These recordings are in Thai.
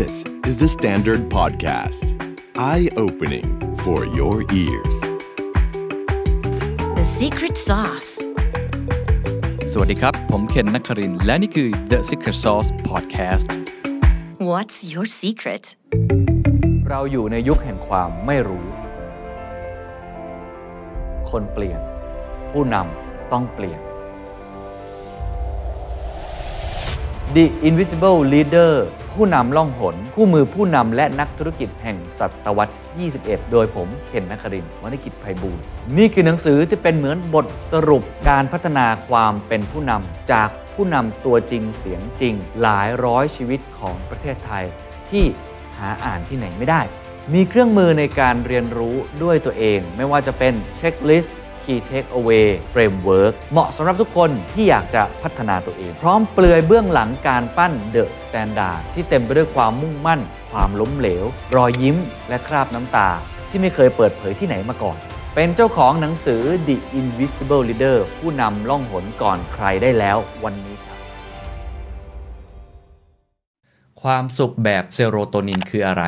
This is the Standard Podcast. Eye opening for your ears. The secret sauce. สวัสดีครับ ผมเคนนักครินทร์และนี่คือ The Secret Sauce Podcast What's your secret? เราอยู่ในยุคแห่งความไม่รู้ คนเปลี่ยน ผู้นำต้องเปลี่ยน The Invisible Leader ผู้นำล่องหน คู่มือผู้นำและนักธุรกิจแห่งศตวรรษ 21 โดยผมเคนนักครินวณิกิจไพบูลย์นี่คือหนังสือที่เป็นเหมือนบทสรุปการพัฒนาความเป็นผู้นำจากผู้นำตัวจริงเสียงจริง หลายร้อยชีวิตของประเทศไทย ที่หาอ่านที่ไหนไม่ได้ มีเครื่องมือในการเรียนรู้ด้วยตัวเอง ไม่ว่าจะเป็นเช็คลิสต์ Key Takeaway Framework เหมาะสำหรับทุกคนที่อยากจะพัฒนาตัวเอง พร้อมเปลือยเบื้องหลังการปั้น The Standard ที่เต็มไปด้วยความมุ่งมั่น ความล้มเหลว รอยยิ้ม และคราบน้ำตา ที่ไม่เคยเปิดเผยที่ไหนมาก่อน เป็นเจ้าของหนังสือ The Invisible Leader ผู้นำล่องหนก่อนใครได้แล้ววันนี้ครับ ความสุขแบบเซโรโทนินคืออะไร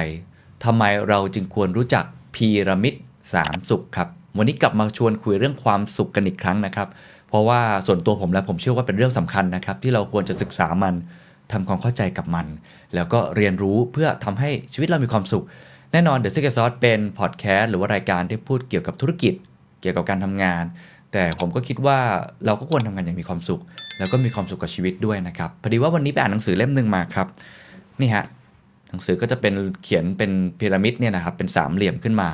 ทำไมเราจึงควรรู้จักพีระมิด3 สุขครับ วันนี้กลับมาชวนคุยเรื่องความสุขกันอีกครั้งนะครับ เพราะว่าส่วนตัวผมและผมเชื่อว่าเป็นเรื่องสำคัญนะครับ ที่เราควรจะศึกษามันทำความเข้าใจกับมัน แล้วก็เรียนรู้เพื่อทำให้ชีวิตเรามีความสุข แน่นอน The Secret Sauce เป็นพอดแคสต์หรือว่ารายการที่พูดเกี่ยวกับธุรกิจ เกี่ยวกับการทำงาน แต่ผมก็คิดว่าเราก็ควรทำงานอย่างมีความสุข แล้วก็มีความสุขกับชีวิตด้วยนะครับพอดีว่าวันนี้ไปอ่านหนังสือเล่มหนึ่งมาครับนี่ฮะหนังสือก็จะเป็นเขียนเป็นพีระมิดเนี่ยนะครับเป็นสามเหลี่ยมขึ้นมา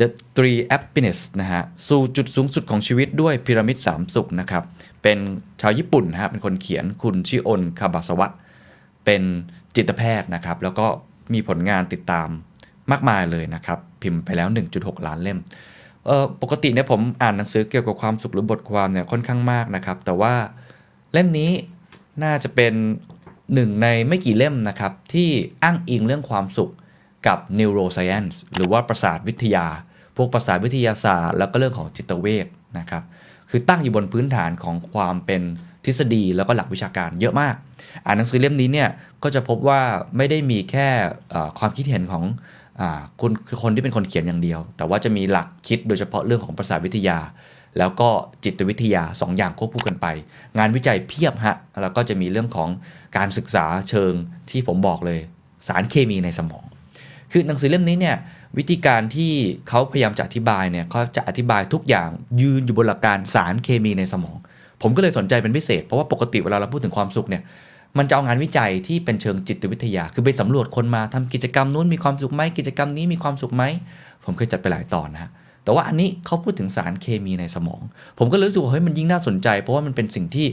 The Three Happiness นะฮะ สู่จุดสูงสุดของชีวิตด้วยพีระมิดสามสุขนะครับ เป็นชาวญี่ปุ่นนะฮะ เป็นคนเขียนคุณชิโอน คาบาสวะ เป็นจิตแพทย์นะครับ แล้วก็มีผลงานติดตามมากมายเลยนะครับ พิมพ์ไปแล้ว 1.6 ล้านเล่มเออปกติเนี่ยผมอ่านหนังสือเกี่ยวกับความสุขหรือบทความเนี่ยค่อนข้างมากนะครับ แต่ว่าเล่มนี้น่าจะเป็นหนึ่งในไม่กี่เล่มนะครับที่อ้างอิงเรื่องความสุข กับ neuroscience หรือว่าประสาทวิทยา พวกประสาทวิทยาศาสตร์ แล้วก็เรื่องของจิตเวชนะครับ คือตั้งอยู่บนพื้นฐานของความเป็นทฤษฎีแล้วก็หลักวิชาการเยอะมาก อ่านหนังสือเล่มนี้เนี่ยก็จะพบว่าไม่ได้มีแค่ความคิดเห็นของอคุณคือคนที่เป็นคนเขียนอย่างเดียว แต่ว่าจะมีหลักคิดโดยเฉพาะเรื่องของประสาทวิทยา แล้วก็จิตวิทยา 2ออย่างควบคู่กันไป งานวิจัยเพียบฮะ แล้วก็จะมีเรื่องของการศึกษาเชิงที่ผมบอกเลย สารเคมีในสมอง คือหนังสือเล่มนี้เนี่ยวิธีการที่เขาพยายามจะอธิบายเนี่ยเขาจะอธิบายทุกอย่างยืนอยู่บนหลักการสารเคมีในสมอง ผมก็เลยสนใจเป็นพิเศษ เพราะว่าปกติเวลาเราพูดถึงความสุขเนี่ยมันจะเอางานวิจัยที่เป็นเชิงจิตวิทยา คือไปสำรวจคนมาทำกิจกรรมนู้นมีความสุขไหมกิจกรรมนี้มีความสุขไหมผมเคยจัดไปหลายตอนนะฮะแต่ว่าอันนี้เขาพูดถึงสารเคมีในสมอง ผมก็รู้สึกว่าเฮ้ยมันยิ่งน่าสนใจ เพราะว่ามันเป็นสิ่งที่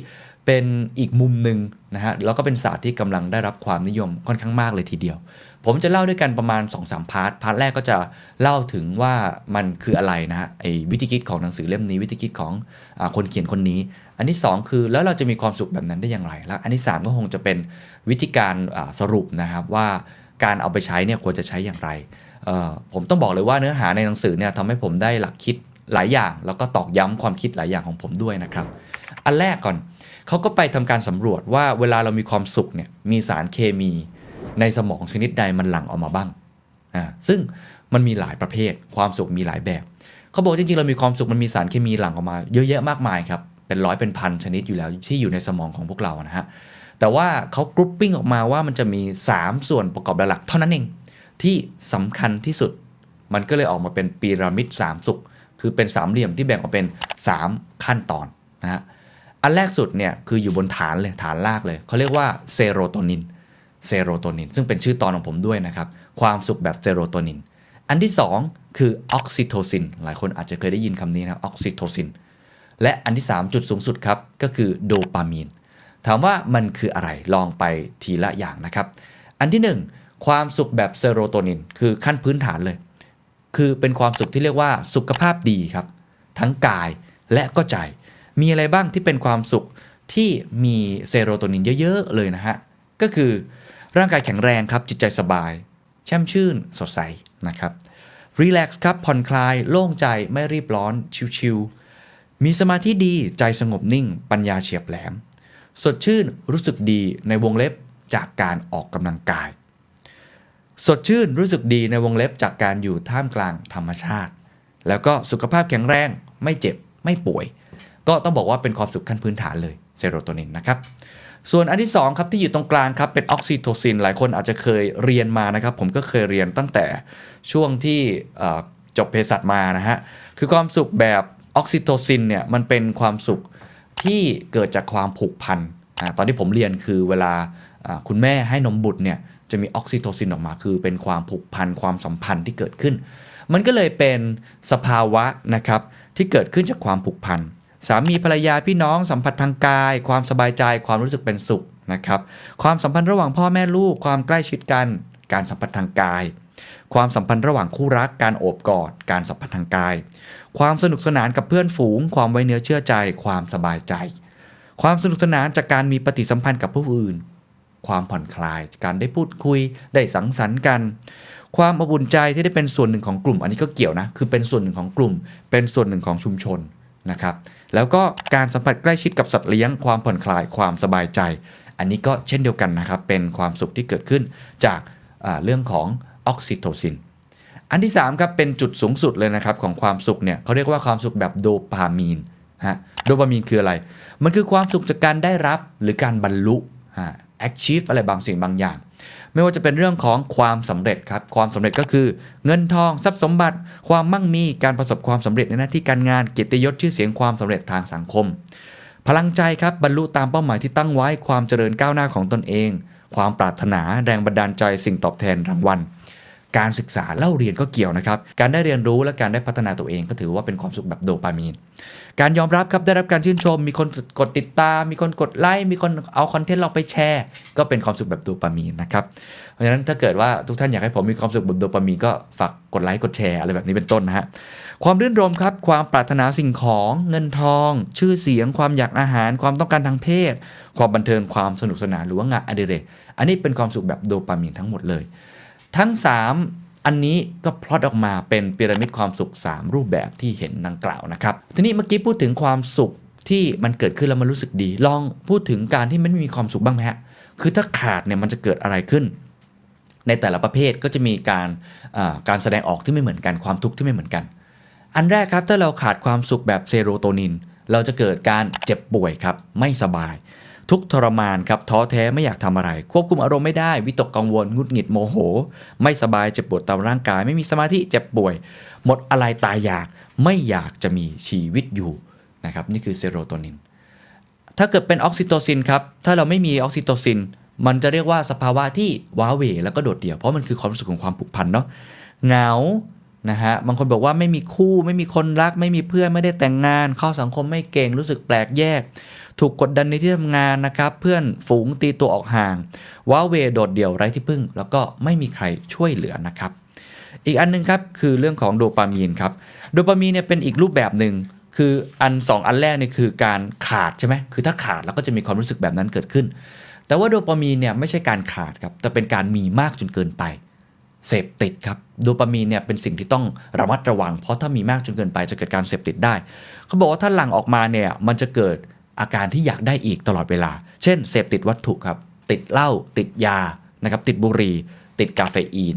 เป็นอีกมุมหนึ่งนะฮะแล้วก็เป็นศาสตร์ที่กำลังได้รับความนิยมค่อนข้างมากเลยทีเดียว ผมจะเล่าด้วยกันประมาณ 2-3 part part แรกก็จะเล่าถึงว่ามันคืออะไรนะฮะไอ้วิธีคิดของหนังสือเล่มนี้ วิธีคิดของอคนเขียนคนนี้ อันที่ 2 คือแล้วเราจะมีความสุขแบบนั้นได้อย่างไร แล้วอันที่ 3 ก็คงจะเป็นวิธีการสรุปนะครับว่าการเอาไปใช้เนี่ยควรจะใช้อย่างไรผมต้องบอกเลยว่าเนื้อหาในหนังสือเนี่ยทำให้ผมได้หลักคิดหลายอย่าง แล้วก็ตอกย้ำความคิดหลายอย่างของผมด้วยนะครับ อันแรกก่อนเขาก็ไปทำการสำรวจว่าเวลาเรามีความสุขเนี่ยมีสารเคมี ในสมองชนิดใดมันหลั่งออกมาบ้างอ่าซึ่งมันมีหลายประเภท ความสุขมีหลายแบบ เขาบอกจริงๆเรามีความสุขมันมีสารเคมีหลั่งออกมา เยอะแยะมากมายครับ เป็นร้อยเป็นพันชนิดอยู่แล้วที่อยู่ในสมองของพวกเรานะฮะ แต่ว่าเขากรุ๊ปปิ้งออกมาว่ามันจะมี 3 ส่วนประกอบหลักๆเท่านั้นเอง ที่สำคัญที่สุด มันก็เลยออกมาเป็นพีระมิด3สุข คือเป็นสามเหลี่ยมที่แบ่งออกเป็น 3 ขั้นตอนนะฮะ อันแรกสุดเนี่ยคืออยู่บนฐานเลยฐานรากเลยเขาเรียกว่าเซโรโทนิน เซโรโทนินซึ่งเป็นชื่อตอนของผมด้วยนะครับ ความสุขแบบเซโรโทนิน อันที่ 2 คือออกซิโทซิน หลายคนอาจจะเคยได้ยินคำนี้นะออกซิโทซิน และอันที่ 3 จุดสูงสุดครับ ก็คือโดปามีน ถามว่ามันคืออะไรลองไปทีละอย่างนะครับ อันที่ 1 ความสุขแบบเซโรโทนิน คือขั้นพื้นฐานเลย คือเป็นความสุขที่เรียกว่าสุขภาพดีครับ ทั้งกายและก็ใจ มีอะไรบ้างที่เป็นความสุขที่มีเซโรโทนินเยอะ ๆ เลยนะฮะก็คือ ร่างกายแข็งแรงครับ จิตใจสบาย แช่มชื่นสดใสนะครับรีแลกซ์ครับ ผ่อนคลาย โล่งใจไม่รีบร้อน ชิวๆมีสมาธิดีใจสงบนิ่ง ปัญญาเฉียบแหลม สดชื่นรู้สึกดีในวงเล็บจากการออกกำลังกาย สดชื่นรู้สึกดีในวงเล็บจากการอยู่ท่ามกลางธรรมชาติ แล้วก็สุขภาพแข็งแรง ไม่เจ็บไม่ป่วย ก็ต้องบอกว่าเป็นความสุขขั้นพื้นฐานเลยเซโรโทนินนะครับ ส่วนอันที่ 2 ครับที่อยู่ตรงกลางครับเป็นออกซิโทซิน หลายคนอาจจะเคยเรียนมานะครับ ผมก็เคยเรียนตั้งแต่ช่วงที่จบเภสัชมานะฮะ คือความสุขแบบออกซิโทซินเนี่ยมันเป็นความสุขที่เกิดจากความผูกพันอตอนที่ผมเรียนคือเวลาอ่าคุณแม่ให้นมบุตรเนี่ยจะมีออกซิโทซินออกมา คือเป็นความผูกพันความสัมพันธ์ที่เกิดขึ้น มันก็เลยเป็นสภาวะนะครับที่เกิดขึ้นจากความผูกพัน สามีภรรยาพี่น้องสัมผัสทางกาย ความสบายใจความรู้สึกเป็นสุขนะครับความสัมพันธ์ระหว่างพ่อแม่ลูกความใกล้ชิดกัน การสัมผัสทางกาย ความสัมพันธ์ระหว่างคู่รัก การโอบกอด การสัมผัสทางกาย ความสนุกสนานกับเพื่อนฝูง ความไว้เนื้อเชื่อใจ ความสบายใจ ความสนุกสนานจากการมีปฏิสัมพันธ์กับผู้อื่น ความผ่อนคลายกการได้พูดคุยได้สังสรรค์กัน ความอบอุ่นใจที่ได้เป็นส่วนหนึ่งของกลุ่ม อันนี้ก็เกี่ยวนะคือเป็นส่วนหนึ่งของกลุ่ม เป็นส่วนหนึ่งของชุมชนนะครับ แล้วก็การสัมผัสใกล้ชิดกับสัตว์เลี้ยงความผ่อนคลายความสบายใจ อันนี้ก็เช่นเดียวกันนะครับ เป็นความสุขที่เกิดขึ้นจากเรื่องของออกซิโทซิน อันที่3ครับเป็นจุดสูงสุดเลยนะครับของความสุขเนี่ยเขาเรียกว่าความสุขแบบโดปามีนฮะโดปามีนคืออะไร มันคือความสุขจากการได้รับหรือการบรรลุฮะ achieve อะไรบางสิ่งบางอย่าง ไม่ว่าจะเป็นเรื่องของความสำเร็จครับ ความสำเร็จก็คือ เงินทองทรัพย์สมบัติ ความมั่งมีการประสบความสำเร็จในหน้าที่การงานเกียรติยศชื่อเสียงความสำเร็จทางสังคม พลังใจครับบรรลุตามเป้าหมายที่ตั้งไว้ความเจริญก้าวหน้าของตนเอง ความปรารถนาแรงบันดาลใจสิ่งตอบแทนรางวัลการศึกษาเล่าเรียนก็เกี่ยวนะครับ การได้เรียนรู้และการได้พัฒนาตัวเองก็ถือว่าเป็นความสุขแบบโดปามีน การยอมรับครับได้รับการชื่นชม มีคนกดติดตาม มีคนกดไลค์มีคนเอาคอนเทนต์เราไปแชร์ ก็เป็นความสุขแบบโดปามีนนะครับเพราะฉะนั้นถ้าเกิดว่าทุกท่านอยากให้ผมมีความสุขแบบโดปามีนก็ฝากกดไลค์กดแชร์อะไรแบบนี้เป็นต้นนะฮะความรื่นรมครับความปรารถนาสิ่งของเงินทอง ชื่อเสียง ความอยากอาหาร ความต้องการทางเพศ ความบันเทิงความสนุกสนานหรือว่างานอดิเรกอันนี้เป็นความสุขแบบโดปามีนทั้งหมดเลย ทั้ง 3 อันนี้ก็พลอตออกมาเป็นพีระมิดความสุข 3 รูปแบบที่เห็นดังกล่าวนะครับ ทีนี้เมื่อกี้พูดถึงความสุขที่มันเกิดขึ้นแล้วมันรู้สึกดี ลองพูดถึงการที่มันไม่มีความสุขบ้างไหมฮะ คือถ้าขาดเนี่ยมันจะเกิดอะไรขึ้น ในแต่ละประเภทก็จะมีการการแสดงออกที่ไม่เหมือนกันความทุกข์ที่ไม่เหมือนกัน อันแรกครับถ้าเราขาดความสุขแบบเซโรโทนิน เราจะเกิดการเจ็บป่วยครับไม่สบาย ทุกข์ทรมานครับท้อแท้ไม่อยากทำอะไร ควบคุมอารมณ์ไม่ได้ วิตกกังวลงุดหงิดโมโห ไม่สบายเจ็บปวดตามร่างกาย ไม่มีสมาธิเจ็บป่วย หมดอาลัยตายอยากไม่อยากจะมีชีวิตอยู่นะครับนี่คือเซโรโทนิน ถ้าเกิดเป็นออกซิโตซินครับถ้าเราไม่มีออกซิโตซิน มันจะเรียกว่าสภาวะที่ว้าเหวแล้วก็โดดเดี่ยวเพราะมันคือความรู้สึกของความผูกพันเนาะเหงานะฮะบางคนบอกว่าไม่มีคู่ไม่มีคนรัก ไม่มีเพื่อนไม่ได้แต่งงาน เข้าสังคมไม่เก่งรู้สึกแปลกแยก ถูกกดดันในที่ทำงานนะครับ เพื่อนฝูงตีตัวออกห่าง ว้าเวโดดเดี่ยวไร้ที่พึ่ง แล้วก็ไม่มีใครช่วยเหลือนะครับ อีกอันหนึงครับคือเรื่องของโดปามีนครับ โดปามีนเนี่ยเป็นอีกรูปแบบหนึ่งคืออันสองอันแรกเนี่ยคือการขาดใช่ไหมคือถ้าขาดเราก็จะมีความรู้สึกแบบนั้นเกิดขึ้น แต่ว่าโดปามีนเนี่ยไม่ใช่การขาดครับ แต่เป็นการมีมากจนเกินไป เสพติดครับ โดปามีนเนี่ยเป็นสิ่งที่ต้องระมัดระวัง เพราะถ้ามีมากจนเกินไปจะเกิดการเสพติดได้ เขาบอกว่าถ้าหลั่งออกมาเนี่ยมันจะเกิด อาการที่อยากได้อีกตลอดเวลา เช่น เสพติดวัตถุครับ ติดเหล้า ติดยา นะครับ ติดบุหรี่ ติดกาเฟอีน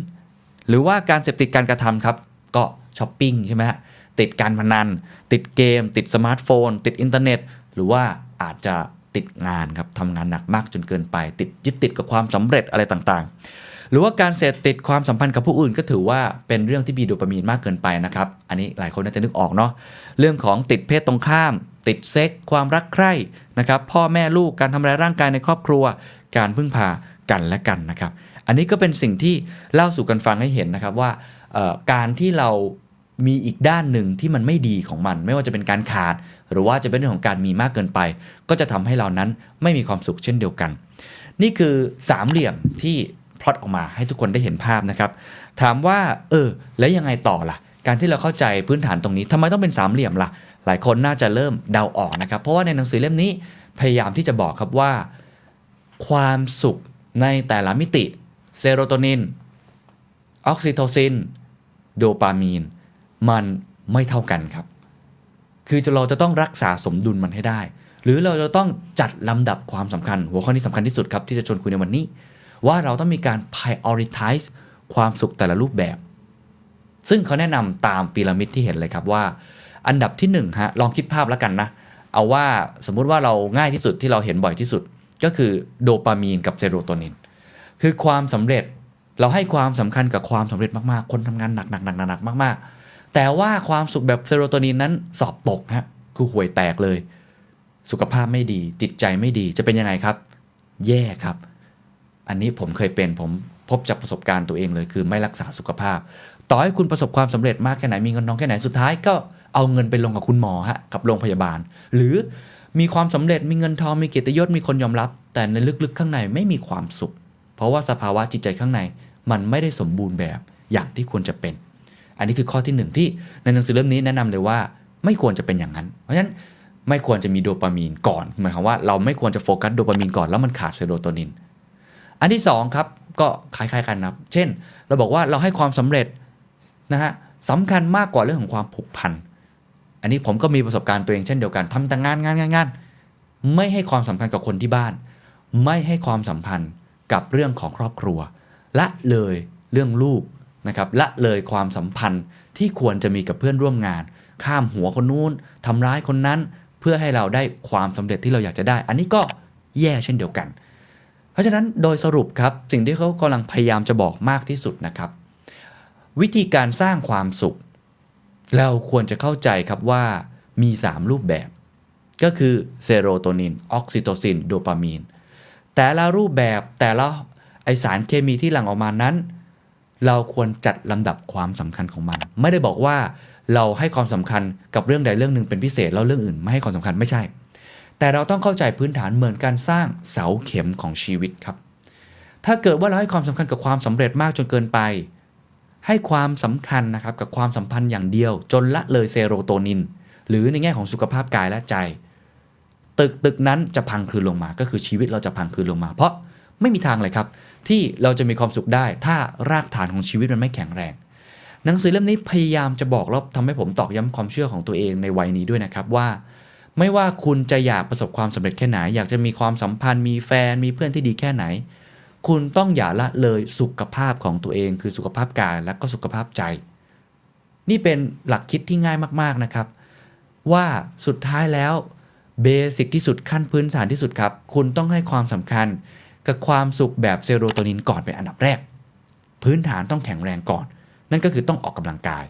หรือว่าการเสพติดการกระทำครับ ก็ช้อปปิ้งใช่ไหมฮะ ติดการพนัน ติดเกม ติดสมาร์ทโฟน ติดอินเทอร์เน็ต หรือว่าอาจจะติดงานครับ ทำงานหนักมากจนเกินไป ติดยึดติดกับความสำเร็จอะไรต่างๆ หรือว่าการเสพติดความสัมพันธ์กับผู้อื่นก็ถือว่าเป็นเรื่องที่มีโดปามีนมากเกินไปนะครับ อันนี้หลายคนน่าจะนึกออกเนาะ เรื่องของติดเพศตรงข้าม ติดเซ็ก ความรักใคร่นะครับ พ่อแม่ลูกการทำร้ายร่างกายในครอบครัว การพึ่งพากันและกันนะครับ อันนี้ก็เป็นสิ่งที่เล่าสู่กันฟังให้เห็นนะครับว่าการที่เรามีอีกด้านหนึ่งที่มันไม่ดีของมัน ไม่ว่าจะเป็นการขาด หรือว่าจะเป็นเรื่องของการมีมากเกินไป ก็จะทำให้เรานั้นไม่มีความสุขเช่นเดียวกัน นี่คือสามเหลี่ยมที่พลอตออกมาให้ทุกคนได้เห็นภาพนะครับ ถามว่า เออ แล้วยังไงต่อล่ะ การที่เราเข้าใจพื้นฐานตรงนี้ทำไมต้องเป็นสามเหลี่ยมล่ะ หลายคนน่าจะเริ่มเดาออกนะครับ เพราะว่าในหนังสือเล่มนี้พยายามที่จะบอกครับว่า ความสุขในแต่ละมิติเซโรโทนิน ออกซิโทซิน โดปามีน มันไม่เท่ากันครับ คือจะเราจะต้องรักษาสมดุลมันให้ได้ หรือเราจะต้องจัดลำดับความสำคัญ หัวข้อนี้สำคัญที่สุดครับ ที่จะชวนคุยในวันนี้ ว่าเราต้องมีการ prioritize ความสุขแต่ละรูปแบบ ซึ่งเขาแนะนำตามพีระมิดที่เห็นเลยครับว่า อันดับที่1ฮะลองคิดภาพแล้วกันนะ เอาว่าสมมุติว่าเราง่ายที่สุดที่เราเห็นบ่อยที่สุด ก็คือโดปามีนกับเซโรโทนิน คือความสำเร็จเราให้ความสำคัญกับความสำเร็จมากๆ คนทำงานหนักๆหนักๆมาก ๆ แต่ว่าความสุขแบบเซโรโทนินนั้นสอบตกฮะคือห่วยแตกเลย สุขภาพไม่ดี จิตใจไม่ดีจะเป็นยังไงครับ แย่ครับ อันนี้ผมเคยเป็นผมพบจากประสบการณ์ตัวเองเลย คือไม่รักษาสุขภาพ ต่อให้คุณประสบความสำเร็จมากแค่ไหนมีเงินน้องแค่ไหนสุดท้ายก็ เอาเงินไปลงกับคุณหมอฮะกับโรงพยาบาล หรือมีความสำเร็จมีเงินทองมีเกียรติยศมีคนยอมรับ แต่ในลึกๆข้างในไม่มีความสุข เพราะว่าสภาวะจิตใจข้างในมันไม่ได้สมบูรณ์แบบอย่างที่ควรจะเป็น อันนี้คือข้อที่หนึ่งที่ในหนังสือเล่มนี้แนะนำเลยว่าไม่ควรจะเป็นอย่างนั้น เพราะฉะนั้นไม่ควรจะมีโดปามีนก่อนหมายความว่าเราไม่ควรจะโฟกัสโดปามีนก่อนแล้วมันขาดเซโรโทนิน อันที่2ครับก็คล้ายๆกันนะครับ เช่น เราบอกว่าเราให้ความสำเร็จนะฮะสำคัญมากกว่าเรื่องของความผูกพัน อันนี้ผมก็มีประสบการณ์ตัวเองเช่นเดียวกันทำแต่งานงานงานงานไม่ให้ความสำคัญกับคนที่บ้าน ไม่ให้ความสัมพันธ์กับเรื่องของครอบครัว ละเลยเรื่องลูกนะครับละเลยความสัมพันธ์ที่ควรจะมีกับเพื่อนร่วมงาน ข้ามหัวคนนู้นทำร้ายคนนั้น เพื่อให้เราได้ความสำเร็จที่เราอยากจะได้ อันนี้ก็แย่เช่นเดียวกัน เพราะฉะนั้นโดยสรุปครับสิ่งที่เขากำลังพยายามจะบอกมากที่สุดนะครับ วิธีการสร้างความสุข เราควรจะเข้าใจครับว่ามี 3 รูปแบบ ก็คือเซโรโทนินออกซิโตซินโดปามีน แต่ละรูปแบบแต่ละไอสารเคมีที่หลั่งออกมานั้น เราควรจัดลำดับความสำคัญของมัน ไม่ได้บอกว่าเราให้ความสำคัญกับเรื่องใดเรื่องหนึ่งเป็นพิเศษแล้วเรื่องอื่นไม่ให้ความสำคัญไม่ใช่ แต่เราต้องเข้าใจพื้นฐานเหมือนการสร้างเสาเข็มของชีวิตครับ ถ้าเกิดว่าเราให้ความสำคัญกับความสำเร็จมากจนเกินไป ให้ความสำคัญนะครับกับความสัมพันธ์อย่างเดียว จนละเลยเซโรโทนิน หรือในแง่ของสุขภาพกายและใจ ตึกตึกนั้นจะพังคืนลงมา ก็คือชีวิตเราจะพังคืนลงมา เพราะไม่มีทางเลยครับ ที่เราจะมีความสุขได้ ถ้ารากฐานของชีวิตมันไม่แข็งแรง หนังสือเล่มนี้พยายามจะบอกแล้วทำให้ผมตอกย้ำความเชื่อของตัวเองในวัยนี้ด้วยนะครับว่า ไม่ว่าคุณจะอยากประสบความสำเร็จแค่ไหน อยากจะมีความสัมพันธ์มีแฟนมีเพื่อนที่ดีแค่ไหน คุณต้องอย่าละเลยสุขภาพของตัวเอง คือสุขภาพกายและก็สุขภาพใจ นี่เป็นหลักคิดที่ง่ายมากๆนะครับ ว่าสุดท้ายแล้วเบสิกที่สุดขั้นพื้นฐานที่สุดครับ คุณต้องให้ความสำคัญกับความสุขแบบเซโรโทนินก่อนเป็นอันดับแรก พื้นฐานต้องแข็งแรงก่อน นั่นก็คือต้องออกกำลังกาย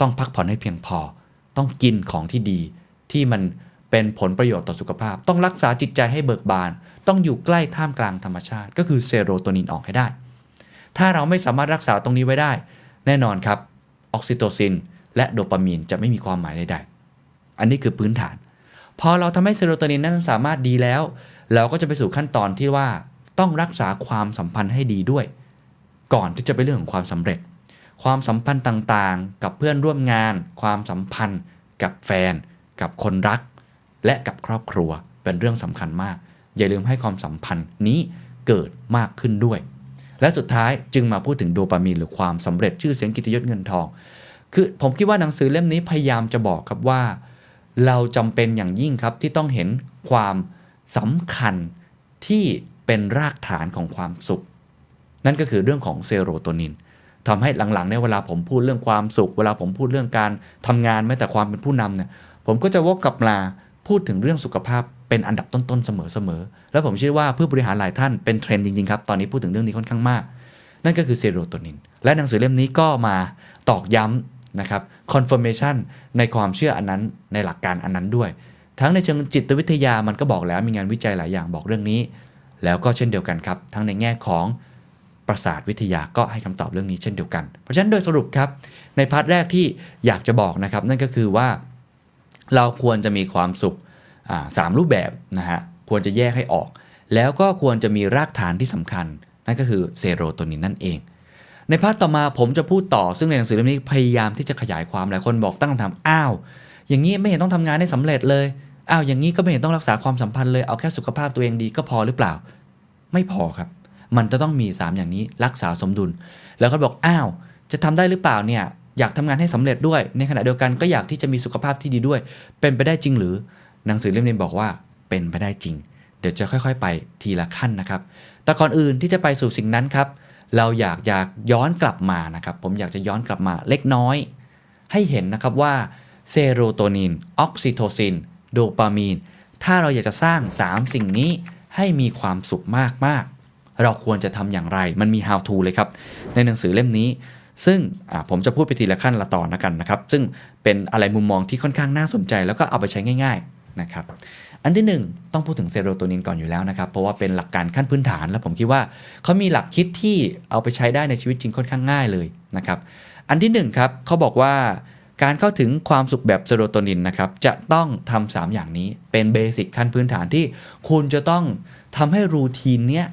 ต้องพักผ่อนให้เพียงพอ ต้องกินของที่ดี ที่มันเป็นผลประโยชน์ต่อสุขภาพ ต้องรักษาจิตใจให้เบิกบาน ต้องอยู่ใกล้ท่ามกลางธรรมชาติ ก็คือเซโรโทนินออกให้ได้ ถ้าเราไม่สามารถรักษาตรงนี้ไว้ได้ แน่นอนครับออกซิโตซิน และโดปามีนจะไม่มีความหมายใดๆ อันนี้คือพื้นฐาน พอเราทำให้เซโรโทนินนั้นสามารถดีแล้ว เราก็จะไปสู่ขั้นตอนที่ว่าต้องรักษาความสัมพันธ์ให้ดีด้วย ก่อนที่จะไปเรื่องของความสำเร็จ ความสัมพันธ์ต่างๆ กับเพื่อนร่วมงาน ความสัมพันธ์ กับแฟน กับคนรัก และกับครอบครัวเป็นเรื่องสำคัญมาก อย่าลืมให้ความสัมพันธ์นี้เกิดมากขึ้นด้วย และสุดท้ายจึงมาพูดถึงโดปามีนหรือความสำเร็จชื่อเสียงกิตยศเงินทอง คือผมคิดว่าหนังสือเล่มนี้พยายามจะบอกครับว่า เราจำเป็นอย่างยิ่งครับที่ต้องเห็นความสำคัญที่เป็นรากฐานของความสุข นั่นก็คือเรื่องของเซโรโทนินทำให้หลังๆเนี่ยเวลาผมพูดเรื่องความสุข เวลาผมพูดเรื่องการทำงานแม้แต่ความเป็นผู้นำเนี่ยผมก็จะวกกลับมาพูดถึงเรื่องสุขภาพ เป็นอันดับต้นๆเสมอๆ แล้วผมเชื่อว่าผู้บริหารหลายท่านเป็นเทรนด์จริงๆครับ ตอนนี้พูดถึงเรื่องนี้ค่อนข้างมาก นั่นก็คือเซโรโทนิน และหนังสือเล่มนี้ก็มาตอกย้ำนะครับ confirmation ในความเชื่ออันนั้นในหลักการอันนั้นด้วย ทั้งในเชิงจิตวิทยามันก็บอกแล้วมีงานวิจัยหลายอย่างบอกเรื่องนี้ แล้วก็เช่นเดียวกันครับ ทั้งในแง่ของประสาทวิทยาก็ให้คำตอบเรื่องนี้เช่นเดียวกัน เพราะฉะนั้นโดยสรุปครับ ใน part แรกที่อยากจะบอกนะครับ นั่นก็คือว่า เราควรจะมีความสุข สามรูปแบบนะฮะควรจะแยกให้ออก แล้วก็ควรจะมีรากฐานที่สำคัญ นั่นก็คือเซโรโทนินนั่นเอง ใน part ต่อมาผมจะพูดต่อ ซึ่งในหนังสือเล่มนี้พยายามที่จะขยายความหลายคนบอกตั้งคำถามอ้าว อย่างนี้ไม่เห็นต้องทำงานให้สำเร็จเลยอ้าวอย่างนี้ก็ไม่เห็นต้องรักษาความสัมพันธ์เลยเอาแค่สุขภาพตัวเองดีก็พอหรือเปล่า ไม่พอครับ มันจะต้องมี 3 อย่างนี้รักษาสมดุล แล้วเขาบอกอ้าว จะทำได้หรือเปล่าเนี่ยอยากทำงานให้สำเร็จด้วย ในขณะเดียวกันก็อยากที่จะมีสุขภาพที่ดีด้วย เป็นไปได้จริงหรือ หนังสือเล่มนี้บอกว่าเป็นไปได้จริง เดี๋ยวจะค่อยๆ ไปทีละขั้นนะครับ แต่ก่อนอื่นที่จะไปสู่สิ่งนั้นครับ เราอยากจะย้อนกลับมานะครับ ผมอยากจะย้อนกลับมาเล็กน้อย ให้เห็นนะครับว่าเซโรโทนิน ออกซิโทซิน โดปามีน ถ้าเราอยากจะสร้าง 3 สิ่งนี้ให้มีความสุขมากๆ เราควรจะทำอย่างไร มันมี how to เลยครับ ในหนังสือเล่มนี้ ซึ่งผมจะพูดไปทีละขั้นละตอนนะกันนะครับ ซึ่งเป็นอะไรมุมมองที่ค่อนข้างน่าสนใจ แล้วก็เอาไปใช้ง่าย ๆ นะครับ อันที่ 1 ต้องพูดถึงเซโรโทนินก่อนอยู่แล้วนะครับ เพราะว่าเป็นหลักการขั้นพื้นฐาน แล้วผมคิดว่าเขามีหลักคิดที่เอาไปใช้ได้ในชีวิตจริงค่อนข้างง่ายเลยนะครับ อันที่1ครับเขาบอกว่าการเข้าถึงความสุขแบบเซโรโทนินนะครับจะต้องทำ3อย่างนี้เป็นเบสิกขั้นพื้นฐานที่คุณจะต้องทำให้รูทีนเนี้ย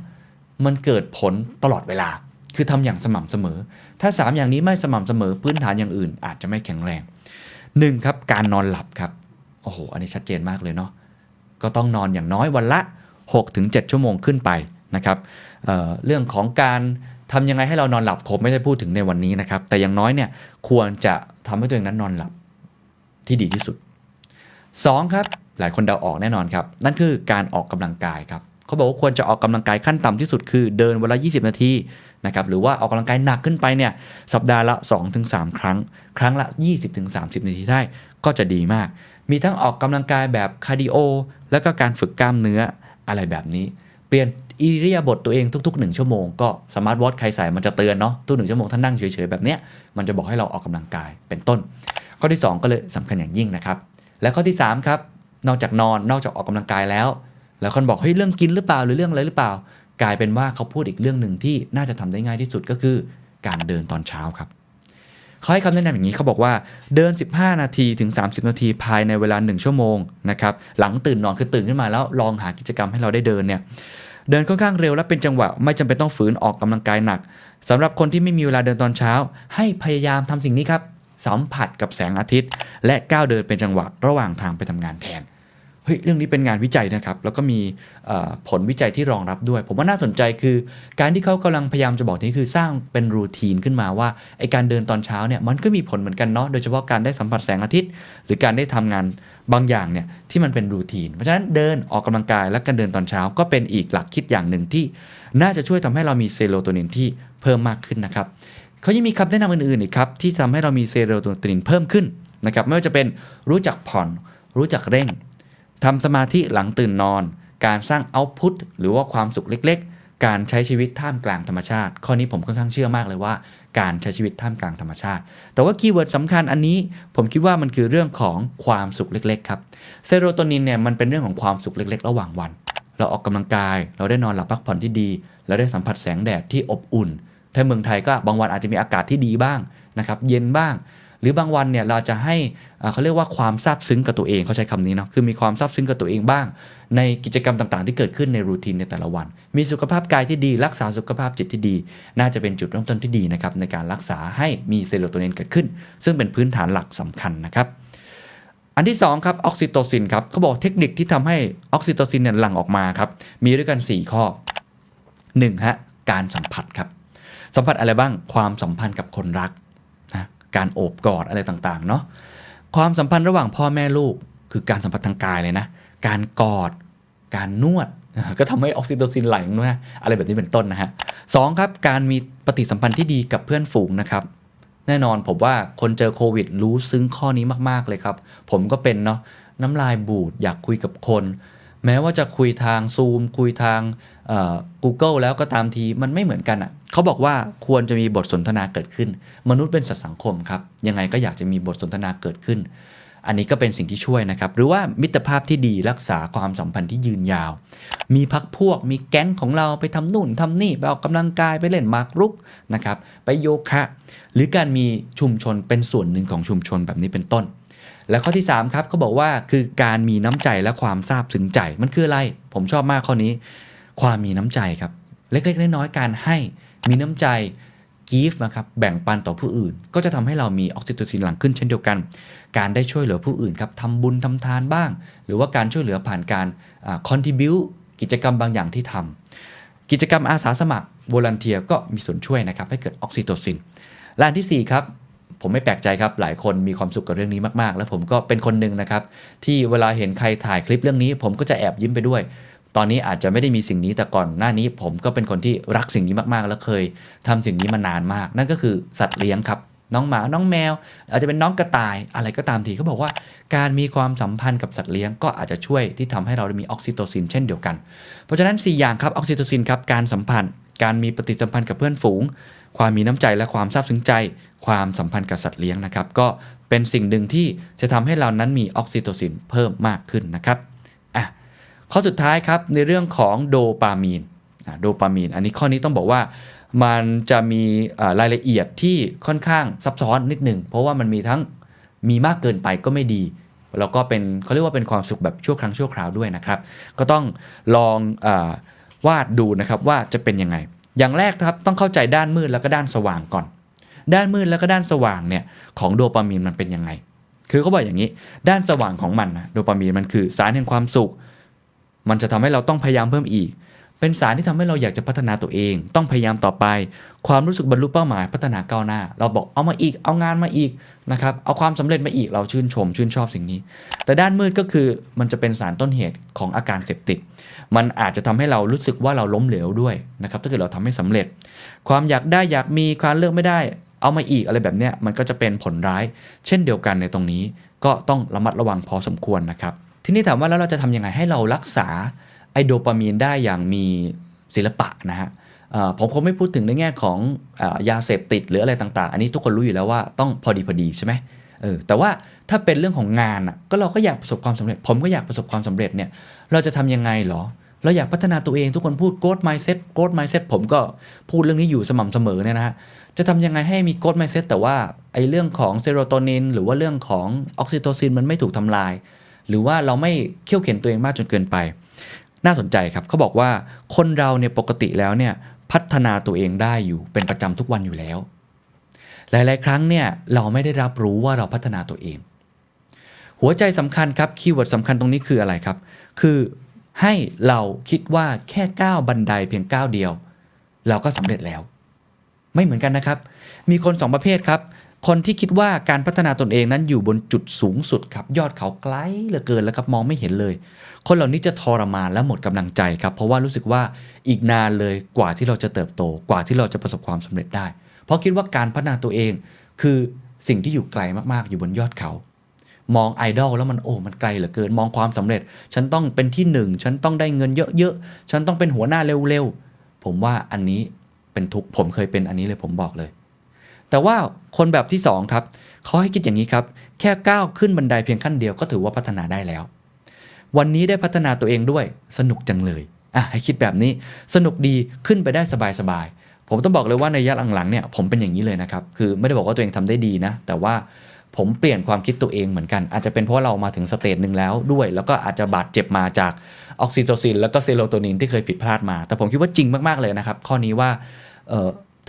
มันเกิดผลตลอดเวลา คือทำอย่างสม่ำเสมอ ถ้า 3 อย่างนี้ไม่สม่ำเสมอพื้นฐานอย่างอื่นอาจจะไม่แข็งแรง 1. ครับการนอนหลับครับ โอ้โห อันนี้ชัดเจนมากเลยเนาะ ก็ต้องนอนอย่างน้อยวันละ 6-7 ชั่วโมงขึ้นไปนะครับเเรื่องของการทำยังไงให้เรานอนหลับผมไม่ได้พูดถึงในวันนี้นะครับ แต่อย่างน้อยเนี่ยควรจะทำให้ตัวเองนั้นนอนหลับที่ดีที่สุด 2. ครับ หลายคนเดาออกแน่นอนครับ นั่นคือการออกกำลังกายครับเขาบอกว่าควรจะออกกำลังกายขั้นต่ำที่สุดคือเดินวันละ 20 นาทีนะครับหรือว่าออกกำลังกายหนักขึ้นไปเนี่ยสัปดาห์ละ 2-3 ครั้ง ครั้งละ 20-30 นาทีได้ก็จะดีมาก มีทั้งออกกำลังกายแบบคาร์ดิโอแล้วก็การฝึกกล้ามเนื้ออะไรแบบนี้ เปลี่ยนอิริยาบถตัวเองทุกๆ 1 ชั่วโมงก็ smart watch ใครใส่มันจะเตือนเนาะทุกหนึ่งชั่วโมงท่านนั่งเฉยๆแบบเนี้ยมันจะบอกให้เราออกกำลังกายเป็นต้น ข้อที่ 2 ก็เลยสำคัญอย่างยิ่งนะครับ และข้อที่3ครับนอกจากนอนนอกจากออกกำลังกายแล้ว แล้วคนบอกเฮ้ยเรื่องกินหรือเปล่าหรือเรื่องอะไรหรือเปล่า กลายเป็นว่าเขาพูดอีกเรื่องหนึ่งที่น่าจะทำได้ง่ายที่สุดก็คือ การเดินตอนเช้าครับ เขาให้คำแนะนำอย่างนี้เขาบอกว่าเดิน 15 นาทีถึง 30 นาทีภายในเวลา 1 ชั่วโมงนะครับหลังตื่นนอนคือตื่นขึ้นมาแล้วลองหากิจกรรมให้เราได้เดินเนี่ยเดินค่อนข้างเร็วและเป็นจังหวะไม่จำเป็นต้องฝืนออกกำลังกายหนักสำหรับคนที่ไม่มีเวลาเดินตอนเช้า ให้พยายามทำสิ่งนี้ครับสัมผัสกับแสงอาทิตย์ และก้าวเดินเป็นจังหวะระหว่างทางไปทำงานแทน เฮ้ยเรื่องนี้เป็นงานวิจัยนะครับ แล้วก็มีผลวิจัยที่รองรับด้วย ผมว่าน่าสนใจคือ การที่เขากำลังพยายามจะบอกนี่คือสร้างเป็นรูทีนขึ้นมาว่าไอการเดินตอนเช้าเนี่ยมันก็มีผลเหมือนกันเนาะโดยเฉพาะการได้สัมผัสแสงอาทิตย์ หรือการได้ทำงานบางอย่างเนี่ยที่มันเป็นรูทีน เพราะฉะนั้นเดินออกกำลังกายและการเดินตอนเช้าก็เป็นอีกหลักคิดอย่างหนึ่งที่ น่าจะช่วยทำให้เรามีเซโรโทนินที่เพิ่มมากขึ้นนะครับเขายังมีคำแนะนำอื่นๆอีกครับที่ทำให้เรามีเซโรโทนินเพิ่มขึ้นนะครับไม่ว่าจะเป็นรู้จักผ่อนรู้จักเร่ง ทำสมาธิหลังตื่นนอน การสร้างเอาต์พุตหรือว่าความสุขเล็ก ๆ การใช้ชีวิตท่ามกลางธรรมชาติ ข้อนี้ผมค่อนข้างเชื่อมากเลยว่า การใช้ชีวิตท่ามกลางธรรมชาติ แต่ว่า keyword สำคัญอันนี้ ผมคิดว่ามันคือเรื่องของความสุขเล็ก ๆ ครับเซโรโทนินเนี่ยมันเป็นเรื่องของความสุขเล็ก ๆ ระหว่างวัน เราออกกำลังกาย เราได้นอนหลับพักผ่อนที่ดี เราได้สัมผัสแสงแดดที่อบอุ่นถ้าเมืองไทยก็บางวันอาจจะมีอากาศที่ดีบ้างนะครับ เย็นบ้าง หรือบางวันเนี่ยเราจะให้เขาเรียกว่าความซาบซึ้งกับตัวเองเขาใช้คำนี้เนาะคือมีความซาบซึ้งกับตัวเองบ้าง ในกิจกรรมต่างๆ ที่เกิดขึ้นใน routine ในแต่ละวัน มีสุขภาพกายที่ดี รักษาสุขภาพจิตที่ดี น่าจะเป็นจุดเริ่มต้นที่ดีนะครับในการรักษาให้มีเซโรโทนินเกิดขึ้น ซึ่งเป็นพื้นฐานหลักสำคัญนะครับอันที่2ครับออกซิโตซินครับเขาบอกเทคนิคที่ทำให้ออกซิโตซินเนี่ยหลั่งออกมาครับมีด้วยกัน 4 ข้อ1ฮะการสัมผัสครับสัมผัสอะไรบ้างความสัมพันธ์กับคนรัก การโอบกอดอะไรต่างๆเนาะความสัมพันธ์ระหว่างพ่อแม่ลูกคือการสัมผัสทางกายเลยนะ การกอด การนวด ก็ทำให้ออกซิโตซินไหลนะอะไรแบบนี้เป็นต้นนะฮะสองครับ การมีปฏิสัมพันธ์ที่ดีกับเพื่อนฝูงนะครับ แน่นอนผมว่าคนเจอโควิดรู้ซึ้งข้อนี้มากๆเลยครับ ผมก็เป็นเนาะน้ำลายบูดอยากคุยกับคน แม้ว่าจะคุยทางซูมคุยทาง Google แล้วก็ตามทีมันไม่เหมือนกันอะ่ะเขาบอกว่าควรจะมีบทสนทนาเกิดขึ้น มนุษย์เป็นสัตว์สังคมครับ ยังไงก็อยากจะมีบทสนทนาเกิดขึ้น อันนี้ก็เป็นสิ่งที่ช่วยนะครับ หรือว่ามิตรภาพที่ดีรักษาความสัมพันธ์ที่ยืนยาว มีพักพวกมีแก๊งของเราไปทำนู่นทำนี่ ไปออกกำลังกายไปเล่นมากรุกนะครับไปโยคะ หรือการมีชุมชนเป็นส่วนหนึ่งของชุมชนแบบนี้เป็นต้น และข้อที่ 3 ครับเขาบอกว่าคือการมีน้ำใจและความซาบซึ้งใจมันคืออะไร ผมชอบมากข้อนี้ ความมีน้ำใจครับ เล็ก ๆ น้อยๆการให้มีน้ำใจกีฟนะครับแบ่งปันต่อผู้อื่น ก็จะทำให้เรามีออกซิโตซินหลั่งขึ้นเช่นเดียวกัน การได้ช่วยเหลือผู้อื่นครับทำบุญทำทานบ้าง หรือว่าการช่วยเหลือผ่านการ contribute กิจกรรมบางอย่างที่ทำกิจกรรมอาสาสมัคร volunteer ก็มีส่วนช่วยนะครับให้เกิดออกซิโตซินและอันที่4ครับ ผมไม่แปลกใจครับ หลายคนมีความสุขกับเรื่องนี้มากๆ แล้วผมก็เป็นคนหนึ่งนะครับ ที่เวลาเห็นใครถ่ายคลิปเรื่องนี้ ผมก็จะแอบยิ้มไปด้วย ตอนนี้อาจจะไม่ได้มีสิ่งนี้แต่ก่อนหน้านี้ผมก็เป็นคนที่รักสิ่งนี้มากๆ แล้วเคยทำสิ่งนี้มานานมาก นั่นก็คือสัตว์เลี้ยงครับน้องหมา น้องแมว อาจจะเป็นน้องกระต่าย อะไรก็ตามทีเขาบอกว่า การมีความสัมพันธ์กับสัตว์เลี้ยงก็อาจจะช่วยที่ทำให้เราได้มีออกซิโตซินเช่นเดียวกัน เพราะฉะนั้น 4 อย่างครับ ออกซิโตซินครับ การสัมพันธ์ การมีปฏิสัมพันธ์กับเพื่อนฝูง ความมีน้ำใจและความซาบซึ้งใจ ความสัมพันธ์กับสัตว์เลี้ยงนะครับ ก็เป็นสิ่งหนึ่งที่จะทำให้เรานั้นมีออกซิโตซินเพิ่มมากขึ้นนะครับอะข้อสุดท้ายครับในเรื่องของโดปามีนโดปามีน อันนี้ข้อนี้ต้องบอกว่ามันจะมีรายละเอียดที่ค่อนข้างซับซ้อนนิดหนึ่งเพราะว่ามันมีทั้งมีมากเกินไปก็ไม่ดี แล้วก็เป็นเขาเรียกว่าเป็นความสุขแบบชั่วครั้งชั่วคราวด้วยนะครับ ก็ต้องลองอวาดดูนะครับว่าจะเป็นยังไง อย่างแรกนะครับต้องเข้าใจด้านมืดแล้วก็ด้านสว่างก่อน ด้านมืดแล้วก็ด้านสว่างเนี่ยของโดปามีนมันเป็นยังไง คือเขาบอกอย่างนี้ ด้านสว่างของมันนะโดปามีนมันคือสารแห่งความสุข มันจะทำให้เราต้องพยายามเพิ่มอีก เป็นสารที่ทำให้เราอยากจะพัฒนาตัวเอง ต้องพยายามต่อไป ความรู้สึกบรรลุเป้าหมายพัฒนาก้าวหน้า เราบอกเอามาอีก เอางานมาอีกนะครับ เอาความสำเร็จมาอีก เราชื่นชม ชื่นชอบสิ่งนี้ แต่ด้านมืดก็คือมันจะเป็นสารต้นเหตุของอาการเสพติดมันอาจจะทำให้เรารู้สึกว่าเราล้มเหลวด้วยนะครับถ้าเกิดเราทำให้สำเร็จ ความอยากได้อยากมีความเลือกไม่ได้ เอามาอีกอะไรแบบเนี้ยมันก็จะเป็นผลร้าย เช่นเดียวกันในตรงนี้ก็ต้องระมัดระวังพอสมควรนะครับ ทีนี้ถามว่าแล้วเราจะทำยังไงให้เรารักษาไอโดปามีนได้อย่างมีศิลปะนะฮะผมคงไม่พูดถึงในแง่ของอยาเสพติดหรืออะไรต่าง ๆ อันนี้ทุกคนรู้อยู่แล้วว่าต้องพอดีพอดีใช่ไหมเออแต่ว่าถ้าเป็นเรื่องของงานอะก็เราก็อยากประสบความสำเร็จ ผมก็อยากประสบความสำเร็จเนี่ยเราจะทำยังไงเหรอ เราอยากพัฒนาตัวเองทุกคนพูด growth mindset growth mindset ผมก็พูดเรื่องนี้อยู่สม่ำเสมอเนี่ยนะฮะ จะทำยังไงให้มี growth mindset แต่ว่าไอ้เรื่องของเซโรโทนินหรือว่าเรื่องของออกซิโตซินมันไม่ถูกทำลาย หรือว่าเราไม่เคี่ยวเข็ญตัวเองมากจนเกินไป น่าสนใจครับเขาบอกว่าคนเราเนี่ยปกติแล้วเนี่ยพัฒนาตัวเองได้อยู่เป็นประจำทุกวันอยู่แล้ว หลาย ๆ ครั้งเนี่ยเราไม่ได้รับรู้ว่าเราพัฒนาตัวเอง หัวใจสำคัญครับ keyword สำคัญตรงนี้คืออะไรครับ คือให้เราคิดว่าแค่ก้าวบันไดเพียงก้าวเดียว เราก็สำเร็จแล้ว ไม่เหมือนกันนะครับ มีคนสองประเภทครับ คนที่คิดว่าการพัฒนาตนเองนั้นอยู่บนจุดสูงสุดครับ ยอดเขาไกลเหลือเกินแล้วครับมองไม่เห็นเลย คนเหล่านี้จะทรมานและหมดกำลังใจครับ เพราะว่ารู้สึกว่าอีกนานเลยกว่าที่เราจะเติบโต กว่าที่เราจะประสบความสำเร็จได้ เพราะคิดว่าการพัฒนาตัวเอง คือสิ่งที่อยู่ไกลมากๆ อยู่บนยอดเขามองไอดอลแล้วมันโอ้ มันไกลเหลือเกิน มองความสำเร็จ ฉันต้องเป็นที่หนึ่ง ฉันต้องได้เงินเยอะๆ ฉันต้องเป็นหัวหน้าเร็วๆ ผมว่าอันนี้ เป็นทุกข์ผมเคยเป็นอันนี้เลยผมบอกเลย แต่ว่าคนแบบที่สองครับเขาให้คิดอย่างนี้ครับ แค่ก้าวขึ้นบันไดเพียงขั้นเดียวก็ถือว่าพัฒนาได้แล้ว วันนี้ได้พัฒนาตัวเองด้วยสนุกจังเลยอะให้คิดแบบนี้สนุกดีขึ้นไปได้สบายๆผมต้องบอกเลยว่าในระยะหลังๆเนี่ยผมเป็นอย่างนี้เลยนะครับคือไม่ได้บอกว่าตัวเองทำได้ดีนะ แต่ว่าผมเปลี่ยนความคิดตัวเองเหมือนกัน อาจจะเป็นเพราะเรามาถึงสเตจหนึ่งแล้วด้วย แล้วก็อาจจะบาดเจ็บมาจากออกซิโตซิน แล้วก็เซโรโทนินที่เคยผิดพลาดมา แต่ผมคิดว่าจริงมาก ๆ เลยนะครับ ข้อนี้ว่า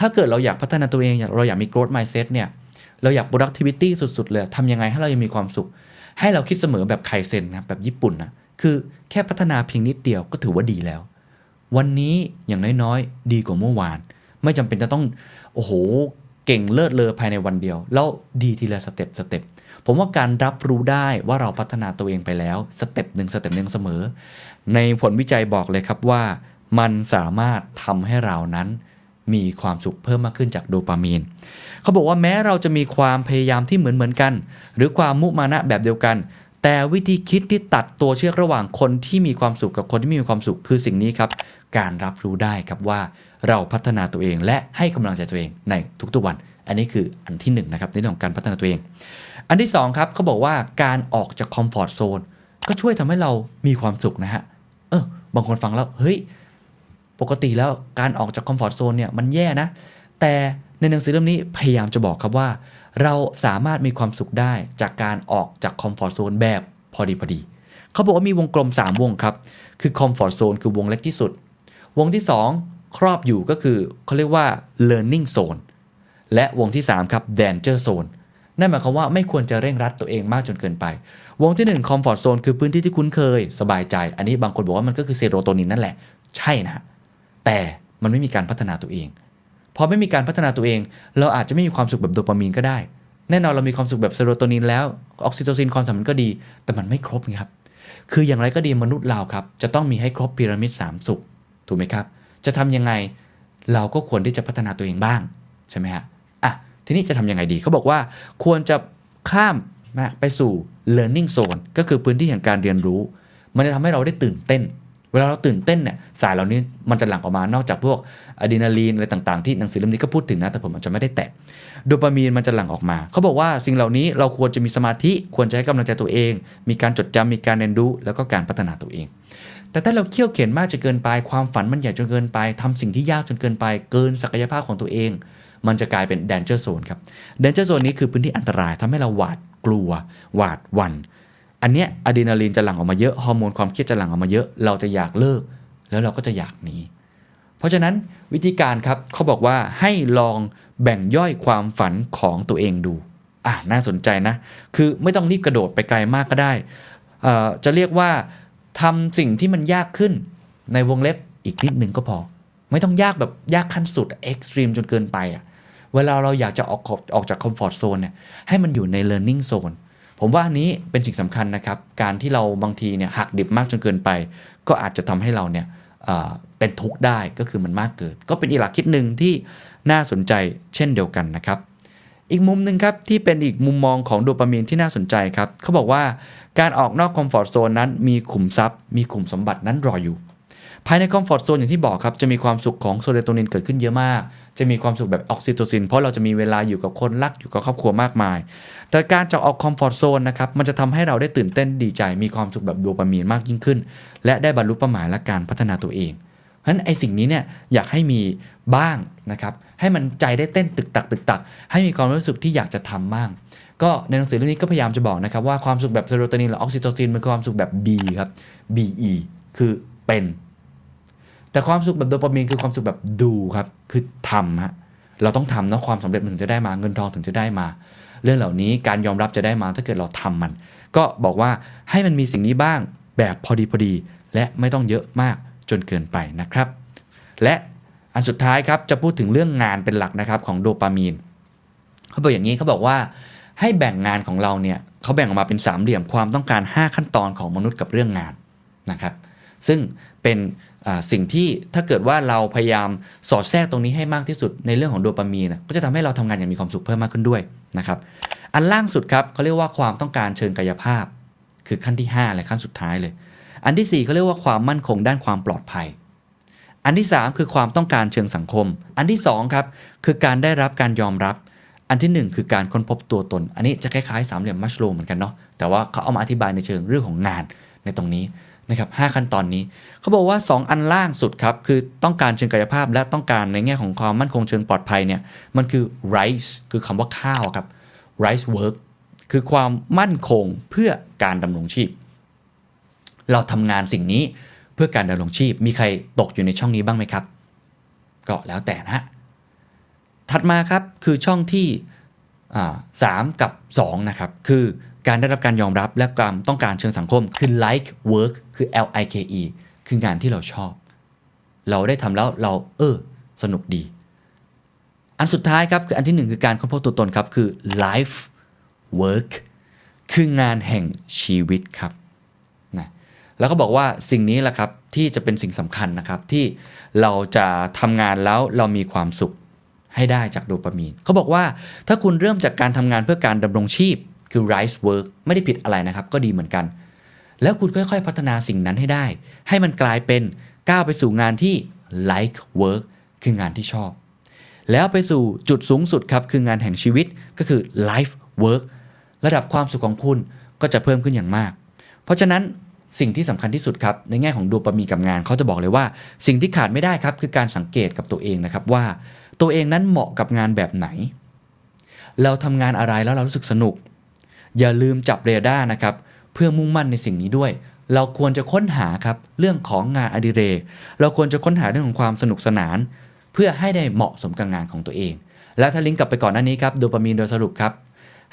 ถ้าเกิดเราอยากพัฒนาตัวเองเราอยากมี growth mindset เนี่ยเราอยาก productivity สุด ๆ เลยทำยังไงให้เรายังมีความสุข ให้เราคิดเสมอแบบไคเซนนะแบบญี่ปุ่นนะคือแค่พัฒนาเพียงนิดเดียวก็ถือว่าดีแล้ว วันนี้อย่างน้อยๆ ดีกว่าเมื่อวาน ไม่จำเป็นจะต้องโอ้โหเก่งเลิศเลอภายในวันเดียว แล้วดีทีละ step stepผมว่าการรับรู้ได้ว่าเราพัฒนาตัวเองไปแล้ว step หนึ่ง step หนึ่งเสมอ ในผลวิจัยบอกเลยครับว่า มันสามารถทำให้เรานั้น มีความสุขเพิ่มมากขึ้นจากโดปามีน เขาบอกว่าแม้เราจะมีความพยายามที่เหมือนเหมือนกัน หรือความมุมานะแบบเดียวกัน แต่วิธีคิดที่ตัดตัวเชือกระหว่างคนที่มีความสุขกับคนที่ไม่มีความสุขคือสิ่งนี้ครับ การรับรู้ได้ครับว่าเราพัฒนาตัวเองและให้กำลังใจตัวเองในทุกๆวัน อันนี้คืออันที่หนึ่งนะครับในเรื่องของการพัฒนาตัวเอง อันที่สองครับเขาบอกว่าการออกจาก comfort zone ก็ช่วยทำให้เรามีความสุขนะฮะเออบางคนฟังแล้วเฮ้ย ปกติแล้วการออกจาก comfort zone เนี่ยมันแย่นะ แต่ในหนังสือเล่มนี้พยายามจะบอกครับว่า เราสามารถมีความสุขได้จากการออกจาก comfort zone แบบพอดีพอดีเขาบอกว่ามีวงกลม 3 วงครับ คือ comfort zone คือวงเล็กที่สุด วงที่ 2 ครอบอยู่ก็คือเขาเรียกว่า learning zone และวงที่ 3 ครับ danger zone นั่นหมายความว่าไม่ควรจะเร่งรัดตัวเองมากจนเกินไป วงที่1 comfort zone คือพื้นที่ที่คุ้นเคย สบายใจ อันนี้บางคนบอกว่ามันก็คือเซโรโทนินนั่นแหละ ใช่นะ แต่มันไม่มีการพัฒนาตัวเอง พอไม่มีการพัฒนาตัวเอง เราอาจจะไม่มีความสุขแบบโดปามีนก็ได้ แน่นอนเรามีความสุขแบบเซโรโทนินแล้ว ออกซิโตซินความสัมพันธ์ก็ดี แต่มันไม่ครบครับ คืออย่างไรก็ดีมนุษย์เราครับ จะต้องมีให้ครบพีระมิด3สุข ถูกไหมครับ จะทำยังไงเราก็ควรที่จะพัฒนาตัวเองบ้างใช่ไหมฮะอะทีนี้จะทำยังไงดีเขาบอกว่าควรจะข้ามนะไปสู่ learning zone ก็คือพื้นที่แห่งการเรียนรู้ มันจะทำให้เราได้ตื่นเต้น วลาเราตื่นเต้นเนี่ยสายเหล่านี้มันจะหลั่งออกมานอกจากพวกอะดรีนาลีนอะไรต่างๆที่หนังสือเล่มนี้ก็พูดถึงนะ แต่ผมอาจจะไม่ได้แตะโดปามีนมันจะหลั่งออกมา เขาบอกว่าสิ่งเหล่านี้เราควรจะมีสมาธิควรจะให้กำลังใจตัวเอง มีการจดจำมีการเรียนรู้แล้วก็การพัฒนาตัวเอง แต่ถ้าเราเขี่ยวเข็นมากจนเกินไป ความฝันมันใหญ่จนเกินไปทำสิ่งที่ยากจนเกินไป เกินศักยภาพของตัวเอง มันจะกลายเป็น danger zone ครับ danger zone นี้คือพื้นที่อันตรายทำให้เราหวาดกลัว หวาดหวัน่น อันเนี้ยอะดรีนาลีนจะหลั่งออกมาเยอะฮอร์โมนความเครียดจะหลั่งออกมาเยอะเราจะอยากเลิก แล้วเราก็จะอยากหนีเพราะฉะนั้นวิธีการครับเขาบอกว่าให้ลองแบ่งย่อยความฝันของตัวเองดูอะน่าสนใจนะ คือไม่ต้องรีบกระโดดไปไกลมากก็ได้เอ่อจะเรียกว่าทำสิ่งที่มันยากขึ้นในวงเล็บอีกนิดนึงก็พอ ไม่ต้องยากแบบยากขั้นสุด extreme จนเกินไปอะเวลาเราอยากจะออกขอบออกจาก comfort zone เนี่ยให้มันอยู่ใน learning zone ผมว่านี้เป็นสิ่งสำคัญนะครับ การที่เราบางทีเนี่ยหักดิบมากจนเกินไป ก็อาจจะทำให้เราเนี่ยเป็นทุกข์ได้ก็คือมันมากเกิน ก็เป็นอีกหลักคิดหนึ่งที่น่าสนใจเช่นเดียวกันนะครับ อีกมุมหนึ่งครับ ที่เป็นอีกมุมมองของโดปามีนที่น่าสนใจครับเขาบอกว่าการออกนอก comfort zone นั้นมีขุมทรัพย์ มีขุมสมบัตินั้นรออยู่ ภายใน comfort zone อย่างที่บอกครับจะมีความสุขของเซโรโทนินเกิดขึ้นเยอะมาก จะมีความสุขแบบออกซิโตซิน เพราะเราจะมีเวลาอยู่กับคนรักอยู่กับครอบครัวมากมาย แต่การจะออก comfort zone นะครับมันจะทำให้เราได้ตื่นเต้นดีใจ มีความสุขแบบโดปามีนมากยิ่งขึ้น และได้บรรลุเป้าหมายและการพัฒนาตัวเองเพราะฉะนั้นไอสิ่งนี้เนี่ยอยากให้มีบ้างนะครับให้มันใจได้เต้นตึกตักตึกตัก ให้มีความรู้สึกที่อยากจะทำบ้างก็ในหนังสือเล่มนี้ก็พยายามจะบอกนะครับว่าความสุขแบบเซโรโทนินหรือออกซิโตซินมันคือความสุขแบบ B ครับ BE คือเป็น แต่ความสุขแบบโดปามีนคือความสุขแบบดูครับ คือทำฮะเราต้องทำนะความสำเร็จมันถึงจะได้มาเงินทองถึงจะได้มา เรื่องเหล่านี้การยอมรับจะได้มาถ้าเกิดเราทำมัน ก็บอกว่าให้มันมีสิ่งนี้บ้างแบบพอดีพอดี และไม่ต้องเยอะมากจนเกินไปนะครับ และอันสุดท้ายครับจะพูดถึงเรื่องงานเป็นหลักนะครับของโดปามีนเขาบอกอย่างนี้เขาบอกว่าให้แบ่งงานของเราเนี่ยเขาแบ่งออกมาเป็นสามเหลี่ยมความต้องการ 5 ขั้นตอนของมนุษย์กับเรื่องงานนะครับ ซึ่งเป็น สิ่งที่ถ้าเกิดว่าเราพยายามสอดแทรกตรงนี้ให้มากที่สุดในเรื่องของโดปามีนะก็จะทำให้เราทำงานอย่างมีความสุขเพิ่มมากขึ้นด้วยนะครับอันล่างสุดครับเขาเรียกว่าความต้องการเชิงกายภาพ คือขั้นที่5และขั้นสุดท้ายเลย อันที่4เขาเรียกว่าความมั่นคงด้านความปลอดภัย อันที่ 3 คือความต้องการเชิงสังคม อันที่2ครับคือการได้รับการยอมรับ อันที่ 1 คือการค้นพบตัวตน อันนี้จะคล้ายๆสามเหลี่ยมมัชโลเหมือนกันเนาะแต่ว่าเขาเอามาอธิบายในเชิงเรื่องของงานในตรงนี้ นะครับหขั้นตอนนี้ เขาบอกว่า 2 อันล่างสุดครับ คือต้องการเชิงกายภาพและต้องการในแง่ของความมั่นคงเชิงปลอดภัยเนี่ยมันคือ rice คือคำว่าข้าวครับ rice work คือความมั่นคงเพื่อการดำรงชีพ เราทำงานสิ่งนี้เพื่อการดำรงชีพ มีใครตกอยู่ในช่องนี้บ้างไหมครับ ก็แล้วแต่นะฮะถัดมาครับคือช่องที่สามกับ 2 นะครับ คือการได้รับการยอมรับและความต้องการเชิงสังคมคือ like work คือ L I K E คืองานที่เราชอบ เราได้ทำแล้วเราเออ สนุกดี อันสุดท้ายครับ คืออันที่หนึ่งคือการค้นพบตัวตนครับ คือ life work คืองานแห่งชีวิตครับนะแล้วก็บอกว่าสิ่งนี้แหละครับ ที่จะเป็นสิ่งสำคัญนะครับ ที่เราจะทำงานแล้วเรามีความสุขให้ได้จากโดปามีนเขาบอกว่าถ้าคุณเริ่มจากการทำงานเพื่อการดำรงชีพคือ rice work ไม่ได้ผิดอะไรนะครับ ก็ดีเหมือนกัน แล้วคุณค่อยๆ พัฒนาสิ่งนั้นให้ได้ ให้มันกลายเป็นก้าวไปสู่งานที่ like work คืองานที่ชอบ แล้วไปสู่จุดสูงสุดครับ คืองานแห่งชีวิตก็คือ life work ระดับความสุขของคุณก็จะเพิ่มขึ้นอย่างมาก เพราะฉะนั้นสิ่งที่สำคัญที่สุดครับ ในแง่ของโดปามีนกับงานเขาจะบอกเลยว่า สิ่งที่ขาดไม่ได้ครับ คือการสังเกตกับตัวเองนะครับว่า ตัวเองนั้นเหมาะกับงานแบบไหน เราทำงานอะไรแล้วเรารู้สึกสนุก อย่าลืมจับเรดาร์นะครับ เพื่อมุ่งมั่นในสิ่งนี้ด้วย เราควรจะค้นหาครับเรื่องของงานอดิเรก เราควรจะค้นหาเรื่องของความสนุกสนาน เพื่อให้ได้เหมาะสมกับงานของตัวเอง แล้วถ้าลิงก์กลับไปก่อนหน้านี้ครับโดปามีนโดยสรุปครับ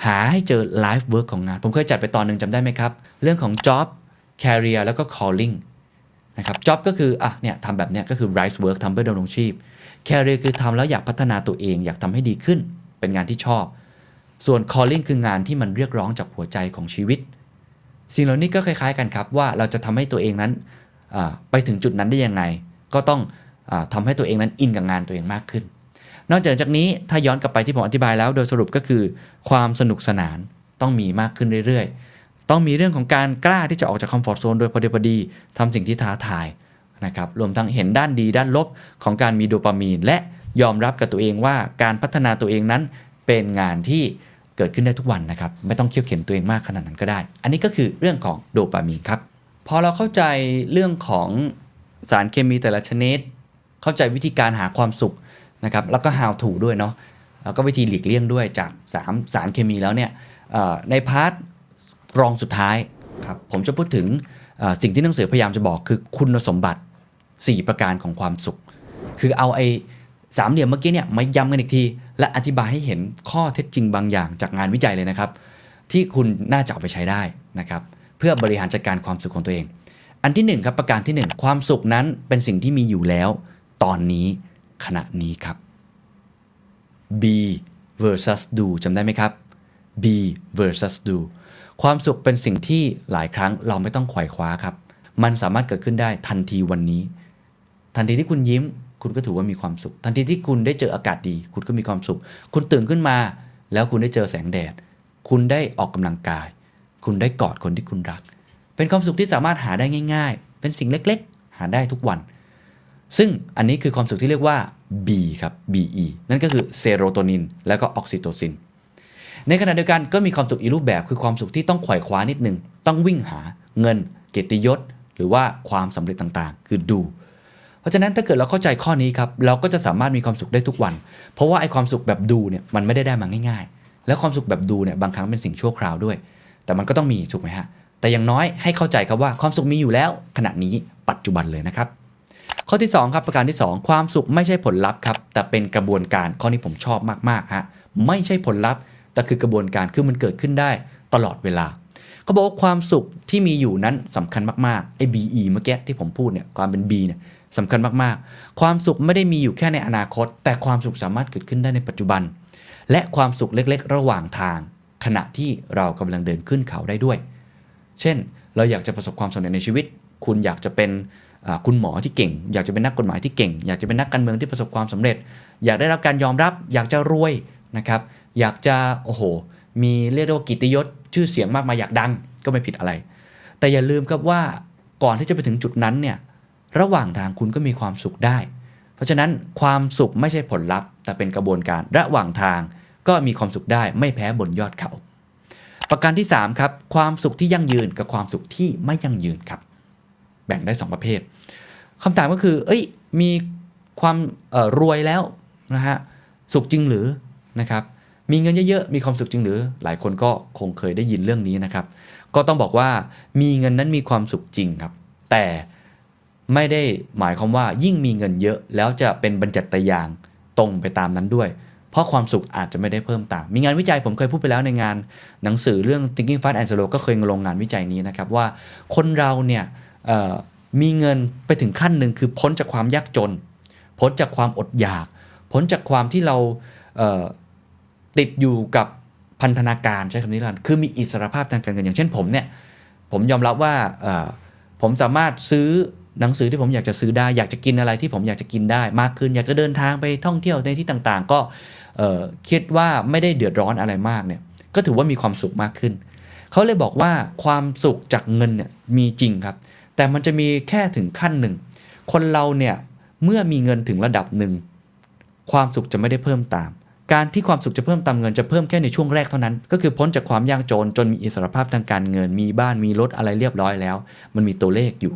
หาให้เจอ life work ของงาน ผมเคยจัดไปตอนหนึ่งจำได้ไหมครับ เรื่องของ job career แล้วก็ calling นะครับ job ก็คืออะเนี่ยทำแบบเนี้ยก็คือ rice work ทำเพื่อดำรงชีพ career คือทำแล้วอยากพัฒนาตัวเอง อยากทำให้ดีขึ้น เป็นงานที่ชอบ ส่วน calling คืองานที่มันเรียกร้องจากหัวใจของชีวิต สิ่งเหล่านี้ก็คล้ายๆกันครับ ว่าเราจะทำให้ตัวเองนั้นไปถึงจุดนั้นได้ยังไง ก็ต้องอาทำให้ตัวเองนั้นอินกับงานตัวเองมากขึ้น นอกจากจากนี้ถ้าย้อนกลับไปที่ผมอธิบายแล้ว โดยสรุปก็คือความสนุกสนานต้องมีมากขึ้นเรื่อยๆ ต้องมีเรื่องของการกล้าที่จะออกจากคอมฟอร์ทโซนโดยพอดีพอดีทำสิ่งที่ท้าทายนะครับรวมทั้งเห็นด้านดีด้านลบของการมีโดปามีน และยอมรับกับตัวเองว่าการพัฒนาตัวเองนั้นเป็นงานที่ เกิดขึ้นได้ทุกวันนะครับ ไม่ต้องเคี่ยวเข็นตัวเองมากขนาดนั้นก็ได้ อันนี้ก็คือเรื่องของโดปามีนครับ พอเราเข้าใจเรื่องของสารเคมีแต่ละชนิด เข้าใจวิธีการหาความสุขนะครับ แล้วก็ how to ด้วยเนาะ แล้วก็วิธีหลีกเลี่ยงด้วยจาก 3 สารเคมีแล้วเนี่ยในพาร์ทรองสุดท้ายครับ ผมจะพูดถึงสิ่งที่หนังสือพยายามจะบอกคือคุณสมบัติ 4 ประการของความสุข คือเอาไอ้ สามเหลี่ยมเมื่อกี้เนี่ยมาย้ำกันอีกที และอธิบายให้เห็นข้อเท็จจริงบางอย่างจากงานวิจัยเลยนะครับ ที่คุณน่าจะเอาไปใช้ได้นะครับ เพื่อบริหารจัดการความสุขของตัวเอง อันที่หนึ่งครับประการที่หนึ่งความสุขนั้นเป็นสิ่งที่มีอยู่แล้ว ตอนนี้ขณะนี้ครับ b versus do จำได้ไหมครับ b versus do ความสุขเป็นสิ่งที่หลายครั้งเราไม่ต้องขว่คว้าครับ มันสามารถเกิดขึ้นได้ทันทีวันนี้ ทันทีที่คุณยิ้ม คุณก็ถือว่ามีความสุข ทันทีที่คุณได้เจออากาศดี คุณก็มีความสุข คุณตื่นขึ้นมา แล้วคุณได้เจอแสงแดด คุณได้ออกกำลังกาย คุณได้กอดคนที่คุณรัก เป็นความสุขที่สามารถหาได้ง่าย ๆ เป็นสิ่งเล็กๆ หาได้ทุกวัน ซึ่งอันนี้คือความสุขที่เรียกว่า B ครับ BE นั่นก็คือเซโรโทนินแล้วก็ออกซิโตซิน ในขณะเดียวกันก็มีความสุขอีกรูปแบบคือความสุขที่ต้องขว่คว้านิดนึง ต้องวิ่งหาเงิน เกียรติยศ หรือว่าความสำเร็จต่างๆ คือดู เพราะฉะนั้นถ้าเกิดเราเข้าใจข้อนี้ครับเราก็จะสามารถมีความสุขได้ทุกวัน เพราะว่าไอ้ความสุขแบบดูเนี่ยมันไม่ได้ได้มาง่าย ๆ แล้วความสุขแบบดูเนี่ยบางครั้งเป็นสิ่งชั่วคราวด้วย แต่มันก็ต้องมีถูกไหมฮะแต่อย่างน้อยให้เข้าใจครับว่าความสุขมีอยู่แล้ว ขณะนี้ปัจจุบันเลยนะครับข้อที่2ครับประการที่ 2 ความสุขไม่ใช่ผลลัพธ์ครับแต่เป็นกระบวนการข้อนี้ผมชอบมากๆฮะไม่ใช่ผลลัพธ์แต่คือกระบวนการคือมันเกิดขึ้นได้ตลอดเวลาเขาบอกว่าความสุขที่มีอยู่นั้นสำคัญมากๆไอ้ BE เมื่อกี้ที่ผมพูดเนี่ยความเป็น B เนี่ย สำคัญมากๆ ความสุขไม่ได้มีอยู่แค่ในอนาคต แต่ความสุขสามารถเกิดขึ้นได้ในปัจจุบัน และความสุขเล็กๆ ระหว่างทาง ขณะที่เรากำลังเดินขึ้นเขาได้ด้วย เช่น เราอยากจะประสบความสำเร็จในชีวิต คุณอยากจะเป็นคุณหมอที่เก่ง อยากจะเป็นนักกฎหมายที่เก่ง อยากจะเป็นนักการเมืองที่ประสบความสำเร็จ อยากได้รับการยอมรับ อยากจะรวยนะครับ อยากจะโอ้โห มีเรียกว่ากิตติยศชื่อเสียงมากมายอยากดังก็ไม่ผิดอะไร แต่อย่าลืมครับว่าก่อนที่จะไปถึงจุดนั้นเนี่ย ระหว่างทางคุณก็มีความสุขได้ เพราะฉะนั้นความสุขไม่ใช่ผลลัพธ์ แต่เป็นกระบวนการระหว่างทางก็มีความสุขได้ไม่แพ้บนยอดเขา ประการที่3ครับความสุขที่ยั่งยืนกับความสุขที่ไม่ยั่งยืนครับ แบ่งได้ 2 ประเภทคำถามก็คือ เอ้ย มีความรวยแล้วนะฮะสุขจริงหรือนะครับมีเงินเยอะๆ มีความสุขจริงหรือ หลายคนก็คงเคยได้ยินเรื่องนี้นะครับ ก็ต้องบอกว่ามีเงินนั้นมีความสุขจริงครับ แต่ ไม่ได้หมายความว่ายิ่งมีเงินเยอะ แล้วจะเป็นบรรจัตยางตรงไปตามนั้นด้วย เพราะความสุขอาจจะไม่ได้เพิ่มตาม มีงานวิจัยผมเคยพูดไปแล้วในงานหนังสือเรื่อง Thinking Fast and Slow ก็เคยลงงานวิจัยนี้นะครับว่าคนเราเนี่ยมีเงินไปถึงขั้นหนึ่งคือพ้นจากความยากจน พ้นจากความอดอยาก พ้นจากความที่เราเติดอยู่กับพันธนาการใช้คำนี้แล้วกันคือมีอิสรภาพทางการเงินอย่างเช่นผมเนี่ยผมยอมรับว่าผมสามารถซื้อ หนังสือที่ผมอยากจะซื้อได้ อยากจะกินอะไรที่ผมอยากจะกินได้มากขึ้น อยากจะเดินทางไปท่องเที่ยวในที่ต่างๆ ก็คิดว่าไม่ได้เดือดร้อนอะไรมากเนี่ยก็ถือว่ามีความสุขมากขึ้น เขาเลยบอกว่าความสุขจากเงินเนี่ยมีจริงครับ แต่มันจะมีแค่ถึงขั้นหนึ่ง คนเราเนี่ยเมื่อมีเงินถึงระดับหนึ่ง ความสุขจะไม่ได้เพิ่มตาม การที่ความสุขจะเพิ่มตามเงินจะเพิ่มแค่ในช่วงแรกเท่านั้น ก็คือพ้นจากความยากจนจนมีอิสรภาพทางการเงิน มีบ้านมีรถอะไรเรียบร้อยแล้ว มันมีตัวเลขอยู่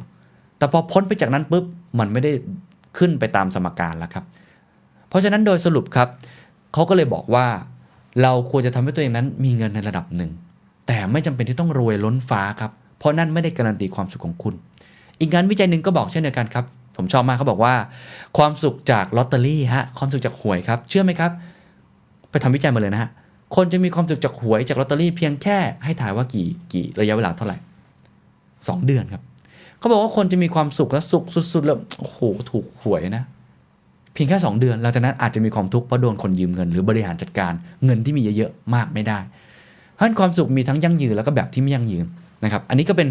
แต่พอพ้นไปจากนั้นปุ๊บมันไม่ได้ขึ้นไปตามสมการแล้วครับ เพราะฉะนั้นโดยสรุปครับเขาก็เลยบอกว่า เราควรจะทำให้ตัวเองนั้นมีเงินในระดับหนึ่ง แต่ไม่จำเป็นที่ต้องรวยล้นฟ้าครับ เพราะนั่นไม่ได้การันตีความสุขของคุณ อีกงานวิจัยหนึ่งก็บอกเช่นเดียวกันครับ ผมชอบมากเขาบอกว่า ความสุขจากลอตเตอรี่ฮะความสุขจากหวยครับเชื่อไหมครับ ไปทำวิจัยมาเลยนะฮะคนจะมีความสุขจากหวยจากลอตเตอรี่เพียงแค่ให้ถ่ายว่ากี่กี่ระยะเวลาเท่าไหร่สองเดือนครับ เขาบอกว่าคนจะมีความสุขและสุขสุดๆแล้วโอ้โหถูกหวยนะ เพียงแค่2เดือนหลังจากนั้นอาจจะมีความทุกข์เพราะโดนคนยืมเงินหรือบริหารจัดการเงินที่มีเยอะๆมากไม่ได้เพราะฉะนั้นความสุขมีทั้งยั่งยืนแล้วก็แบบที่ไม่ยั่งยืนนะครับ อันนี้ก็เป็น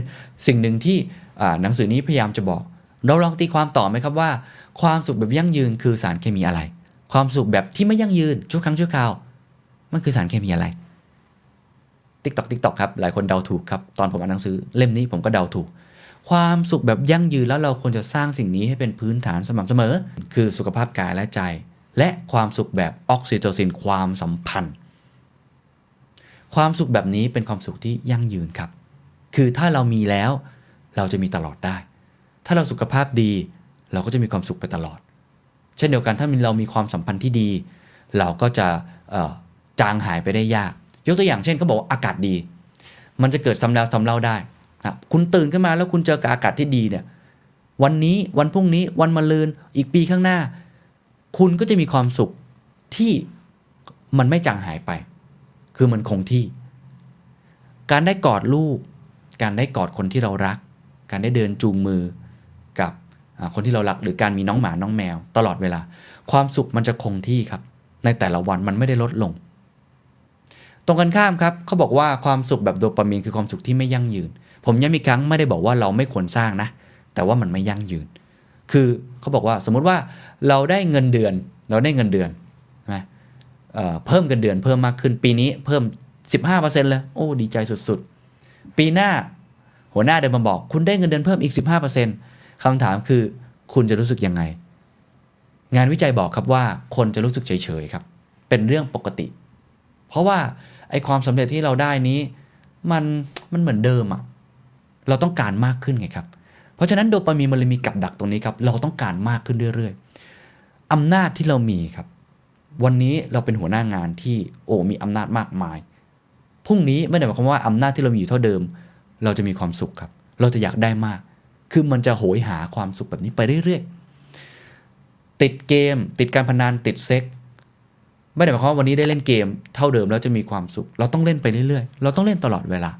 สิ่งหนึ่งที่หนังสือนี้พยายามจะบอก เราลองตีความต่อไหมครับว่า ความสุขแบบยั่งยืนคือสารเคมีอะไร ความสุขแบบที่ไม่ยั่งยืนชั่วครั้งชั่วคราวมันคือสารเคมีอะไรติ๊กตอกติ๊กตอกครับ หลายคนเดาถูกครับ ตอนผมอ่านหนังสือเล่มนี้ผมก็เดาถูก ความสุขแบบยั่งยืนแล้วเราควรจะสร้างสิ่งนี้ให้เป็นพื้นฐานสม่ำเสมอ คือสุขภาพกายและใจ และความสุขแบบออกซิโตซินความสัมพันธ์ ความสุขแบบนี้เป็นความสุขที่ยั่งยืนครับ คือถ้าเรามีแล้ว เราจะมีตลอดได้ ถ้าเราสุขภาพดี เราก็จะมีความสุขไปตลอด เช่นเดียวกันถ้าเรามีความสัมพันธ์ที่ดี เราก็จะจางหายไปได้ยาก ยกตัวอย่างเช่นเขาบอกว่าอากาศดี มันจะเกิดซ้ำแล้วซ้ำเล่าได้ คุณตื่นขึ้นมาแล้วคุณเจอกับอากาศที่ดีเนี่ย วันนี้วันพรุ่งนี้วันมะรืนอีกปีข้างหน้า คุณก็จะมีความสุขที่มันไม่จางหายไป คือมันคงที่ การได้กอดลูก การได้กอดคนที่เรารัก การได้เดินจูงมือกับคนที่เรารักหรือการมีน้องหมาน้องแมว ตลอดเวลา ความสุขมันจะคงที่ครับ ในแต่ละวันมันไม่ได้ลดลง ตรงกันข้ามครับเขาบอกว่าความสุขแบบโดปามีนคือความสุขที่ไม่ยั่งยืน ผมย้ำอีกครั้งไม่ได้บอกว่าเราไม่ควรสร้างนะ แต่ว่ามันไม่ยั่งยืน คือเขาบอกว่าสมมุติว่าเราได้เงินเดือน เราได้เงินเดือนใช่ไหมเเพิ่มเงินเดือนเพิ่มมากขึ้นปีนี้เพิ่ม 15%เลยโอ้ดีใจสุดๆ ปีหน้าหัวหน้าเดินมาบอก คุณได้เงินเดือนเพิ่มอีก 15%คำถามคือคุณจะรู้สึกยังไง งานวิจัยบอกครับว่าคนจะรู้สึกเฉยๆครับ เป็นเรื่องปกติ เพราะว่าไอความสำเร็จที่เราได้นี้ มันมันเหมือนเดิมอะ เราต้องการมากขึ้นไงครับ เพราะฉะนั้นโดปามีนมันเลยมีกับดักตรงนี้ครับ เราต้องการมากขึ้นเรื่อยๆอำนาจที่เรามีครับ วันนี้เราเป็นหัวหน้างานที่โอ้มีอำนาจมากมายพรุ่งนี้ไม่ได้หมายความว่าอำนาจที่เรามีอยู่เท่าเดิม เราจะมีความสุขครับ เราจะอยากได้มาก คือมันจะโหยหาความสุขแบบนี้ไปเรื่อยๆติดเกม ติดการพนันติดเซ็กไม่ได้หมายความว่าวันนี้ได้เล่นเกม เท่าเดิมแล้วจะมีความสุข เราต้องเล่นไปเรื่อยๆ เราต้องเล่นตลอดเวลา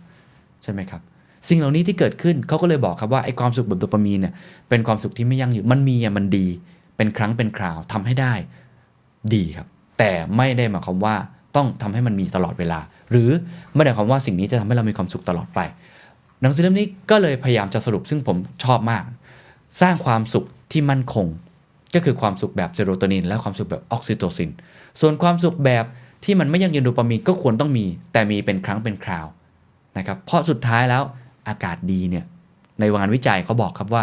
ใช่ไหมครับ สิ่งเหล่านี้ที่เกิดขึ้นเขาก็เลยบอกครับว่าไอ้ความสุขแบบโดปามีนเนี่ยเป็นความสุขที่ไม่ยั่งยืนมันมีอะมันดี เป็นครั้งเป็นคราวทำให้ได้ดีครับ แต่ไม่ได้หมายความว่าต้องทำให้มันมีตลอดเวลา หรือไม่ได้หมายความว่าสิ่งนี้จะทำให้เรามีความสุขตลอดไปหนังสือเล่มนี้ก็เลยพยายามจะสรุปซึ่งผมชอบมาก สร้างความสุขที่มั่นคง ก็คือความสุขแบบเซโรโทนิน และความสุขแบบออกซิโตซิน ส่วนความสุขแบบที่มันไม่ยั่งยืนโดปามีนก็ควรต้องมี แต่มีเป็นครั้งเป็นคราวนะครับเพราะสุดท้ายแล้ว อากาศดีเนี่ยในงานวิจัยเขาบอกครับว่า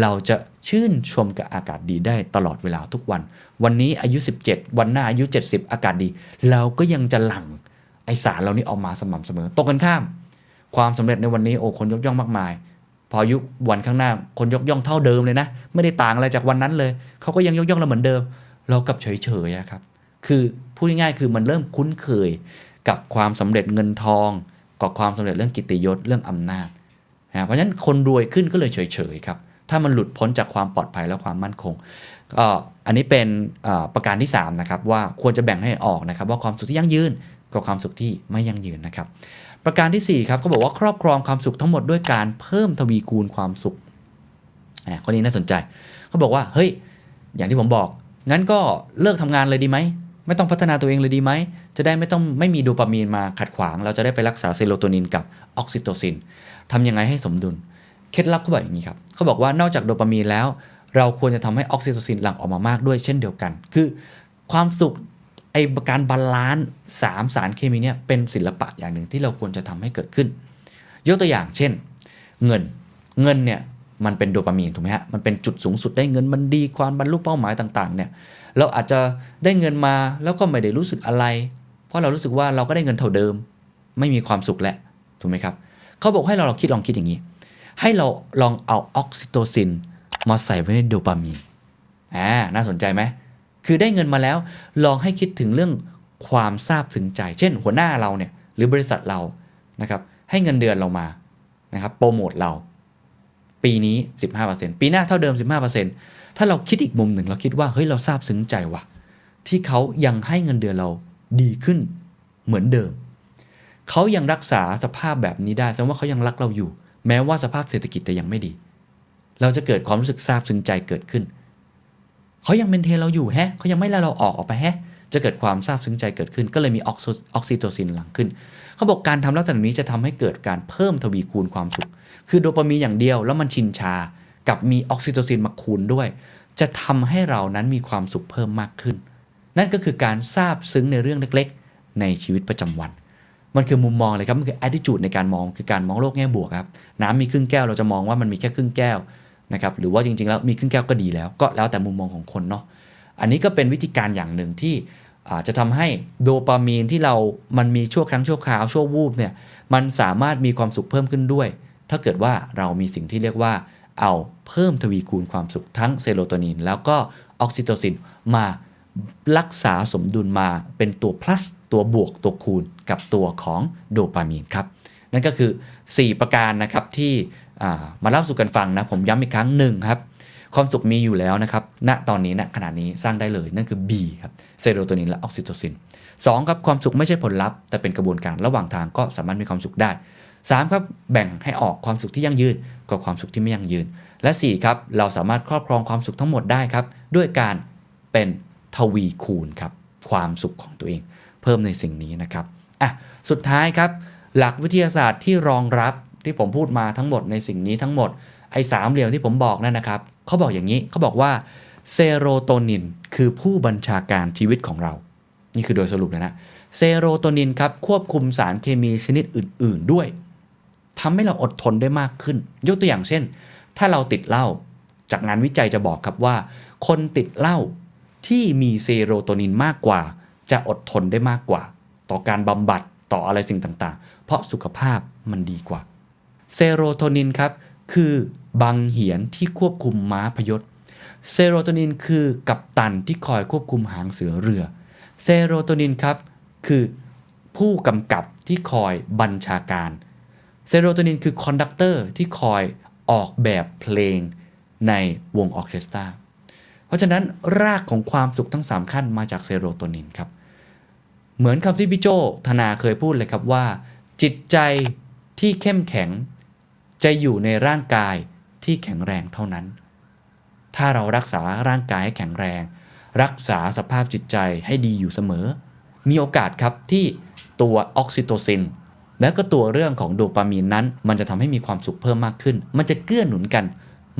เราจะชื่นชมกับอากาศดีได้ตลอดเวลาทุกวัน วันนี้อายุ 17 วันหน้าอายุ 70 อากาศดี เราก็ยังจะหลั่งไอสารเหล่านี้ออกมาสม่ำเสมอตรงกันข้าม ความสำเร็จในวันนี้โอ้คนยกย่องมากมาย พออายุวันข้างหน้าคนยกย่องเท่าเดิมเลยนะ ไม่ได้ต่างอะไรจากวันนั้นเลยเขาก็ยังยกย่องเราเหมือนเดิม เรากับเฉยๆอะครับคือพูดง่ายๆคือมันเริ่มคุ้นเคยกับความสำเร็จเงินทองกับความสำเร็จเรื่องกิตติยศเรื่องอำนาจ นะเพราะฉะนั้นคนรวยขึ้นก็เลยเฉยๆครับ ถ้ามันหลุดพ้นจากความปลอดภัยและความมั่นคงก็อันนี้เป็นประการที่3นะครับว่าควรจะแบ่งให้ออกนะครับ ว่าความสุขที่ยั่งยืนกับความสุขที่ไม่ยั่งยืนนะครับ ประการที่4ครับเขาบอกว่าครอบครองความสุขทั้งหมดด้วยการเพิ่มทวีคูณความสุขอ่าข้อนี้น่าสนใจเขาบอกว่าเฮ้ยอย่างที่ผมบอกงั้นก็เลิกทำงานเลยดีไหม ไม่ต้องพัฒนาตัวเองเลยดีไหม จะได้ไม่ต้องไม่มีโดปามีนมาขัดขวาง เราจะได้ไปรักษาเซโรโทนินกับออกซิโตซินทำยังไงให้สมดุล เคล็ดลับเขาบอกอย่างนี้ครับ เขาบอกว่านอกจากโดปามีนแล้ว เราควรจะทำให้ออกซิโตซินหลั่งออกมามากด้วยเช่นเดียวกัน คือความสุขไอการ balance สามสารเคมีเนี่ยเป็นศิลปะอย่างหนึ่งที่เราควรจะทำให้เกิดขึ้น ยกตัวอย่างเช่น เงินเงินเนี่ยมันเป็นโดปามีนถูกไหมฮะมันเป็นจุดสูงสุดได้เงินมันดีความบรรลุเป้าหมายต่างๆเนี่ย เราอาจจะได้เงินมาแล้วก็ไม่ได้รู้สึกอะไร เพราะเรารู้สึกว่าเราก็ได้เงินเท่าเดิม ไม่มีความสุขแหละถูกไหมครับเขาบอกให้เราลองคิดลองคิดอย่างนี้ ให้เราลองเอาออกซิโตซินมาใส่ไว้ในโดปามีนอ่าน่าสนใจไหมคือได้เงินมาแล้ว ลองให้คิดถึงเรื่องความซาบซึ้งใจ เช่น หัวหน้าเราเนี่ยหรือบริษัทเรานะครับให้เงินเดือนเรามานะครับโปรโมทเรา ปีนี้ 15%ปีหน้าเท่าเดิม 15% ถ้าเราคิดอีกมุมหนึ่งเราคิดว่าเฮ้ยเราซาบซึ้งใจว่ะ ที่เขายังให้เงินเดือนเราดีขึ้นเหมือนเดิม เขายังรักษาสภาพแบบนี้ได้แสดงว่าเขายังรักเราอยู่ แม้ว่าสภาพเศรษฐกิจจะยังไม่ดี เราจะเกิดความรู้สึกซาบซึ้งใจเกิดขึ้น เขายังเมนเทนเราอยู่แฮะเขายังไม่ไล่เราออกออกไปแฮะจะเกิดความซาบซึ้งใจเกิดขึ้น ก็เลยมีออกซิโตซินหลั่งขึ้น เขาบอกการทำลักษณะนี้จะทำให้เกิดการเพิ่มทวีคูณความสุข คือโดปามีนอย่างเดียวแล้วมันชินชา กับมีออกซิโตซินมาคูณด้วย จะทำให้เรานั้นมีความสุขเพิ่มมากขึ้น นั่นก็คือการซาบซึ้งในเรื่องเล็กๆ ในชีวิตประจำวัน มันคือมุมมองเลยครับ มันคือ attitude ในการมองคือการมองโลกแง่บวกครับ น้ำมีครึ่งแก้วเราจะมองว่ามันมีแค่ครึ่งแก้วนะครับหรือว่าจริงๆแล้วมีครึ่งแก้วก็ดีแล้ว ก็แล้วแต่มุมมองของคนเนาะอันนี้ก็เป็นวิธีการอย่างหนึ่งที่จะทำให้โดปามีนที่เรา มันมีชั่วครั้งชั่วคราวชั่ววูบเนี่ย มันสามารถมีความสุขเพิ่มขึ้นด้วย ถ้าเกิดว่าเรามีสิ่งที่เรียกว่า เอาเพิ่มทวีคูณความสุขทั้งเซโรโทนิน แล้วก็ออกซิโตซินมารักษาสมดุลมาเป็นตัว plus ตัวบวกตัวคูณกับตัวของโดปามีนครับ นั่นก็คือ 4 ประการนะครับที่มาเล่าสู่กันฟังนะ ผมย้ำอีกครั้งหนึ่งครับ ความสุขมีอยู่แล้วนะครับณตอนนี้ณขณะนี้สร้างได้เลยนั่นคือ B ครับเซโรโทนินและออกซิโตซิน 2 ครับความสุขไม่ใช่ผลลัพธ์แต่เป็นกระบวนการระหว่างทางก็สามารถมีความสุขได้ 3 ครับแบ่งให้ออกความสุขที่ยั่งยืน กับความสุขที่ไม่ยั่งยืน และ4ครับเราสามารถครอบครองความสุขทั้งหมดได้ครับ ด้วยการเป็นทวีคูณครับความสุขของตัวเอง เพิ่มในสิ่งนี้นะครับอะสุดท้ายครับ หลักวิทยาศาสตร์ที่รองรับที่ผมพูดมาทั้งหมดในสิ่งนี้ทั้งหมดไอ้สามเหลี่ยมที่ผมบอกนั่นนะครับเขาบอกอย่างนี้เขาบอกว่าเซโรโทนินคือผู้บัญชาการชีวิตของเรา นี่คือโดยสรุปเลยนะเซโรโทนินครับควบคุมสารเคมีชนิดอื่น ๆ ด้วย ทำให้เราอดทนได้มากขึ้น ยกตัวอย่างเช่น ถ้าเราติดเหล้าจากงานวิจัยจะบอกครับว่า คนติดเหล้าที่มีเซโรโทนินมากกว่า จะอดทนได้มากกว่า ต่อการบำบัดต่ออะไรสิ่งต่างๆ เพราะสุขภาพมันดีกว่าเซโรโทนินครับคือ บังเหียนที่ควบคุมม้าพยศเซโรโทนินคือกัปตันที่คอยควบคุมหางเสือเรือเซโรโทนินครับคือผู้กำกับที่คอยบัญชาการ เซโรโทนินคือ conductor ที่คอยออกแบบเพลงในวงออเคสตราเพราะฉะนั้นรากของความสุขทั้ง 3 ขั้นมาจากเซโรโทนินครับ เหมือนคำที่พี่โจธนาเคยพูดเลยครับว่า จิตใจที่เข้มแข็ง จะอยู่ในร่างกายที่แข็งแรงเท่านั้น ถ้าเรารักษาร่างกายให้แข็งแรง รักษาสภาพจิตใจให้ดีอยู่เสมอ มีโอกาสครับที่ตัวออกซิโตซิน และก็ตัวเรื่องของโดปามีนนั้น มันจะทำให้มีความสุขเพิ่มมากขึ้น มันจะเกื้อหนุนกัน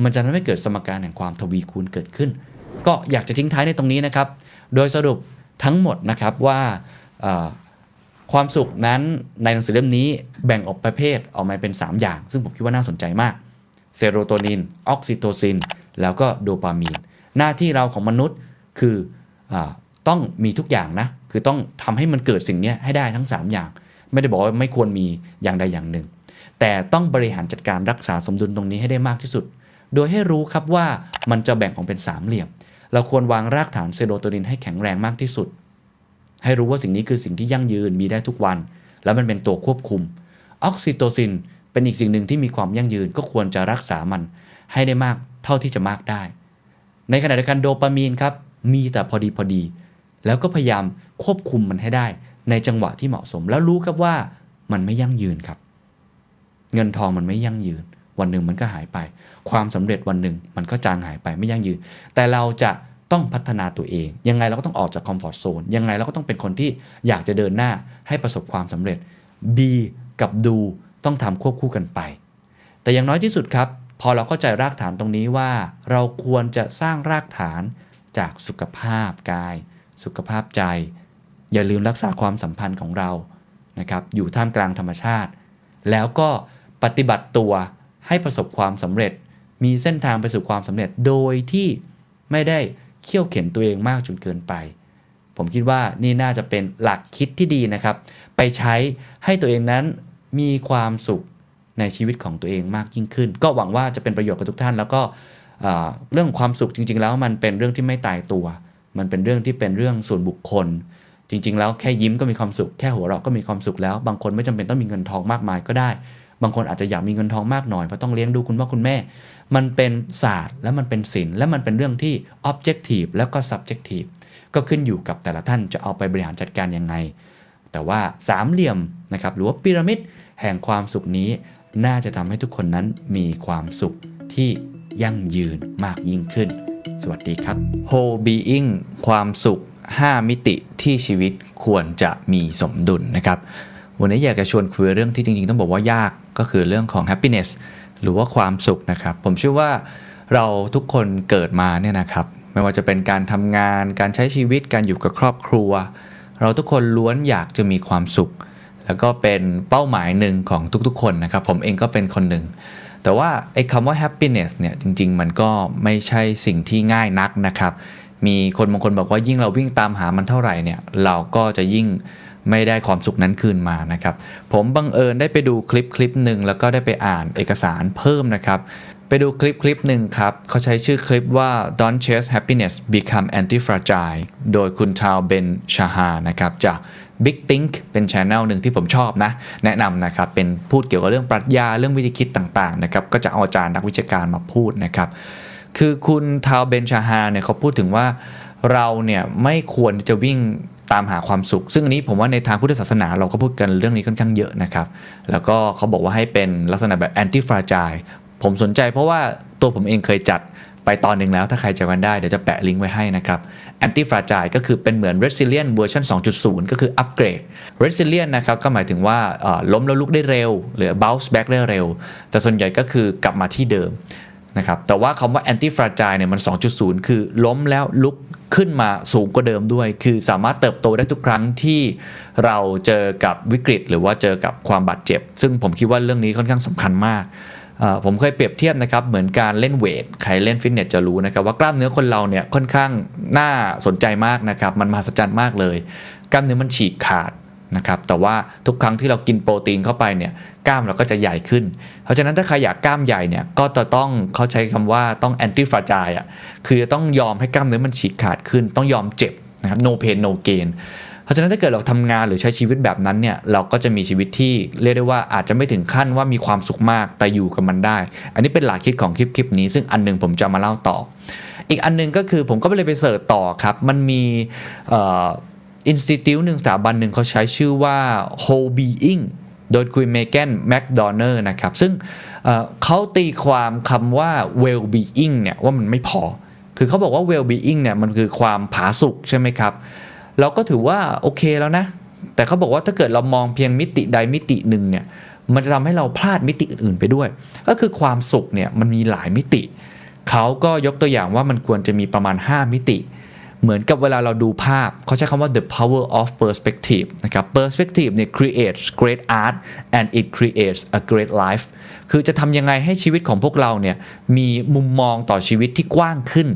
มันจะทำให้เกิดสมการแห่งความทวีคูณเกิดขึ้น ก็อยากจะทิ้งท้ายในตรงนี้นะครับ โดยสรุปทั้งหมดนะครับว่าความสุขนั้นในหนังสือเล่มนี้แบ่งออกประเภทออกมาเป็น 3 อย่าง ซึ่งผมคิดว่าน่าสนใจมากเซโรโทนิน ออกซิโตซิน แล้วก็โดปามีน หน้าที่เราของมนุษย์คืออต้องมีทุกอย่างนะ คือต้องทำให้มันเกิดสิ่งนี้ให้ได้ทั้ง 3 อย่าง ไม่ได้บอกว่าไม่ควรมีอย่างใดอย่างหนึ่ง แต่ต้องบริหารจัดการรักษาสมดุลตรงนี้ให้ได้มากที่สุด โดยให้รู้ครับว่ามันจะแบ่งออกเป็นสามเหลี่ยม เราควรวางรากฐานเซโรโทนินให้แข็งแรงมากที่สุด ให้รู้ว่าสิ่งนี้คือสิ่งที่ยั่งยืนมีได้ทุกวัน แล้วมันเป็นตัวควบคุม ออกซิโตซินเป็นอีกสิ่งหนึ่งที่มีความยั่งยืนก็ควรจะรักษามันให้ได้มากเท่าที่จะมากได้ ในขณะเดียวกันโดปามีนครับมีแต่พอดีพอดี แล้วก็พยายามควบคุมมันให้ได้ ในจังหวะที่เหมาะสม แล้วรู้ครับว่ามันไม่ยั่งยืนครับ เงินทองมันไม่ยั่งยืน วันหนึ่งมันก็หายไป ความสำเร็จวันหนึ่งมันก็จางหายไปไม่ยั่งยืน แต่เราจะต้องพัฒนาตัวเอง ยังไงเราก็ต้องออกจากคอมฟอร์ทโซนยังไงเราก็ต้องเป็นคนที่อยากจะเดินหน้าให้ประสบความสำเร็จ B กับดูต้องทำควบคู่กันไป แต่อย่างน้อยที่สุดครับ พอเราเข้าใจรากฐานตรงนี้ว่า เราควรจะสร้างรากฐานจากสุขภาพกาย สุขภาพใจ อย่าลืมรักษาความสัมพันธ์ของเรานะครับอยู่ท่ามกลางธรรมชาติ แล้วก็ปฏิบัติตัวให้ประสบความสำเร็จ มีเส้นทางไปสู่ความสำเร็จโดยที่ไม่ได้เขี่ยวเข็นตัวเองมากจนเกินไป ผมคิดว่านี่น่าจะเป็นหลักคิดที่ดีนะครับ ไปใช้ให้ตัวเองนั้นมีความสุขในชีวิตของตัวเองมากยิ่งขึ้น ก็หวังว่าจะเป็นประโยชน์กับทุกท่าน แล้วก็เรื่องความสุขจริง ๆ แล้วมันเป็นเรื่องที่ไม่ตายตัว มันเป็นเรื่องที่เป็นเรื่องส่วนบุคคล จริง ๆ แล้วแค่ยิ้มก็มีความสุขแค่หัวเราะก็มีความสุขแล้ว บางคนไม่จำเป็นต้องมีเงินทองมากมายก็ได้ บางคนอาจจะอยากมีเงินทองมากหน่อยเพราะต้องเลี้ยงดูคุณพ่อคุณแม่ มันเป็นศาสตร์และมันเป็นศิลป์และมันเป็นเรื่องที่ objective แล้วก็ subjective ก็ขึ้นอยู่กับแต่ละท่านจะเอาไปบริหารจัดการยังไง แต่ว่าสามเหลี่ยมนะครับหรือว่าพีระมิดแห่งความสุขนี้ น่าจะทำให้ทุกคนนั้นมีความสุขที่ยั่งยืนมากยิ่งขึ้น สวัสดีครับ whole being ความสุข 5 มิติที่ชีวิตควรจะมีสมดุลนะครับ วันนี้อยากจะชวนคุยเรื่องที่จริงๆ ต้องบอกว่ายากก็คือเรื่องของ happiness หรือว่าความสุขนะครับ ผมเชื่อว่าเราทุกคนเกิดมาเนี่ยนะครับ ไม่ว่าจะเป็นการทำงาน การใช้ชีวิตการอยู่กับครอบครัว เราทุกคนล้วนอยากจะมีความสุข แล้วก็เป็นเป้าหมายหนึ่งของทุกๆ คนนะครับ ผมเองก็เป็นคนหนึ่งแต่ว่าไอ้คำว่า happiness เนี่ยจริง ๆ มันก็ไม่ใช่สิ่งที่ง่ายนักนะครับ มีคนบางคนบอกว่ายิ่งเราวิ่งตามหามันเท่าไหร่เนี่ยเราก็จะยิ่งไม่ได้ความสุขนั้นคืนมานะครับ ผมบังเอิญได้ไปดูคลิปคลิปหนึ่งแล้วก็ได้ไปอ่านเอกสารเพิ่มนะครับ ไปดูคลิปคลิปหนึ่งครับเขาใช้ชื่อคลิปว่า Don't Chase Happiness Become Anti-Fragile โดยคุณชาวเบนชาฮานะครับจาก Big Think เป็นช anel หนึ่งที่ผมชอบนะ แนะนำนะครับ เป็นพูดเกี่ยวกับเรื่องปรัชญาเรื่องวิธีคิดต่างๆนะครับก็จะเอาอาจารย์นักวิชาการมาพูดนะครับ คือคุณทาวเบนชาฮาเนี่ยเขาพูดถึงว่าเราเนี่ยไม่ควรจะวิ่งตามหาความสุข ซึ่งอันนี้ผมว่าในทางพุทธศาสนาเราก็พูดกันเรื่องนี้ค่อนข้างเยอะนะครับ แล้วก็เขาบอกว่าให้เป็นลักษณะแบบแอนตี้ฟราจายผมสนใจเพราะว่าตัวผมเองเคยจัดไปตอนหนึ่งแล้วถ้าใครจะกันได้ เดี๋ยวจะแปะลิงก์ไว้ให้นะครับ anti fragile ก็คือเป็นเหมือน resilient เวอร์ชัน2.0 ก็คืออัปเกรด resilient นะครับก็หมายถึงว่าล้มแล้วลุกได้เร็ว หรือ bounce back ได้เร็ว แต่ส่วนใหญ่ก็คือกลับมาที่เดิม นะครับแต่ว่าคำว่า anti fragile เนี่ยมัน 2.0 คือล้มแล้วลุกขึ้นมาสูงกว่าเดิมด้วย คือสามารถเติบโตได้ทุกครั้งที่เราเจอกับวิกฤต หรือว่าเจอกับความบาดเจ็บ ซึ่งผมคิดว่าเรื่องนี้ค่อนข้างสำคัญมากผมเคยเปรียบเทียบนะครับเหมือนการเล่นเวท ใครเล่นฟิตเนสจะรู้นะครับว่ากล้ามเนื้อคนเราเนี่ยค่อนข้างน่าสนใจมากนะครับมันมหัศจรรย์มากเลย กล้ามเนื้อมันฉีกขาด นะครับแต่ว่าทุกครั้งที่เรากินโปรตีนเข้าไปเนี่ยกล้ามเราก็จะใหญ่ขึ้น เพราะฉะนั้นถ้าใครอยากกล้ามใหญ่เนี่ยก็จะต้องเขาใช้คำว่าต้องแอนตี้ฟราจายอะคือจะต้องยอมให้กล้ามเนื้อมันฉีกขาดขึ้น ต้องยอมเจ็บนะครับ no pain no gain เพราะฉะนั้นถ้าเกิดเราทำงานหรือใช้ชีวิตแบบนั้นเนี่ยเราก็จะมีชีวิตที่เรียกได้ว่าอาจจะไม่ถึงขั้นว่ามีความสุขมากแต่อยู่กับมันได้ อันนี้เป็นหลักคิดของคลิปคลิปนี้ ซึ่งอันหนึงผมจะมาเล่าต่อ อีกอันหนึงก็คือผมก็เลยไปเสิร์ชต่อครับ มันมี อินสติทิวหนึ่งสถาบันหนึ่งเขาใช้ชื่อว่า Whole Being โดยคุยเมแกนแมคโดนัลนะครับ ซึ่งเเขาตีความคำว่า well being เนี่ยว่ามันไม่พอ คือเขาบอกว่า well being เนี่ยมันคือความผาสุกใช่ไหมครับ เราก็ถือว่าโอเคแล้วนะ แต่เขาบอกว่าถ้าเกิดเรามองเพียงมิติใดมิติหนึ่งเนี่ยมันจะทำให้เราพลาดมิติอื่นๆไปด้วย ก็คือความสุขเนี่ยมันมีหลายมิติ เขาก็ยกตัวอย่างว่ามันควรจะมีประมาณ 5 มิติ เหมือนกับเวลาเราดูภาพ เขาใช้คำว่า the power of perspective นะครับ perspective เนี่ย creates great art and it creates a great life คือจะทำยังไงให้ชีวิตของพวกเราเนี่ยมีมุมมองต่อชีวิตที่กว้างขึ้น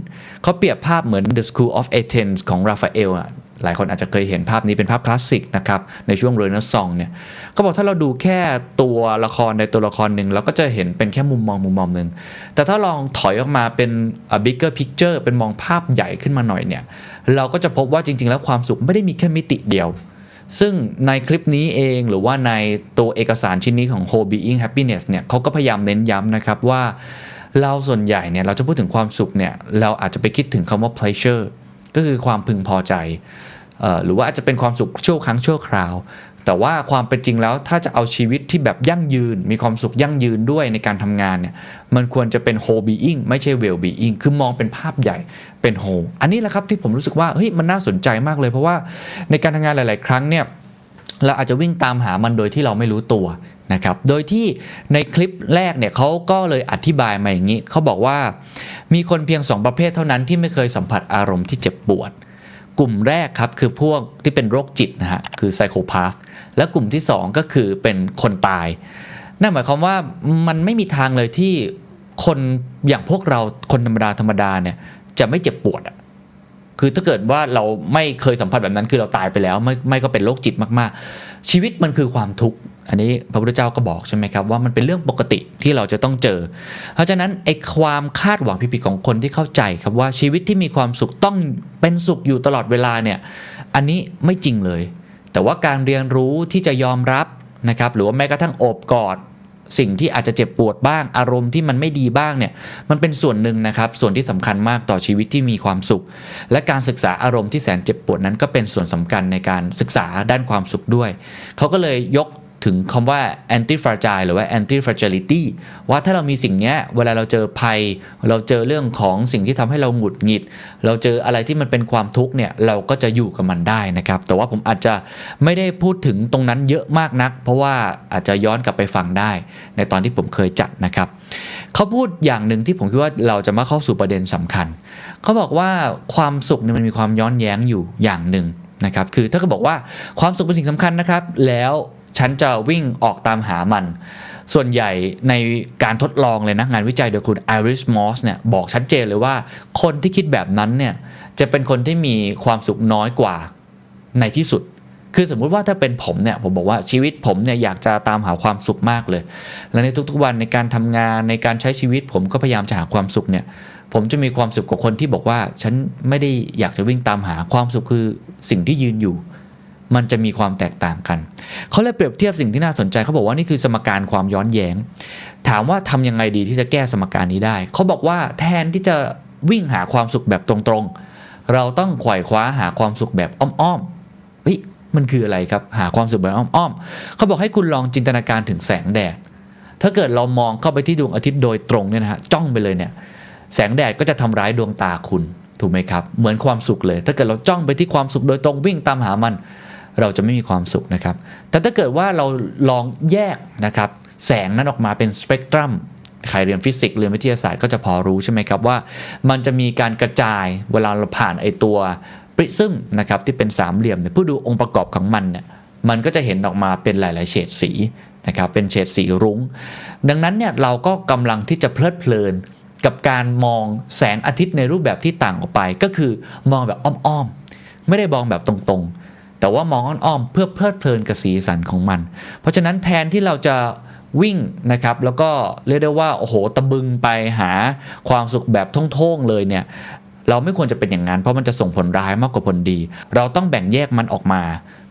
เขาเปรียบภาพเหมือน the school of Athens ของราฟาเอลอะ หลายคนอาจจะเคยเห็นภาพนี้เป็นภาพคลาสสิกนะครับในช่วงเรเนซองเนี่ยเขาบอกถ้าเราดูแค่ตัวละครในตัวละครหนึ่งเราก็จะเห็นเป็นแค่มุมมองมุมมองหนึ่งแต่ถ้าลองถอยออกมาเป็น a bigger picture เป็นมองภาพใหญ่ขึ้นมาหน่อยเนี่ยเราก็จะพบว่าจริง ๆ แล้วความสุขไม่ได้มีแค่มิติเดียว ซึ่งในคลิปนี้เองหรือว่าในตัวเอกสารชิ้นนี้ของ Whole Being Happiness เนี่ยเขาก็พยายามเน้นย้ำนะครับว่าเราส่วนใหญ่เนี่ยเราจะพูดถึงความสุขเนี่ยเราอาจจะไปคิดถึงคำว่า pleasure ก็คือความพึงพอใจ หรือว่าอาจจะเป็นความสุขชั่วครั้งชั่วคราว แต่ว่าความเป็นจริงแล้วถ้าจะเอาชีวิตที่แบบยั่งยืน มีความสุขยั่งยืนด้วยในการทำงานเนี่ยมันควรจะเป็น whole being ไม่ใช่ well being คือมองเป็นภาพใหญ่เป็น whole อันนี้แหละครับที่ผมรู้สึกว่าเฮ้ยมันน่าสนใจมากเลย เพราะว่าในการทำงานหลาย ๆ ครั้งเนี่ยเราอาจจะวิ่งตามหามันโดยที่เราไม่รู้ตัวนะครับ โดยที่ในคลิปแรกเนี่ยเขาก็เลยอธิบายมาอย่างนี้ เขาบอกว่ามีคนเพียง 2 ประเภทเท่านั้นที่ไม่เคยสัมผัสอารมณ์ที่เจ็บปวด กลุ่มแรกครับคือพวกที่เป็นโรคจิตนะฮะคือไซโคพาธและกลุ่มที่ 2 ก็คือเป็นคนตาย นั่นหมายความว่ามันไม่มีทางเลยที่คนอย่างพวกเราคนธรรมดาธรรมดาเนี่ยจะไม่เจ็บปวดอะคือถ้าเกิดว่าเราไม่เคยสัมผัสแบบนั้นคือเราตายไปแล้ว ไม่ไม่ก็เป็นโรคจิตมากๆ ชีวิตมันคือความทุกข์ อันนี้พระพุทธเจ้าก็บอกใช่ไหมครับว่ามันเป็นเรื่องปกติที่เราจะต้องเจอ เพราะฉะนั้นไอ้ความคาดหวังผิดๆของคนที่เข้าใจครับว่าชีวิตที่มีความสุขต้องเป็นสุขอยู่ตลอดเวลาเนี่ยอันนี้ไม่จริงเลย แต่ว่าการเรียนรู้ที่จะยอมรับนะครับหรือว่าแม้กระทั่งโอบกอดสิ่งที่อาจจะเจ็บปวดบ้าง อารมณ์ที่มันไม่ดีบ้างเนี่ยมันเป็นส่วนหนึ่งนะครับส่วนที่สำคัญมากต่อชีวิตที่มีความสุข และการศึกษาอารมณ์ที่แสนเจ็บปวดนั้นก็เป็นส่วนสำคัญในการศึกษาด้านความสุขด้วย เขาก็เลยยก ถึงคำว่า anti fragile หรือว่า anti fragility ว่าถ้าเรามีสิ่งนี้เวลาเราเจอภัย เราเจอเรื่องของสิ่งที่ทำให้เราหงุดหงิด เราเจออะไรที่มันเป็นความทุกข์เนี่ยเราก็จะอยู่กับมันได้นะครับ แต่ว่าผมอาจจะไม่ได้พูดถึงตรงนั้นเยอะมากนัก เพราะว่าอาจจะย้อนกลับไปฟังได้ ในตอนที่ผมเคยจัดนะครับเขาพูดอย่างหนึ่งที่ผมคิดว่าเราจะมาเข้าสู่ประเด็นสำคัญเขาบอกว่าความสุขเนี่ยมันมีความย้อนแย้งอยู่อย่างหนึ่งนะครับคือถ้าเขาบอกว่าความสุขเป็นสิ่งสำคัญนะครับ แล้ว ฉันจะวิ่งออกตามหามัน ส่วนใหญ่ในการทดลองเลยนะ งานวิจัยโดยคุณไอริสมอสเนี่ยบอกชัดเจนเลยว่า คนที่คิดแบบนั้นเนี่ยจะเป็นคนที่มีความสุขน้อยกว่าในที่สุด คือสมมุติว่าถ้าเป็นผมเนี่ยผมบอกว่าชีวิตผมเนี่ยอยากจะตามหาความสุขมากเลย และในทุกๆวันในการทำงานในการใช้ชีวิต ผมก็พยายามจะหาความสุขเนี่ยผมจะมีความสุขกว่าคนที่บอกว่า ฉันไม่ได้อยากจะวิ่งตามหาความสุขคือสิ่งที่ยืนอยู่ มันจะมีความแตกต่างกัน เขาเลยเปรียบเทียบสิ่งที่น่าสนใจเขาบอกว่านี่คือสมการความย้อนแย้ง ถามว่าทำยังไงดีที่จะแก้สมการนี้ได้ เขาบอกว่าแทนที่จะวิ่งหาความสุขแบบตรงๆ เราต้องขว่คว้าหาความสุขแบบอ้อมๆเฮ้ยมันคืออะไรครับ หาความสุขแบบอ้อมๆเขาบอกให้คุณลองจินตนาการถึงแสงแดด ถ้าเกิดเรามองเข้าไปที่ดวงอาทิตย์โดยตรงเนี่ยนะฮะจ้องไปเลยเนี่ยแสงแดดก็จะทำร้ายดวงตาคุณถูกไหมครับ เหมือนความสุขเลย ถ้าเกิดเราจ้องไปที่ความสุขโดยตรงวิ่งตามหามัน เราจะไม่มีความสุขนะครับ แต่ถ้าเกิดว่าเราลองแยกนะครับแสงนั้นออกมาเป็นสเปกตรัมใครเรียนฟิสิกส์เรียนวิทยาศาสตร์ก็จะพอรู้ใช่ไหมครับว่า มันจะมีการกระจายเวลาเราผ่านไอตัวปริซึมนะครับที่เป็นสามเหลี่ยมเนี่ยผู้ดูองค์ประกอบของมันเนี่ยมันก็จะเห็นออกมาเป็นหลาย ๆ เฉดสีนะครับเป็นเฉดสีรุง้ง ดังนั้นเนี่ยเราก็กำลังที่จะเพลิดเพลินกับการมองแสงอาทิตย์ในรูปแบบที่ต่างออกไป ก็คือมองแบบอ้อม ๆ ไม่ได้มองแบบตรง ๆ แต่ว่ามองอ้อมๆเพื่อเพลิดเพลินกับสีสันของมัน เพราะฉะนั้นแทนที่เราจะวิ่งนะครับแล้วก็เรียกได้ว่าโอ้โหตะบึงไปหาความสุขแบบท่องๆเลยเนี่ยเราไม่ควรจะเป็นอย่างนั้น เพราะมันจะส่งผลร้ายมากกว่าผลดี เราต้องแบ่งแยกมันออกมา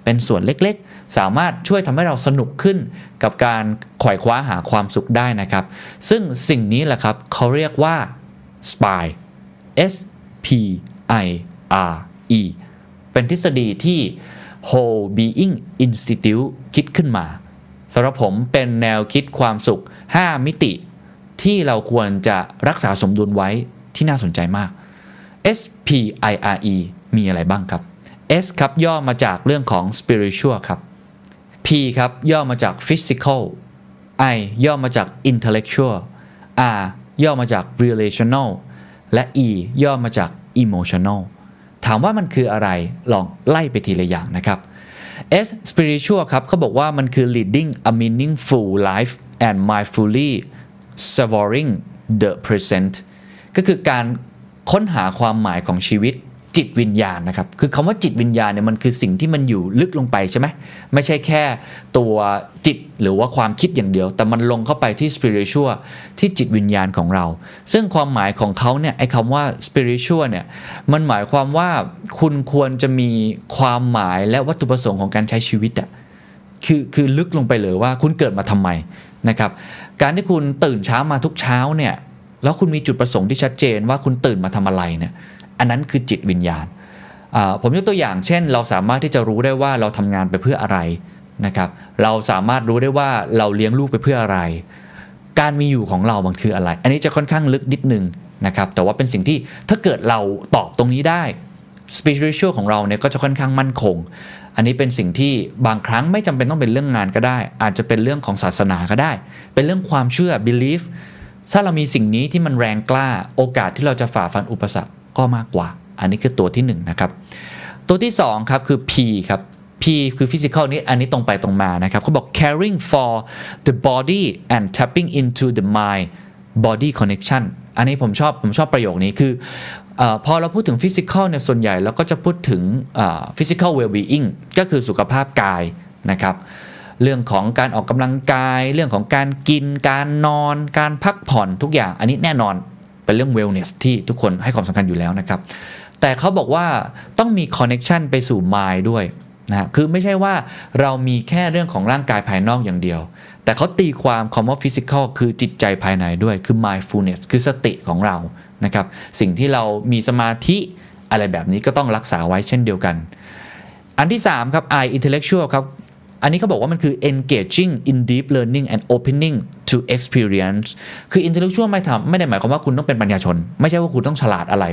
เป็นส่วนเล็กๆ สามารถช่วยทำให้เราสนุกขึ้นกับการขว่คว้าหาความสุขได้นะครับ ซึ่งสิ่งนี้แหละครับเขาเรียกว่า SPI S P I R E เป็นทฤษฎีที่ Whole Being Institute คิดขึ้นมาสำหรับผมเป็นแนวคิดความสุข 5 มิติ ที่เราควรจะรักษาสมดุลไว้ที่น่าสนใจมาก S P I R E มีอะไรบ้างครับ S ครับย่อมาจากเรื่องของ spiritual ครับ P ครับย่อมาจาก physical I ย่อมาจาก intellectual R ย่อมาจาก relational และ E ย่อมาจาก emotional ถามว่ามันคืออะไรลองไล่ไปทีละอย่างนะครับ S spiritual ครับเขาบอกว่ามันคือ leading a meaningful life and mindfully savoring the present ก็คือการค้นหาความหมายของชีวิต จิตวิญญาณนะครับ คือคำว่าจิตวิญญาณเนี่ยมันคือสิ่งที่มันอยู่ลึกลงไปใช่ไหมไม่ใช่แค่ตัวจิตหรือว่าความคิดอย่างเดียว แต่มันลงเข้าไปที่ spiritual ที่จิตวิญญาณของเรา ซึ่งความหมายของเขาเนี่ยไอ้คำว่า spiritual เนี่ยมันหมายความว่าคุณควรจะมีความหมายและวัตถุประสงค์ของการใช้ชีวิตอะคือคือลึกลงไปเลยว่าคุณเกิดมาทำไมนะครับ การที่คุณตื่นเช้ามาทุกเช้าเนี่ยแล้วคุณมีจุดประสงค์ที่ชัดเจนว่าคุณตื่นมาทำอะไรเนี่ย อันนั้นคือจิตวิญญาณ ผมยกตัวอย่างเช่น เราสามารถที่จะรู้ได้ว่าเราทำงานไปเพื่ออะไรนะครับ เราสามารถรู้ได้ว่าเราเลี้ยงลูกไปเพื่ออะไร การมีอยู่ของเรามันคืออะไร อันนี้จะค่อนข้างลึกนิดนึงนะครับ แต่ว่าเป็นสิ่งที่ถ้าเกิดเราตอบตรงนี้ได้ spiritual ของเราเนี่ยก็จะค่อนข้างมั่นคง อันนี้เป็นสิ่งที่บางครั้งไม่จำเป็นต้องเป็นเรื่องงานก็ได้ อาจจะเป็นเรื่องของศาสนาก็ได้ เป็นเรื่องความเชื่อ belief ถ้าเรามีสิ่งนี้ที่มันแรงกล้าโอกาสที่เราจะฝ่าฟันอุปสรรค ก็มากกว่า อันนี้คือตัวที่1นนะครับ ตัวที่2ครับคือ P ครับ P คือ physical นี้อันนี้ตรงไปตรงมานะครับเขาบอก caring for the body and tapping into the mind body connection อันนี้ผมชอบผมชอบประโยคนี้คืออพอเราพูดถึง physical เนี่ยส่วนใหญ่เราก็จะพูดถึง physical well-being ก็คือสุขภาพกายนะครับ เรื่องของการออกกำลังกาย เรื่องของการกินการนอน การพักผ่อนทุกอย่าง อันนี้แน่นอน เป็นเรื่อง wellness ที่ทุกคนให้ความสำคัญอยู่แล้วนะครับ แต่เขาบอกว่าต้องมี connection ไปสู่ mind ด้วยนะคือไม่ใช่ว่าเรามีแค่เรื่องของร่างกายภายนอกอย่างเดียว แต่เขาตีความคำว่า physical คือจิตใจภายในด้วย คือ mindfulness คือสติของเรานะครับ สิ่งที่เรามีสมาธิอะไรแบบนี้ก็ต้องรักษาไว้เช่นเดียวกัน อันที่ 3 ครับ I intellectual ครับ อันนี้เขาบอกว่ามันคือ engaging in deep learning and opening to experience คือ intellectual ไม่ทำไม่ได้หมายความว่าคุณต้องเป็นปัญญาชน ไม่ใช่ว่าคุณต้องฉลาดอะไร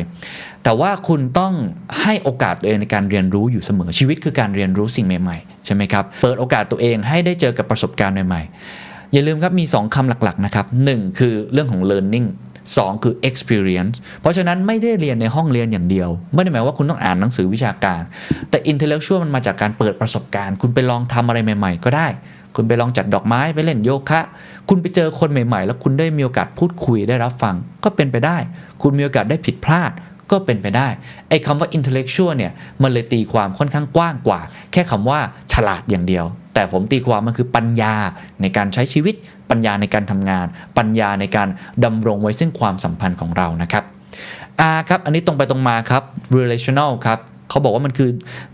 แต่ว่าคุณต้องให้โอกาสตัวเองในการเรียนรู้อยู่เสมอชีวิตคือการเรียนรู้สิ่งใหม่ๆ ใช่ไหมครับ เปิดโอกาสตัวเองให้ได้เจอกับประสบการณ์ใหม่ๆ อย่าลืมครับมี 2คำหลักๆนะครับหนึ่งคือเรื่องของ learning 2 คือ experience เพราะฉะนั้นไม่ได้เรียนในห้องเรียนอย่างเดียว ไม่ได้หมายว่าคุณต้องอ่านหนังสือวิชาการ แต่ intellectual มันมาจากการเปิดประสบการณ์ คุณไปลองทำอะไรใหม่ ๆ ก็ได้ คุณไปลองจัดดอกไม้ไปเล่นโยคะ คุณไปเจอคนใหม่ๆ แล้วคุณได้มีโอกาสพูดคุยได้รับฟัง ก็เป็นไปได้ คุณมีโอกาสได้ผิดพลาดก็เป็นไปได้ไอ้คำว่า intellectual เนี่ยมันเลยตีความค่อนข้างกว้างกว่า แค่คำว่าฉลาดอย่างเดียว แต่ผมตีความมันคือปัญญาในการใช้ชีวิต ปัญญาในการทำงาน ปัญญาในการดำรงไว้ซึ่งความสัมพันธ์ของเรานะครับ R ครับ อันนี้ตรงไปตรงมาครับ relational ครับเขาบอกว่ามันคือ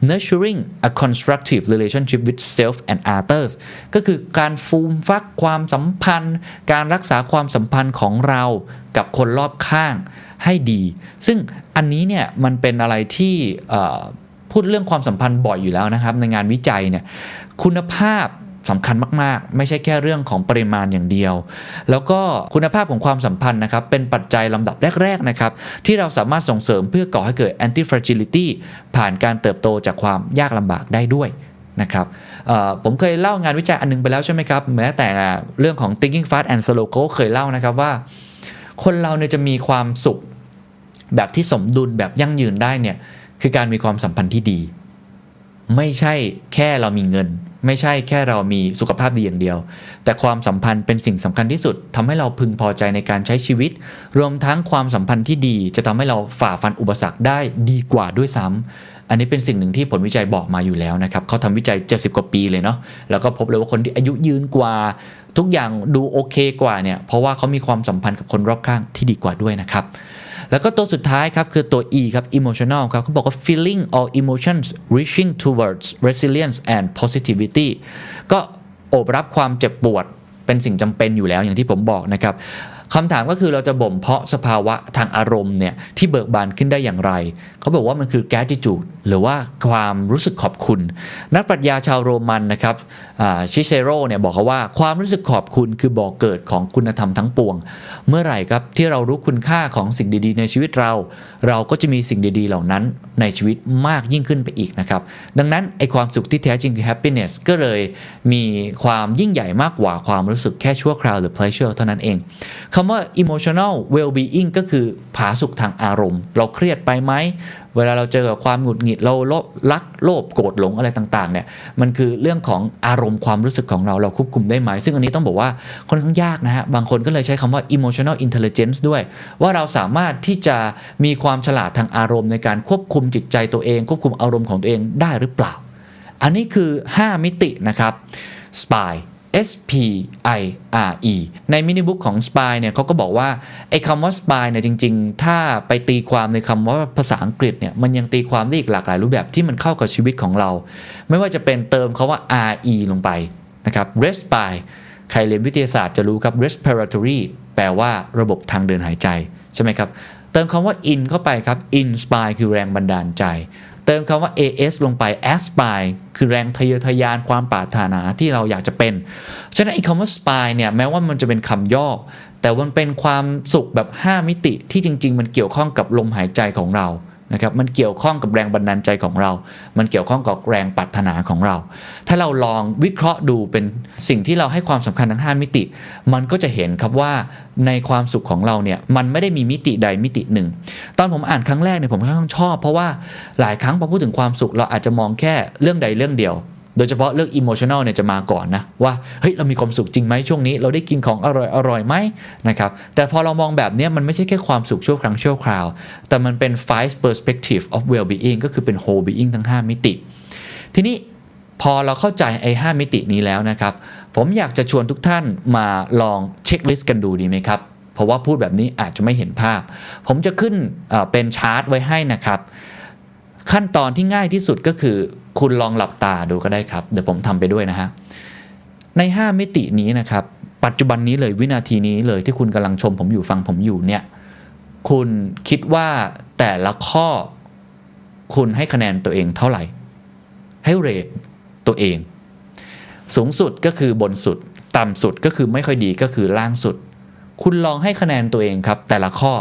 nurturing a constructive relationship with self and others ก็คือการฟูมฟักความสัมพันธ์ การรักษาความสัมพันธ์ของเรากับคนรอบข้างให้ดี ซึ่งอันนี้เนี่ยมันเป็นอะไรที่ พูดเรื่องความสัมพันธ์บ่อยอยู่แล้วนะครับ ในงานวิจัยเนี่ยคุณภาพสำคัญมาก ๆ ไม่ใช่แค่เรื่องของปริมาณอย่างเดียว แล้วก็คุณภาพของความสัมพันธ์นะครับ เป็นปัจจัยลำดับแรก ๆ นะครับ ที่เราสามารถส่งเสริมเพื่อก่อให้เกิด anti fragility ผ่านการเติบโตจากความยากลำบากได้ด้วยนะครับผมเคยเล่างานวิจัยอันนึงไปแล้วใช่ไหมครับแม้แต่เรื่องของ thinking fast and slow ก็เคยเล่านะครับว่า คนเราเนี่ยจะมีความสุขแบบที่สมดุลแบบยั่งยืนได้เนี่ย คือการมีความสัมพันธ์ที่ดี ไม่ใช่แค่เรามีเงิน ไม่ใช่แค่เรามีสุขภาพดีอย่างเดียว แต่ความสัมพันธ์เป็นสิ่งสำคัญที่สุดทำให้เราพึงพอใจในการใช้ชีวิต รวมทั้งความสัมพันธ์ที่ดี จะทำให้เราฝ่าฟันอุปสรรคได้ดีกว่าด้วยซ้ำอันนี้เป็นสิ่งหนึ่งที่ผลวิจัยบอกมาอยู่แล้วนะครับเขาทำวิจัย 70 กว่าปีเลยเนาะแล้วก็พบเลยว่าคนที่อายุยืนกว่า ทุกอย่างดูโอเคกว่าเนี่ยเพราะว่าเขามีความสัมพันธ์กับคนรอบข้างที่ดีกว่าด้วยนะครับ แล้วก็ตัวสุดท้ายครับ คือตัว E ครับ emotional ครับเขาบอกว่า feeling or emotions reaching towards resilience and positivity ก็โอบรับความเจ็บปวดเป็นสิ่งจำเป็นอยู่แล้วอย่างที่ผมบอกนะครับคำถามก็คือเราจะบ่มเพาะสภาวะทางอารมณ์เนี่ยที่เบิกบานขึ้นได้อย่างไรเขาบอกว่ามันคือ gratitude หรือว่าความรู้สึกขอบคุณ นักปรัชญาชาวโรมันนะครับชิเซโรเนี่ยบอกเขาว่าความรู้สึกขอบคุณคือบ่อกเกิดของคุณธรรมทั้งปวง เมื่อไหร่ครับที่เรารู้คุณค่าของสิ่งดีๆ ในชีวิตเรา เราก็จะมีสิ่งดีๆ เหล่านั้นในชีวิตมากยิ่งขึ้นไปอีกนะครับดังนั้นไอความสุขที่แท้จริงคือ happiness ก็เลยมีความยิ่งใหญ่มากกว่าความรู้สึกแค่ชั่วคราวหรือ pleasure เท่านั้นเองคำว่า emotional well-being ก็คือผาสุขทางอารมณ์ เราเครียดไปไหม เวลาเราเจอกับความหงุดหงิดเราลภรักโลภโกรธหลงอะไรต่างๆเนี่ยมันคือเรื่องของอารมณ์ความรู้สึกของเราเราควบคุมได้ไหม ซึ่งอันนี้ต้องบอกว่าค่อนข้างยากนะฮะบางคนก็เลยใช้คำว่า emotional intelligence ด้วย ว่าเราสามารถที่จะมีความฉลาดทางอารมณ์ในการควบคุมจิตใจตัวเอง ควบคุมอารมณ์ของตัวเองได้หรือเปล่า อันนี้คือ 5 มิตินะครับ spy S P I R E ในมินิบุ๊กของ Spy เนี่ยเขาก็บอกว่าไอ้คำว่า Spy เนี่ยจริง ๆ ถ้าไปตีความในคำว่าภาษาอังกฤษเนี่ยมันยังตีความได้อีกหลากหลายรูปแบบที่มันเข้ากับชีวิตของเรา ไม่ว่าจะเป็นเติมคาว่า R E ลงไปนะครับ Respire ใครเรียนวิทยาศาสตร์จะรู้ครับ respiratory แปลว่าระบบทางเดินหายใจ ใช่ไหมครับ เติมคำว่า in เข้าไปครับ inspire คือแรงบันดาลใจ เติมคำว่า as ลงไป aspire คือแรงทะเยอทะยานความปรารถนาที่เราอยากจะเป็น ฉะนั้นไอ้คำว่า spire เนี่ยแม้ว่ามันจะเป็นคำย่อ แต่มันเป็นความสุขแบบ 5 มิติที่จริง ๆ มันเกี่ยวข้องกับลมหายใจของเรา นะครับมันเกี่ยวข้องกับแรงบันดาลใจของเรา มันเกี่ยวข้องกับแรงปรารถนาของเรา ถ้าเราลองวิเคราะห์ดูเป็นสิ่งที่เราให้ความสำคัญทั้ง 5 มิติ มันก็จะเห็นครับว่าในความสุขของเราเนี่ยมันไม่ได้มีมิติใดมิติหนึ่ง ตอนผมอ่านครั้งแรกเนี่ยผมค่อนข้างชอบ เพราะว่าหลายครั้งพอพูดถึงความสุขเราอาจจะมองแค่เรื่องใดเรื่องเดียว โดยเฉพาะเรื่อง emotional เนี่ยจะมาก่อนนะว่าเฮ้ยเรามีความสุขจริงไหมช่วงนี้ เราได้กินของอร่อยอร่อยไหมนะครับแต่พอเรามองแบบนี้มันไม่ใช่แค่ความสุขชั่วครั้งชั่วคราว แต่มันเป็น five perspective of well-being ก็คือเป็น whole being ทั้ง 5 มิติ ทีนี้พอเราเข้าใจไอ้5มิตินี้แล้วนะครับ ผมอยากจะชวนทุกท่านมาลอง checklist กันดูดีไหมครับ เพราะว่าพูดแบบนี้อาจจะไม่เห็นภาพ ผมจะขึ้นเป็นชาร์ตไว้ให้นะครับ ขั้นตอนที่ง่ายที่สุดก็คือ คุณลองหลับตาดูก็ได้ครับ เดี๋ยวผมทำไปด้วยนะฮะ ใน 5 มิตินี้นะครับ ปัจจุบันนี้เลยวินาทีนี้เลยที่คุณกำลังชมผมอยู่ฟังผมอยู่เนี่ย คุณคิดว่าแต่ละข้อ คุณให้คะแนนตัวเองเท่าไหร่ ให้ rateตัวเอง สูงสุดก็คือบนสุด ต่ำสุดก็คือไม่ค่อยดีก็คือล่างสุด คุณลองให้คะแนนตัวเองครับ แต่ละข้อ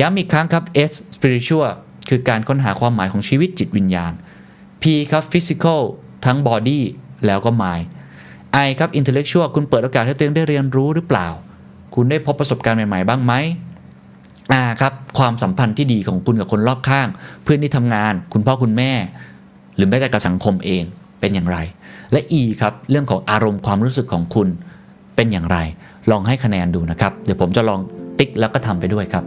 ย้ำอีกครั้งครับ S spiritual คือการค้นหาความหมายของชีวิตจิตวิญญาณ P ครับ physical ทั้ง body แล้วก็ mind I ครับ intellectual คุณเปิดโอกาสให้ตัวเองได้เรียนรู้หรือเปล่า คุณได้พบประสบการณ์ใหม่ ๆ บ้างไหม R ครับความสัมพันธ์ที่ดีของคุณกับคนรอบข้าง เพื่อนที่ทำงาน คุณพ่อคุณแม่ หรือแม้แต่กับสังคมเองเป็นอย่างไร และ E ครับเรื่องของอารมณ์ความรู้สึกของคุณเป็นอย่างไร ลองให้คะแนนดูนะครับ เดี๋ยวผมจะลองติ๊กแล้วก็ทำไปด้วยครับ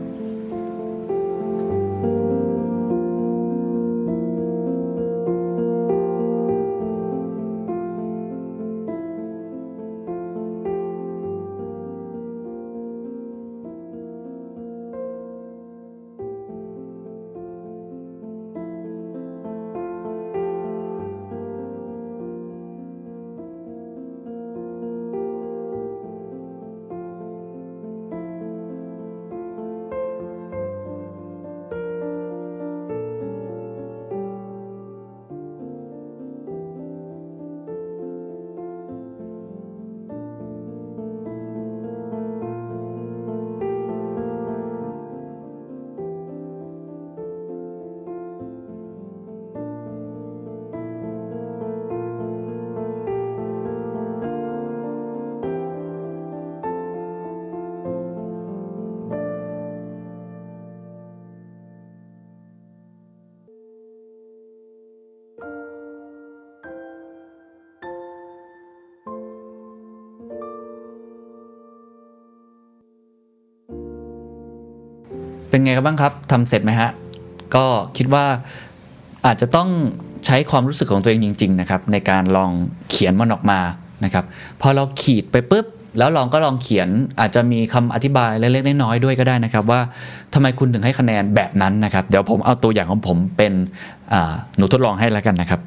เป็นไงกันบ้างครับทำเสร็จไหมฮะ ก็คิดว่าอาจจะต้องใช้ความรู้สึกของตัวเองจริง ๆ นะครับ ในการลองเขียนมันออกมานะครับ พอเราขีดไปปุ๊บแล้วลองก็ลองเขียนอาจจะมีคำอธิบายเล็กๆน้อยๆด้วยก็ได้นะครับ ว่าทำไมคุณถึงให้คะแนนแบบนั้นนะครับ เดี๋ยวผมเอาตัวอย่างของผมเป็นหนูทดลองให้แล้วกันนะครับ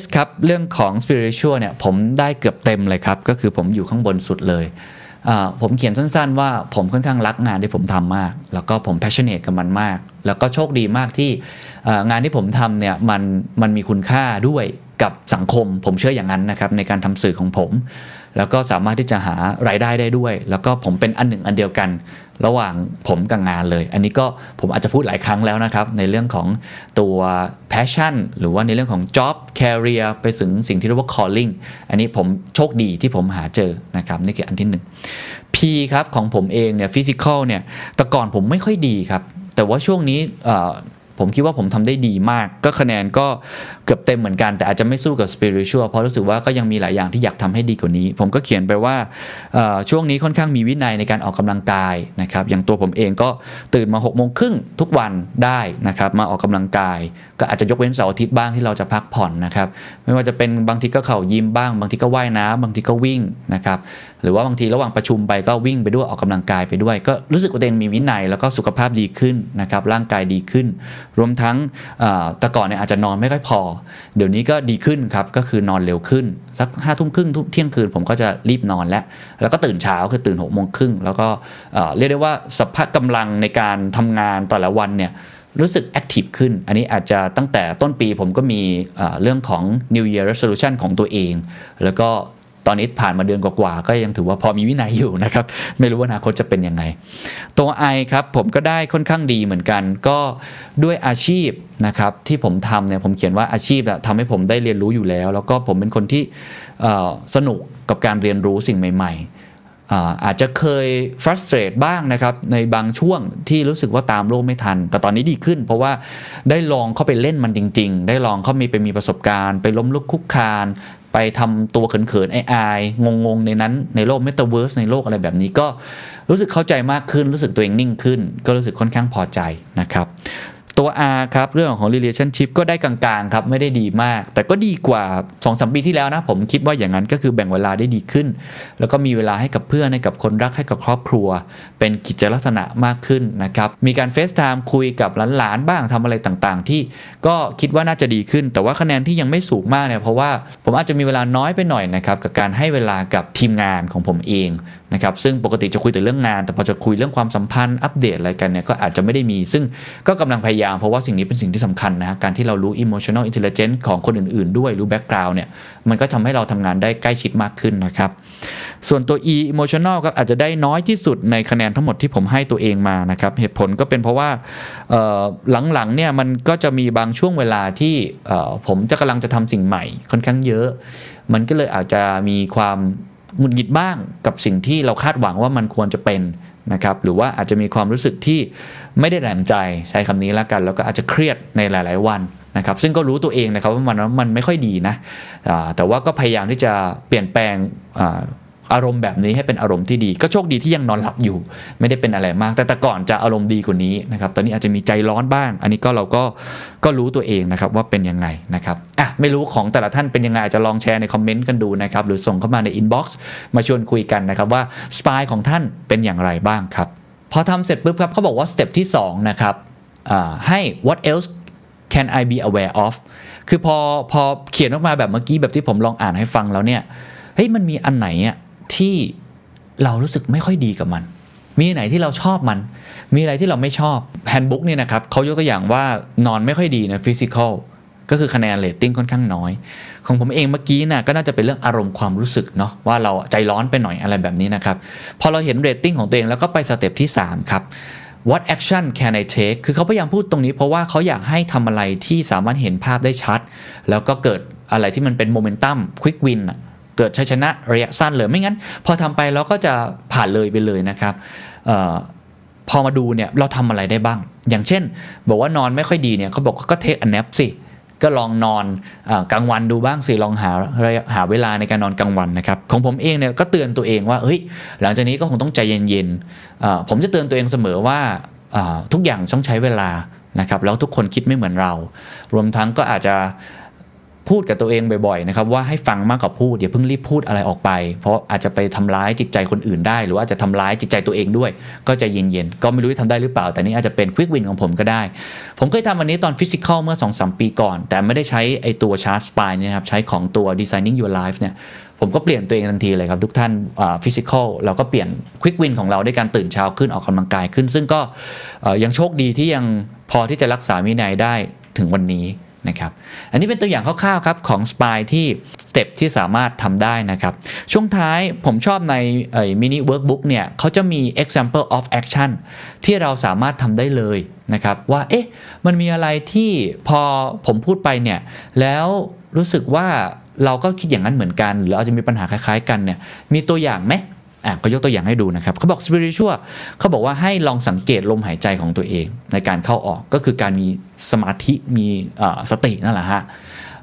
S ครับ เรื่องของ spiritual เนี่ยผมได้เกือบเต็มเลยครับ ก็คือผมอยู่ข้างบนสุดเลย ผมเขียนสั้นๆ ว่าผมค่อนข้างรักงานที่ผมทำมาก แล้วก็ผมแพชชั่นเนตกับมันมาก แล้วก็โชคดีมากที่งานที่ผมทำเนี่ยมันมันมีคุณค่าด้วยกับสังคม ผมเชื่ออย่างนั้นนะครับในการทำสื่อของผม แล้วก็สามารถที่จะหารายได้ได้ด้วย แล้วก็ผมเป็นอันหนึ่งอันเดียวกัน ระหว่างผมกับงานเลย อันนี้ก็ผมอาจจะพูดหลายครั้งแล้วนะครับ ในเรื่องของตัว passion หรือว่าในเรื่องของ job career ไปถึงสิ่งที่เรียกว่า calling อันนี้ผมโชคดีที่ผมหาเจอนะครับนี่คืออันที่หนึ่ง P ครับของผมเองเนี่ย physical เนี่ยแต่ก่อนผมไม่ค่อยดีครับ แต่ว่าช่วงนี้ ผมคิดว่าผมทำได้ดีมาก ก็คะแนนก็เกือบเต็มเหมือนกัน แต่อาจจะไม่สู้กับ spiritual เพราะรู้สึกว่าก็ยังมีหลายอย่างที่อยากทำให้ดีกว่านี้ ผมก็เขียนไปว่าช่วงนี้ค่อนข้างมีวินัยในการออกกำลังกายนะครับอย่างตัวผมเองก็ตื่นมา6กโมงครึ่งทุกวันได้นะครับมาออกกำลังกาย ก็อาจจะยกเว้นเสาร์อาทิตย์บ้างที่เราจะพักผ่อนนะครับไม่ว่าจะเป็นบางทีก็เข่ายิมบ้าง บางทีก็ว่ายน้ำบางทีก็วิ่งนะครับ หรือว่าบางทีระหว่างประชุมไปก็วิ่งไปด้วยออกกำลังกายไปด้วย ก็รู้สึกว่าตัวเองมีวินัยแล้วก็สุขภาพดีขึ้นนะครับร่างกายดีขึ้น รวมทั้งแต่ก่อนเนี่ยอาจจะนอนไม่ค่อยพอ เดี๋ยวนี้ก็ดีขึ้นครับก็คือนอนเร็วขึ้น สักห้าทุ่มครึ่งทุ่มเที่ยงคืนผมก็จะรีบนอนแล้วแล้วก็ตื่นเช้าคือตื่นหกโมงครึ่งแล้วก็เรียกได้ว่าสภาพกำลังในการทำงานแต่ละวันเนี่ยรู้สึกแอคทีฟขึ้น อันนี้อาจจะตั้งแต่ต้นปีผมก็มีเรื่องของ New Year Resolution ของตัวเอง แล้วก็ ตอนนี้ผ่านมาเดือนกว่าๆก็ยังถือว่าพอมีวินัยอยู่นะครับ ไม่รู้ว่าอนาคตจะเป็นยังไง ตัว I ครับผมก็ได้ค่อนข้างดีเหมือนกัน ก็ด้วยอาชีพนะครับที่ผมทำเนี่ยผมเขียนว่าอาชีพทำให้ผมได้เรียนรู้อยู่แล้ว แล้วก็ผมเป็นคนที่สนุกกับการเรียนรู้สิ่งใหม่ ๆอาอาจจะเคย frustrate บ้างนะครับในบางช่วงที่รู้สึกว่าตามโลกไม่ทัน แต่ตอนนี้ดีขึ้น เพราะว่าได้ลองเข้าไปเล่นมันจริง ๆ ได้ลองเข้ามีไปมีประสบการณ์ ไปล้มลุกคลุกคลาน ไปทำตัวเขินๆอายๆงงๆ ในนั้นในโลกเมตาเวิร์สในโลกอะไรแบบนี้ก็รู้สึกเข้าใจมากขึ้นรู้สึกตัวเองนิ่งขึ้น ก็รู้สึกค่อนข้างพอใจนะครับ ตัว R ครับ เรื่องของ relationship ก็ได้กลางๆครับ ไม่ได้ดีมาก แต่ก็ดีกว่า2อสปีที่แล้วนะ ผมคิดว่าอย่างนั้นก็คือแบ่งเวลาได้ดีขึ้น แล้วก็มีเวลาให้กับเพื่อน ให้กับคนรักให้กับครอบครัว เป็นกิจลักษณะมากขึ้นนะครับ มีการ FaceTime คุยกับหลานๆบ้างทำอะไรต่างๆ ที่ก็คิดว่าน่าจะดีขึ้น แต่ว่าคะแนนที่ยังไม่สูงมากเนี่ยเพราะว่าผมอาจจะมีเวลาน้อยไปหน่อยนะครับกับการให้เวลากับทีมงานของผมเอง นะครับซึ่งปกติจะคุยแต่เรื่องงาน แต่พอจะคุยเรื่องความสัมพันธ์อัปเดตอะไรกันเนี่ยก็อาจจะไม่ได้มี ซึ่งก็กำลังพยายามเพราะว่าสิ่งนี้เป็นสิ่งที่สำคัญนะฮะการที่เรารู้ emotional intelligence ของคนอื่นๆ ด้วยรู้ background เนี่ยมันก็ทำให้เราทำงานได้ใกล้ชิดมากขึ้นนะครับส่วนตัว e emotional ครับอาจจะได้น้อยที่สุดในคะแนนทั้งหมดที่ผมให้ตัวเองมานะครับเหตุผลก็เป็นเพราะว่าหลังๆเนี่ยมันก็จะมีบางช่วงเวลาที่ผมจะกำลังจะทำสิ่งใหม่ค่อนข้างเยอะ มันก็เลยอาจจะมีความ หงุดหงิดบ้างกับสิ่งที่เราคาดหวังว่ามันควรจะเป็นนะครับหรือว่าอาจจะมีความรู้สึกที่ไม่ได้แรงใจใช้คำนี้แล้วกัน แล้วก็อาจจะเครียดในหลาย ๆ วันนะครับซึ่งก็รู้ตัวเองนะครับว่ามันมันไม่ค่อยดีนะแต่ว่าก็พยายามที่จะเปลี่ยนแปลง อารมณ์แบบนี้ให้เป็นอารมณ์ที่ดี ก็โชคดีที่ยังนอนหลับอยู่ ไม่ได้เป็นอะไรมาก แต่แต่ก่อนจะอารมณ์ดีกว่านี้นะครับตอนนี้อาจจะมีใจร้อนบ้าง อันนี้ก็เราก็ก็รู้ตัวเองนะครับว่าเป็นยังไงนะครับอะไม่รู้ของแต่ละท่านเป็นยังไงอาจจะลองแชร์ใน comment กันดูนะครับหรือส่งเข้ามาใน inbox มาชวนคุยกันนะครับว่า SPIRE ของท่านเป็นอย่างไรบ้างครับพอทำเสร็จปุ๊บครับเขาบอกว่า step ที่2นะครับให้ what else can I be aware of คือพอพอเขียนออกมาแบบเมื่อกี้แบบที่ผมลองอ่านให้ฟังแล้วเนี่ย เฮ้ยมันมีอันไหนอะ ที่เรารู้สึกไม่ค่อยดีกับมัน มีอันไหนที่เราชอบมัน มีอะไรที่เราไม่ชอบ handbook เนี่ยนะครับเขายกตัวอย่างว่านอนไม่ค่อยดีนะ physical ก็คือคะแนนเรตติ้งค่อนข้างน้อย ของผมเองเมื่อกี้น่ะก็น่าจะเป็นเรื่องอารมณ์ความรู้สึกเนาะว่าเราใจร้อนไปหน่อยอะไรแบบนี้นะครับ พอเราเห็นเรตติ้งของตัวเองแล้วก็ไป step ที่ 3 ครับ what action can I take คือเขาพยายามพูดตรงนี้เพราะว่าเขาอยากให้ทำอะไรที่สามารถเห็นภาพได้ชัด แล้วก็เกิดอะไรที่มันเป็นโมเมนตัมควิกวิน เกิดชัยชนะระยะสั้นเลยไม่งั้น พอทำไปเราก็จะผ่านเลยไปเลยนะครับออพอมาดูเนี่ยเราทำอะไรได้บ้าง อย่างเช่น บอกว่านอนไม่ค่อยดีเนี่ยเขาบอกก็เทคอันแนปสิก็ลองนอนอกลางวันดูบ้างสิลองหาหาเวลาในการนอนกลางวันนะครับของผมเองเนี่ยก็เตือนตัวเองว่าเฮ้ยหลังจากนี้ก็คงต้องใจเย็นๆผมจะเตือนตัวเองเสมอว่าทุกอย่างต้องใช้เวลานะครับแล้วทุกคนคิดไม่เหมือนเรา รวมทั้งก็อาจจะ พูดกับตัวเองบ่อยๆนะครับว่าให้ฟังมากกว่าพูดอย่าเพิ่งรีบพูดอะไรออกไป เพราะอาจจะไปทำร้ายจิตใจคนอื่นได้ หรือว่าจะทำร้ายจิตใจตัวเองด้วย ก็ใจเย็นๆก็ไม่รู้จะทำได้หรือเปล่า แต่นี่อาจจะเป็น quick win ของผมก็ได้ ผมเคยทำอันนี้ตอน physical เมื่อ2-3ปีก่อน แต่ไม่ได้ใช้ไอตัว chart SPIRE นี่นะครับใช้ของตัว designing your life เนี่ยผมก็เปลี่ยนตัวเองทันทีเลยครับ ทุกท่าน physical เราก็เปลี่ยน quick win ของเราด้วยการตื่นเช้าขึ้นออกกำลังกายขึ้น ซึ่งก็ยังโชคดีที่ยังพอที่จะรักษาวินัยได้ถึงวันนี้ นะครับอันนี้เป็นตัวอย่างคร่าวๆครับของ SPIRE ที่ step ที่สามารถทำได้นะครับช่วงท้ายผมชอบใน mini workbook เนี่ยเขาจะมี example of action ที่เราสามารถทำได้เลยนะครับว่าเอ๊ะมันมีอะไรที่พอผมพูดไปเนี่ยแล้วรู้สึกว่าเราก็คิดอย่างนั้นเหมือนกัน หรืออาจจะมีปัญหาคล้ายๆกันเนี่ยมีตัวอย่างไหม อะก็ยกตัวอย่างให้ดูนะครับเขาบอก spiritual เขาบอกว่าให้ลองสังเกตลมหายใจของตัวเองในการเข้าออกก็คือการมีสมาธิมีสตินั่นแหละฮะ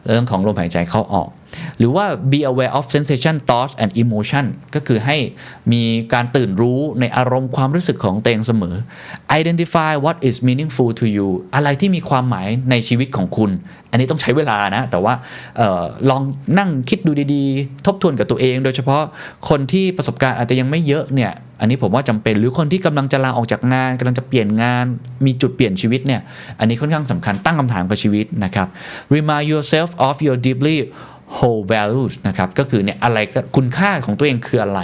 เรื่องของลมหายใจเข้าออก หรือว่า be aware of sensation thoughts and emotion ก็คือให้มีการตื่นรู้ในอารมณ์ความรู้สึกของตัวเองเสมอ identify what is meaningful to you อะไรที่มีความหมายในชีวิตของคุณ อันนี้ต้องใช้เวลานะ แต่ว่าออลองนั่งคิดดูดีๆ ทบทวนกับตัวเอง โดยเฉพาะคนที่ประสบการณ์อาจจะยังไม่เยอะเนี่ยอันนี้ผมว่าจำเป็นหรือคนที่กำลังจะลาออกจากงานกำลังจะเปลี่ยนงาน มีจุดเปลี่ยนชีวิตเนี่ยอันนี้ค่อนข้างสำคัญตั้งคำถามกับชีวิตนะครับ remind yourself of your deeply whole values นะครับก็คือเนี่ยอะไรคุณค่าของตัวเองคืออะไร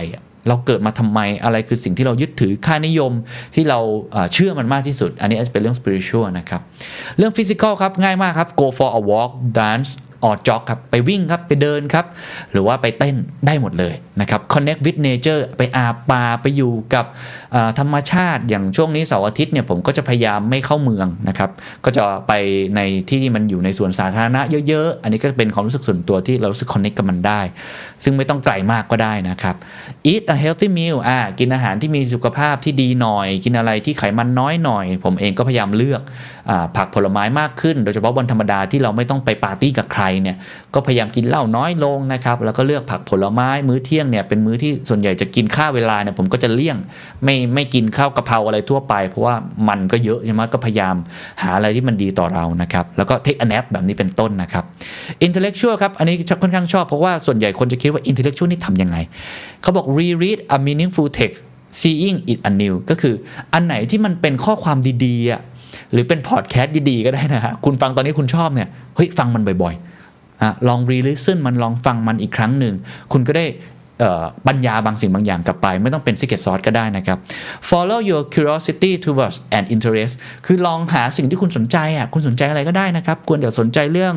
เราเกิดมาทำไมอะไรคือสิ่งที่เรายึดถือค่านิยมที่เราเอ่อเชื่อมันมากที่สุด อันนี้อาจจะเป็นเรื่อง spiritual นะครับ เรื่อง physical ครับ ง่ายมากครับ go for a walk dance or jog ครับ ไปวิ่งครับ ไปเดินครับ หรือว่าไปเต้นได้หมดเลยนะครับ connect with nature ไปอาบป่าไปอยู่กับธรรมชาติอย่างช่วงนี้เสาร์อาทิตย์เนี่ยผมก็จะพยายามไม่เข้าเมืองนะครับ ก็จะไปในที่ที่มันอยู่ในสวนสาธารณะเยอะๆ อันนี้ก็เป็นความรู้สึกส่วนตัวที่เรารู้สึก connect กับมันได้ ซึ่งไม่ต้องไกลมากก็ได้นะครับ eat a healthy meal อ่ากินอาหารที่มีสุขภาพที่ดีหน่อย กินอะไรที่ไขมันน้อยหน่อย ผมเองก็พยายามเลือก ผักผลไม้มากขึ้น โดยเฉพาะวันธรรมดาที่เราไม่ต้องไปปาร์ตี้กับใครเนี่ยก็พยายามกินเหล้าน้อยลงนะครับแล้วก็เลือกผักผลไม้มื้อเที่ยงเนี่ยเป็นมื้อที่ส่วนใหญ่จะกินข้าวเวลาเนี่ยผมก็จะเลี่ยงไม่ไม่กินข้าวกะเพราอะไรทั่วไป เพราะว่ามันก็เยอะใช่ไหมก็พยายามหาอะไรที่มันดีต่อเรานะครับแล้วก็เทค a น a p แบบนี้เป็นต้นนะครับ intellectual ครับอันนี้ค่อนข้างชอบเพราะว่าส่วนใหญ่คนจะคิดว่า intellectual นี่ทำยังไงเขาบอก reread a meaningful text seeing it anew ก็คืออันไหนที่มันเป็นข้อความดีๆอะ หรือเป็นพอดแคสต์ดีๆก็ได้นะฮะคุณฟังตอนนี้คุณชอบเนี่ยเฮ้ยฟังมันบ่อยๆลอง re listen มันลองฟังมันอีกครั้งหนึ่งคุณก็ได้ปัญญาบางสิ่งบางอย่างกลับไป ไม่ต้องเป็น secret sauce ก็ได้นะครับ follow your curiosity towards an interest คือลองหาสิ่งที่คุณสนใจอะคุณสนใจอะไรก็ได้นะครับ ควรจะสนใจเรื่อง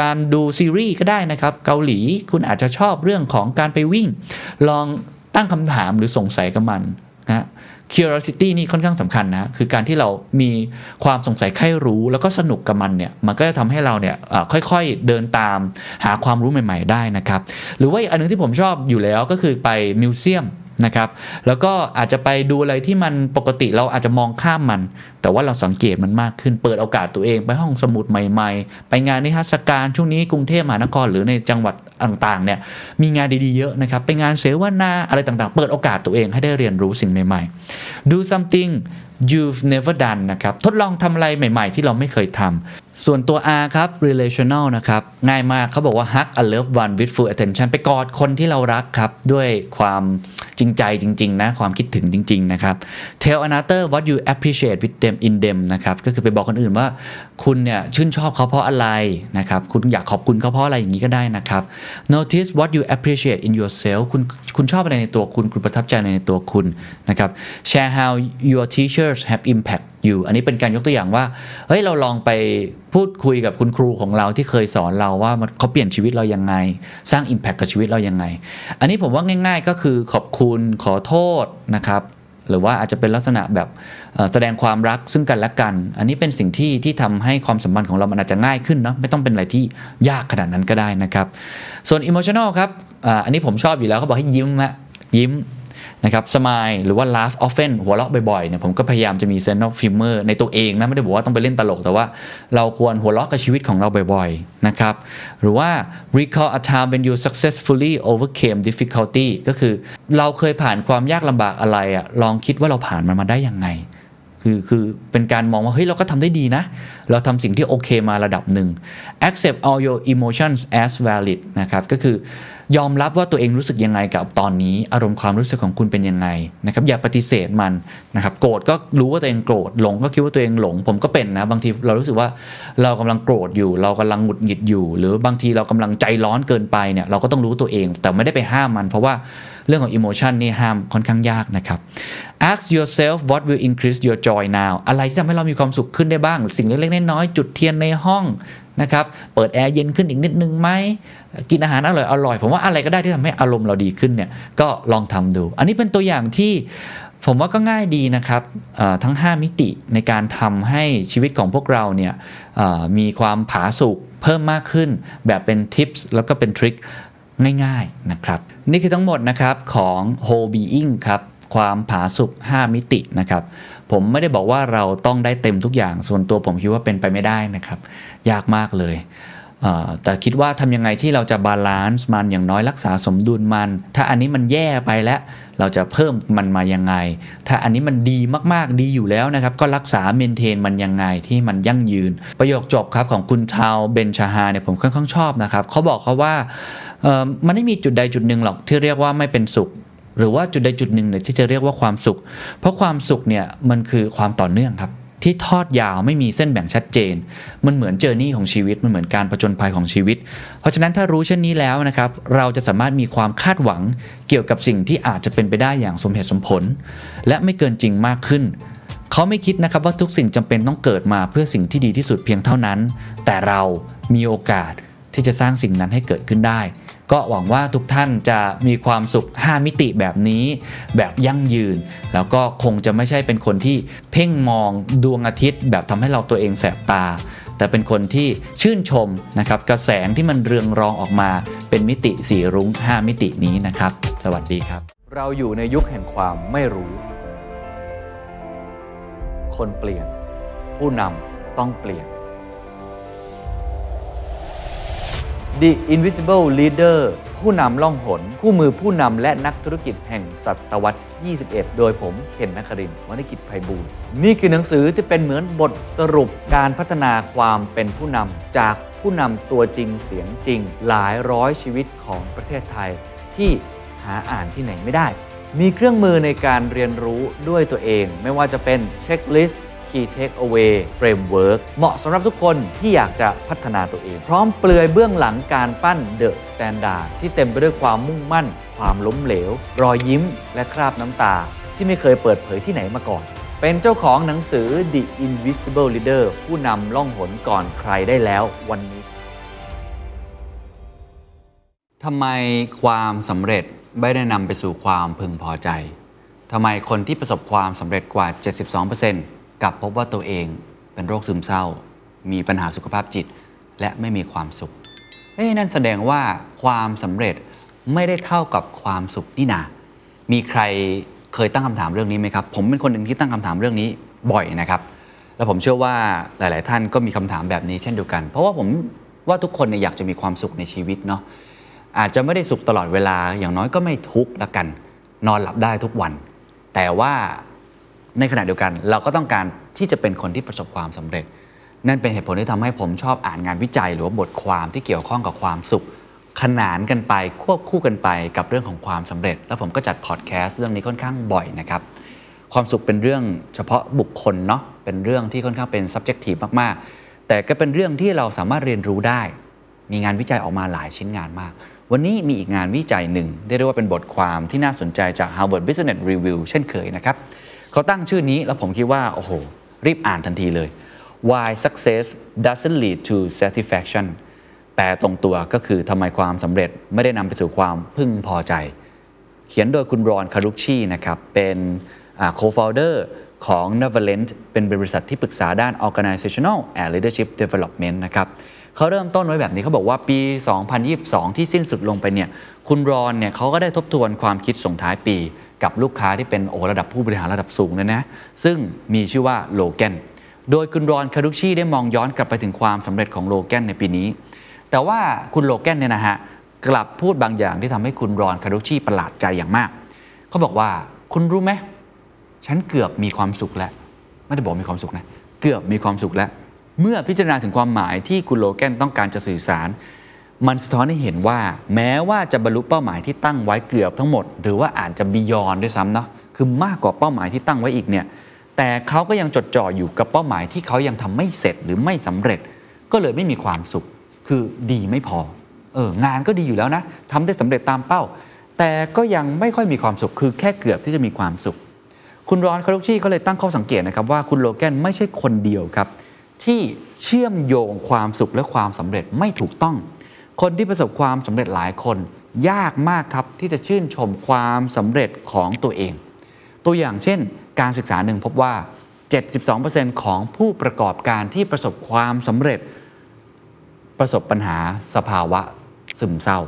การดูซีรีส์ก็ได้นะครับ เกาหลีคุณอาจจะชอบเรื่องของการไปวิ่ง ลองตั้งคำถามหรือสงสัยกับมันนะ curiosity นี่ค่อนข้างสำคัญนะ คือการที่เรามีความสงสัยใคร่รู้แล้วก็สนุกกับมันเนี่ย มันก็จะทำให้เราเนี่ยค่อยๆเดินตามหาความรู้ใหม่ ๆ ได้นะครับ หรือว่าอีกอันนึงที่ผมชอบอยู่แล้วก็คือไปมิวเซียม นะครับ แล้วก็อาจจะไปดูอะไรที่มันปกติเราอาจจะมองข้ามมัน แต่ว่าเราสังเกตมันมากขึ้น เปิดโอกาสตัวเองไปห้องสมุดใหม่ๆ ไปงานนิทรรศการช่วงนี้กรุงเทพมหานครหรือในจังหวัดต่างๆเนี่ยมีงานดีๆเยอะนะครับไปงานเสวนาอะไรต่างๆ เปิดโอกาสตัวเองให้ได้เรียนรู้สิ่งใหม่ๆ do something you've never done นะครับ ทดลองทำอะไรใหม่ ๆ ที่เราไม่เคยทำส่วนตัว R ครับ relational นะครับ ง่ายมากเขาบอกว่า hug a loved one with full attention ไปกอดคนที่เรารักครับ ด้วยความจริงใจจริง ๆ นะ ความคิดถึงจริง ๆ นะครับ tell another what you appreciate with them in them นะครับ ก็คือไปบอกคนอื่นว่าคุณเนี่ยชื่นชอบเขาเพราะอะไรนะครับ คุณอยากขอบคุณเขาเพราะอะไรอย่างนี้ก็ได้นะครับ notice what you appreciate in yourself คุณคุณชอบอะไรในตัวคุณ คุณประทับใจอะไรในตัวคุณนะครับ share how your teachers have impact you อันนี้เป็นการยกตัวอย่างว่าเฮ้ยเราลองไปพูดคุยกับคุณครูของเราที่เคยสอนเราว่าเขาเปลี่ยนชีวิตเรายังไง สร้าง impact กับชีวิตเรายังไง อันนี้ผมว่าง่าย ๆ ก็คือขอบคุณขอโทษนะครับหรือว่าอาจจะเป็นลักษณะแบบแสดงความรักซึ่งกันและกัน อันนี้เป็นสิ่งที่ที่ทำให้ความสัมพันธ์ของเรามันอาจจะง่ายขึ้นเนาะไม่ต้องเป็นอะไรที่ยากขนาดนั้นก็ได้นะครับ ส่วน emotional ครับออันนี้ผมชอบอยู่แล้วเขาบอกให้ยิ้มฮะยิ้ม นะครับ smile หรือว่า laugh often หัวเราะบ่อยๆเนี่ยผมก็พยายามจะมี sense of humor ในตัวเองนะไม่ได้บอกว่าต้องไปเล่นตลกแต่ว่าเราควรหัวเราะกับชีวิตของเราบ่อยๆนะครับหรือว่า recall a time when you successfully overcame difficulty ก็คือเราเคยผ่านความยากลำบากอะไรอะลองคิดว่าเราผ่านมันมาได้ยังไงคือคือเป็นการมองว่า เฮ้ย เราก็ทำได้ดีนะ เราทำสิ่งที่โอเคมาระดับหนึ่ง accept all your emotions as valid นะครับ ก็คือ ยอมรับว่าตัวเองรู้สึกยังไงกับตอนนี้ อารมณ์ความรู้สึกของคุณเป็นยังไงนะครับอย่าปฏิเสธมันนะครับโกรธก็รู้ว่าตัวเองโกรธหลงก็คิดว่าตัวเองหลง ผมก็เป็นนะบางทีเรารู้สึกว่าเรากำลังโกรธอยู่ เรากำลังหงุดหงิดอยู่ หรือบางทีเรากำลังใจร้อนเกินไปเนี่ยเราก็ต้องรู้ตัวเอง แต่ไม่ได้ไปห้ามมัน เพราะว่าเรื่องของ emotion นี่ห้ามค่อนข้างยากนะครับ ask yourself what will increase your joy now อะไรที่ทำให้เรามีความสุขขึ้นได้บ้าง สิ่งเล็กๆน้อยๆจุดเทียนในห้อง นะครับ เปิดแอร์เย็นขึ้นอีกนิดนึงไหม กินอาหารอร่อยอร่อยๆผมว่าอะไรก็ได้ที่ทำให้อารมณ์เราดีขึ้นเนี่ย ก็ลองทำดู อันนี้เป็นตัวอย่างที่ผมว่าก็ง่ายดีนะครับทั้ง 5 มิติในการทำให้ชีวิตของพวกเราเนี่ยมีความผาสุกเพิ่มมากขึ้น แบบเป็นทิปส์แล้วก็เป็นทริคง่ายๆนะครับ นี่คือทั้งหมดนะครับของ whole being ครับ ความผาสุก5 มิตินะครับ ผมไม่ได้บอกว่าเราต้องได้เต็มทุกอย่าง ส่วนตัวผมคิดว่าเป็นไปไม่ได้นะครับ ยากมากเลยแต่คิดว่าทำยังไงที่เราจะ balance มันอย่างน้อยรักษาสมดุลมัน ถ้าอันนี้มันแย่ไปแล้วเราจะเพิ่มมันมายังไง ถ้าอันนี้มันดีมากๆดีอยู่แล้วนะครับ ก็รักษา maintain มันยังไงที่มันยั่งยืน ประโยคจบครับของคุณทาลเบนชาฮาเนี่ยผมค่อนข้างชอบนะครับเขาบอกเขาว่ามันไม่มีจุดใดจุดหนึ่งหรอกที่เรียกว่าไม่เป็นสุข หรือว่าจุดใดจุดหนึ่งเนี่ยที่จะเรียกว่าความสุข เพราะความสุขเนี่ยมันคือความต่อเนื่องครับ ที่ทอดยาวไม่มีเส้นแบ่งชัดเจน มันเหมือนเจอร์นี่ของชีวิตมันเหมือนการผจญภัยของชีวิต เพราะฉะนั้นถ้ารู้เช่นนี้แล้วนะครับเราจะสามารถมีความคาดหวังเกี่ยวกับสิ่งที่อาจจะเป็นไปได้อย่างสมเหตุสมผล และไม่เกินจริงมากขึ้นเขาไม่คิดนะครับว่าทุกสิ่งจำเป็นต้องเกิดมาเพื่อสิ่งที่ดีที่สุดเพียงเท่านั้น แต่เรามีโอกาสที่จะสร้างสิ่งนั้นให้เกิดขึ้นได้ ก็หวังว่าทุกท่านจะมีความสุข 5 มิติแบบนี้ แบบยั่งยืน แล้วก็คงจะไม่ใช่เป็นคนที่เพ่งมองดวงอาทิตย์ แบบทำให้เราตัวเองแสบตา แต่เป็นคนที่ชื่นชมนะครับกระแสงที่มันเรืองรองออกมาเป็นมิติสีรุ้ง 5 มิตินี้นะครับ สวัสดีครับ เราอยู่ในยุคแห่งความไม่รู้ คนเปลี่ยน ผู้นำต้องเปลี่ยน The Invisible Leader ผู้นำล่องหน คู่มือผู้นำและนักธุรกิจแห่งศตวรรษ 21 โดยผมเคนนักครินทร์วณิกิจไพบูลย์นี่คือหนังสือที่เป็นเหมือนบทสรุปการพัฒนาความเป็นผู้นำจากผู้นำตัวจริงเสียงจริง หลายร้อยชีวิตของประเทศไทย ที่หาอ่านที่ไหนไม่ได้ มีเครื่องมือในการเรียนรู้ด้วยตัวเอง ไม่ว่าจะเป็นเช็คลิสต์ Key Takeaway Framework เหมาะสำหรับทุกคนที่อยากจะพัฒนาตัวเอง พร้อมเปลือยเบื้องหลังการปั้น The Standard ที่เต็มไปด้วยความมุ่งมั่น ความล้มเหลว รอยยิ้ม และคราบน้ำตา ที่ไม่เคยเปิดเผยที่ไหนมาก่อน เป็นเจ้าของหนังสือ The Invisible Leader ผู้นำล่องหนก่อนใครได้แล้ววันนี้ทำไมความสำเร็จไม่ได้นำไปสู่ความพึงพอใจทำไมคนที่ประสบความสำเร็จกว่า 72% กลับพบว่าตัวเองเป็นโรคซึมเศร้า มีปัญหาสุขภาพจิต และไม่มีความสุข เอ้นั่นแสดงว่าความสำเร็จไม่ได้เท่ากับความสุขนี่นา มีใครเคยตั้งคำถามเรื่องนี้ไหมครับ ผมเป็นคนหนึ่งที่ตั้งคำถามเรื่องนี้บ่อยนะครับ แล้วผมเชื่อว่าหลาย ๆ ท่านก็มีคำถามแบบนี้เช่นเดียวกัน เพราะว่าผมว่าทุกคนเนี่ยอยากจะมีความสุขในชีวิตเนาะ อาจจะไม่ได้สุขตลอดเวลา อย่างน้อยก็ไม่ทุกข์ละกัน นอนหลับได้ทุกวัน แต่ว่า ในขณะเดียวกันเราก็ต้องการที่จะเป็นคนที่ประสบความสำเร็จ นั่นเป็นเหตุผลที่ทำให้ผมชอบอ่านงานวิจัย หรือว่าบทความที่เกี่ยวข้องกับความสุข ขนานกันไปควบคู่กันไปกับเรื่องของความสำเร็จ แล้วผมก็จัดพอดแคสต์เรื่องนี้ค่อนข้างบ่อยนะครับความสุขเป็นเรื่องเฉพาะบุคคลเนาะเป็นเรื่องที่ค่อนข้างเป็น subjective มากๆ แต่ก็เป็นเรื่องที่เราสามารถเรียนรู้ได้ มีงานวิจัยออกมาหลายชิ้นงานมาก วันนี้มีอีกงานวิจัยหนึ่งได้เรียกว่าเป็นบทความที่น่าสนใจจาก Harvard Business Review เช่นเคยนะครับ เขาตั้งชื่อนี้แล้วผมคิดว่า โอ้โห รีบอ่านทันทีเลย Why success doesn't lead to satisfaction แปลตรงตัวก็คือทำไมความสำเร็จไม่ได้นำไปสู่ความพึงพอใจ เขียนโดยคุณรอนคารุชีนะครับ เป็นอ่า co-founder ของ Neverland เป็นบริษัทที่ปรึกษาด้าน organizational and leadership development นะครับเขาเริ่มต้นไว้แบบนี้เขาบอกว่าปี 2022 ที่สิ้นสุดลงไปเนี่ย คุณรอนเนี่ยเขาก็ได้ทบทวนความคิดส่งท้ายปี กับลูกค้าที่เป็นโอระดับผู้บริหารระดับสูงเลยนะซึ่งมีชื่อว่าโลแกนโดยคุณรอนคารุชีได้มองย้อนกลับไปถึงความสำเร็จของโลแกนในปีนี้ แต่ว่าคุณโลแกนเนี่ยนะฮะกลับพูดบางอย่างที่ทำให้คุณรอนคารุชีประหลาดใจอย่างมาก เขาบอกว่าคุณรู้ไหมฉันเกือบมีความสุขแล้ว ไม่ได้บอกมีความสุขนะ เกือบมีความสุขแล้ว เมื่อพิจารณาถึงความหมายที่คุณโลแกนต้องการจะสื่อสาร มันสะท้อนให้เห็นว่าแม้ว่าจะบรรลุเป้าหมายที่ตั้งไว้เกือบทั้งหมด หรือว่าอาจจะบียอนด้วยซ้ำเนาะคือมากกว่าเป้าหมายที่ตั้งไว้อีกเนี่ยแต่เขาก็ยังจดจ่ออยู่กับเป้าหมายที่เขายังทำไม่เสร็จหรือไม่สำเร็จ ก็เลยไม่มีความสุข คือดีไม่พอเอองานก็ดีอยู่แล้วนะทำได้สำเร็จตามเป้า แต่ก็ยังไม่ค่อยมีความสุข คือแค่เกือบที่จะมีความสุข คุณรอนคารุชีเขาเลยตั้งข้อสังเกตนะครับว่าคุณโลแกนไม่ใช่คนเดียวครับ ที่เชื่อมโยงความสุขและความสำเร็จไม่ถูกต้อง คนที่ประสบความสำเร็จหลายคน ยากมากครับที่จะชื่นชมความสำเร็จของตัวเอง ตัวอย่างเช่น การศึกษาหนึ่งพบว่า 72%ของผู้ประกอบการที่ประสบความสำเร็จ ประสบปัญหาสภาวะซึมเศร้า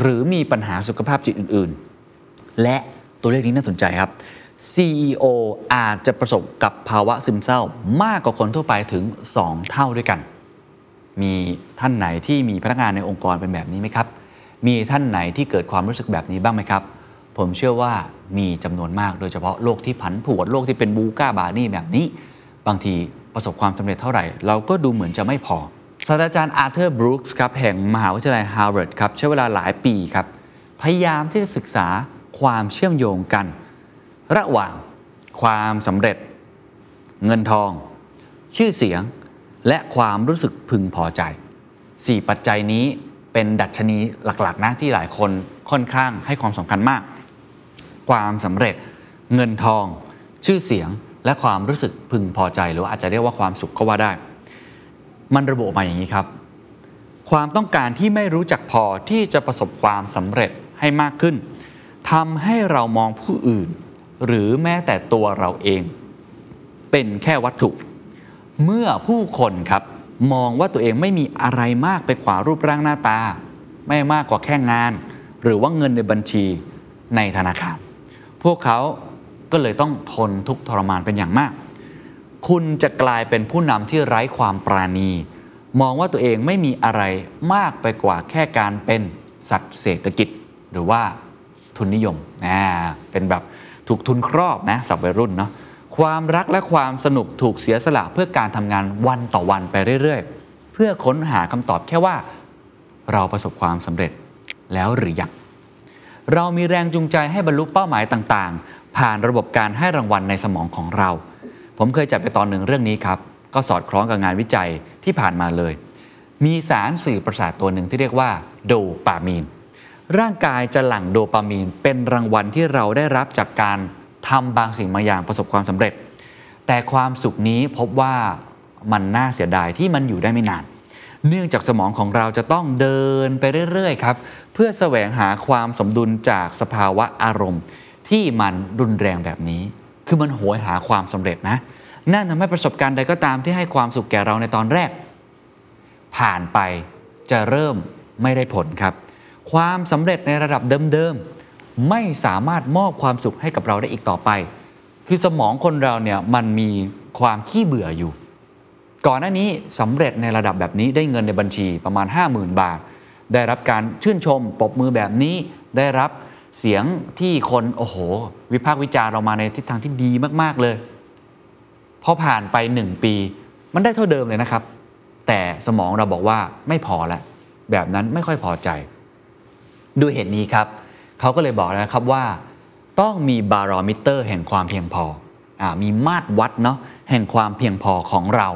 หรือมีปัญหาสุขภาพจิตอื่น ๆ และตัวเลขนี้น่าสนใจครับ CEO อาจจะประสบกับภาวะซึมเศร้ามากกว่าคนทั่วไปถึง 2 เท่าด้วยกัน มีท่านไหนที่มีพนักงานในองค์กรเป็นแบบนี้ไหมครับ มีท่านไหนที่เกิดความรู้สึกแบบนี้บ้างไหมครับ ผมเชื่อว่ามีจำนวนมากโดยเฉพาะโลกที่ผันผวนโลกที่เป็น VUCA BANI แบบนี้ บางทีประสบความสำเร็จเท่าไหร่ เราก็ดูเหมือนจะไม่พอศาสตราจารย์อาร์เธอร์บรูคส์ครับแห่งมหาวิทยาลัยฮาร์วาร์ดครับใช้เวลาหลายปีครับพยายามที่จะศึกษาความเชื่อมโยงกัน ระหว่างความสำเร็จ เงินทอง ชื่อเสียง และความรู้สึกพึงพอใจ 4 ปัจจัยนี้เป็นดัชนีหลักๆนะที่หลายคนค่อนข้างให้ความสำคัญมาก ความสำเร็จเงินทอง ชื่อเสียงและความรู้สึกพึงพอใจ หรืออาจจะเรียกว่าความสุขก็ว่าได้ มันระบุมาอย่างนี้ครับ ความต้องการที่ไม่รู้จักพอที่จะประสบความสำเร็จให้มากขึ้นทำให้เรามองผู้อื่น หรือแม้แต่ตัวเราเอง เป็นแค่วัตถุ เมื่อผู้คนครับมองว่าตัวเองไม่มีอะไรมากไปกว่ารูปร่างหน้าตา ไม่มากกว่าแค่งาน หรือว่าเงินในบัญชีในธนาคาร พวกเขาก็เลยต้องทนทุกทรมานเป็นอย่างมาก คุณจะกลายเป็นผู้นำที่ไร้ความปราณี มองว่าตัวเองไม่มีอะไรมากไปกว่าแค่การเป็นสัตว์เศรษฐกิจ หรือว่าทุนนิยมนะเป็นแบบถูกทุนครอบนะสับวัยรุ่นเนาะ ความรักและความสนุกถูกเสียสละเพื่อการทำงานวันต่อวันไปเรื่อยๆ เพื่อค้นหาคำตอบแค่ว่า เราประสบความสำเร็จแล้วหรือยัง เรามีแรงจูงใจให้บรรลุเป้าหมายต่างๆ ผ่านระบบการให้รางวัลในสมองของเรา ผมเคยจัดไปตอนหนึ่งเรื่องนี้ครับ ก็สอดคล้องกับงานวิจัยที่ผ่านมาเลย มีสารสื่อประสาทตัวหนึ่งที่เรียกว่าโดปามีน ร่างกายจะหลั่งโดปามีนเป็นรางวัลที่เราได้รับจากการ ทำบางสิ่งบางอย่างประสบความสำเร็จ แต่ความสุขนี้พบว่ามันน่าเสียดายที่มันอยู่ได้ไม่นาน เนื่องจากสมองของเราจะต้องเดินไปเรื่อยๆครับ เพื่อแสวงหาความสมดุลจากสภาวะอารมณ์ ที่มันรุนแรงแบบนี้ คือมันโหยหาความสำเร็จนะนั่นทำให้ประสบการณ์ใดก็ตามที่ให้ความสุขแก่เราในตอนแรก ผ่านไปจะเริ่มไม่ได้ผลครับ ความสำเร็จในระดับเดิม ไม่สามารถมอบความสุขให้กับเราได้อีกต่อไป คือสมองคนเราเนี่ยมันมีความขี้เบื่ออยู่ ก่อนหน้านี้สำเร็จในระดับแบบนี้ได้เงินในบัญชีประมาณ 50,000 บาท ได้รับการชื่นชมปรบมือแบบนี้ได้รับเสียงที่คนโอ้โห วิพากษ์วิจารณ์เรามาในทิศทางที่ดีมาก ๆเลยพอผ่านไป 1 ปี มันได้เท่าเดิมเลยนะครับ แต่สมองเราบอกว่าไม่พอแล้วแบบนั้นไม่ค่อยพอใจ ด้วยเหตุนี้ครับ เขาก็เลยบอกนะครับว่า ต้องมีบารอมิเตอร์แห่งความเพียงพออมีมาตรวัดเนาะแห่งความเพียงพอของเรา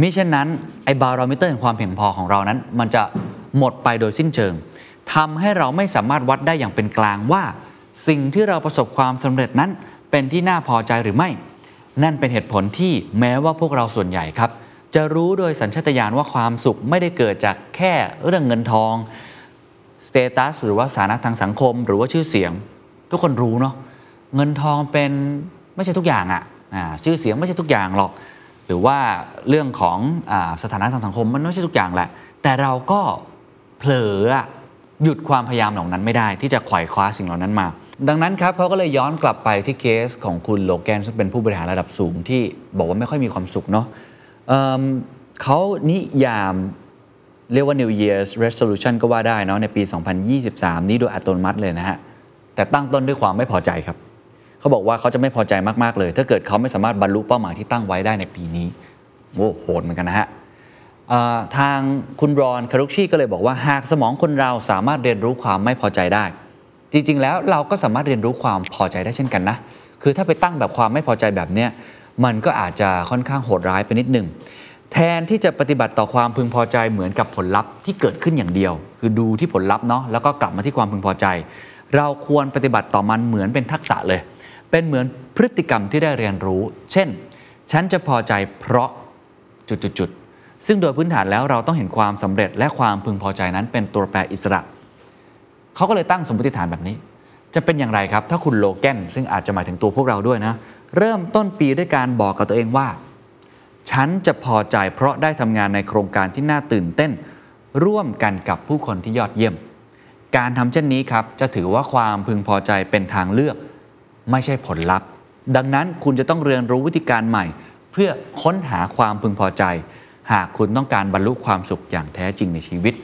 มิฉะนั้นไอ้บารอมิเตอร์แห่งความเพียงพอของเรานั้น มันจะหมดไปโดยสิ้นเชิงทำให้เราไม่สามารถวัดได้อย่างเป็นกลางว่า สิ่งที่เราประสบความสำเร็จนั้นเป็นที่น่าพอใจหรือไม่ นั่นเป็นเหตุผลที่แม้ว่าพวกเราส่วนใหญ่ครับ จะรู้โดยสัญชาตญาณว่าความสุขไม่ได้เกิดจากแค่เรื่องเงินทอง สเตตัสหรือว่าสถานะทางสังคม หรือว่าชื่อเสียง ทุกคนรู้เนาะเงินทองเป็นไม่ใช่ทุกอย่างอะ่ะชื่อเสียงไม่ใช่ทุกอย่างหรอก หรือว่าเรื่องของอสถานะทางสังคมมันไม่ใช่ทุกอย่างแหละ แต่เราก็เผลอหยุดความพยายามเหล่านั้นไม่ได้ ที่จะไขว่คว้าสิ่งเหล่านั้นมา ดังนั้นครับเขาก็เลยย้อนกลับไปที่เคสของคุณโลแกนซึ่งเป็นผู้บริหารระดับสูงที่บอกว่าไม่ค่อยมีความสุขเนาะเเขานิยาม เรียกว่า New Year's Resolution ก็ว่าได้เนาะในปี 2023 นี้โดยอัตโนมัติเลยนะฮะ แต่ตั้งต้นด้วยความไม่พอใจครับ เขาบอกว่าเขาจะไม่พอใจมากๆเลย ถ้าเกิดเขาไม่สามารถบรรลุเป้าหมายที่ตั้งไว้ได้ในปีนี้โอ้โหดเหมือนกันนะฮะทางคุณรอนคารุชีก็เลยบอกว่าหากสมองคนเราสามารถเรียนรู้ความไม่พอใจได้ จริงๆ แล้วเราก็สามารถเรียนรู้ความพอใจได้เช่นกันนะ คือถ้าไปตั้งแบบความไม่พอใจแบบเนี้ยมันก็อาจจะค่อนข้างโหดร้ายไปนิดหนึ่ง แทนที่จะปฏิบัติต่อความพึงพอใจเหมือนกับผลลัพธ์ที่เกิดขึ้นอย่างเดียว คือดูที่ผลลัพธ์เนาะแล้วก็กลับมาที่ความพึงพอใจ เราควรปฏิบัติต่อมันเหมือนเป็นทักษะเลย เป็นเหมือนพฤติกรรมที่ได้เรียนรู้ เช่น ฉันจะพอใจเพราะจุดๆซึ่งโดยพื้นฐานแล้วเราต้องเห็นความสำเร็จและความพึงพอใจนั้นเป็นตัวแปรอิสระเขาก็เลยตั้งสมมติฐานแบบนี้ จะเป็นอย่างไรครับ ถ้าคุณโลแกนซึ่งอาจจะหมายถึงตัวพวกเราด้วยนะ เริ่มต้นปีด้วยการบอกกับตัวเองว่า ฉันจะพอใจเพราะได้ทำงานในโครงการที่น่าตื่นเต้น ร่วมกันกับผู้คนที่ยอดเยี่ยม การทำเช่นนี้ครับ จะถือว่าความพึงพอใจเป็นทางเลือก ไม่ใช่ผลลัพธ์ ดังนั้นคุณจะต้องเรียนรู้วิธีการใหม่ เพื่อค้นหาความพึงพอใจ หากคุณต้องการบรรลุความสุขอย่างแท้จริงในชีวิต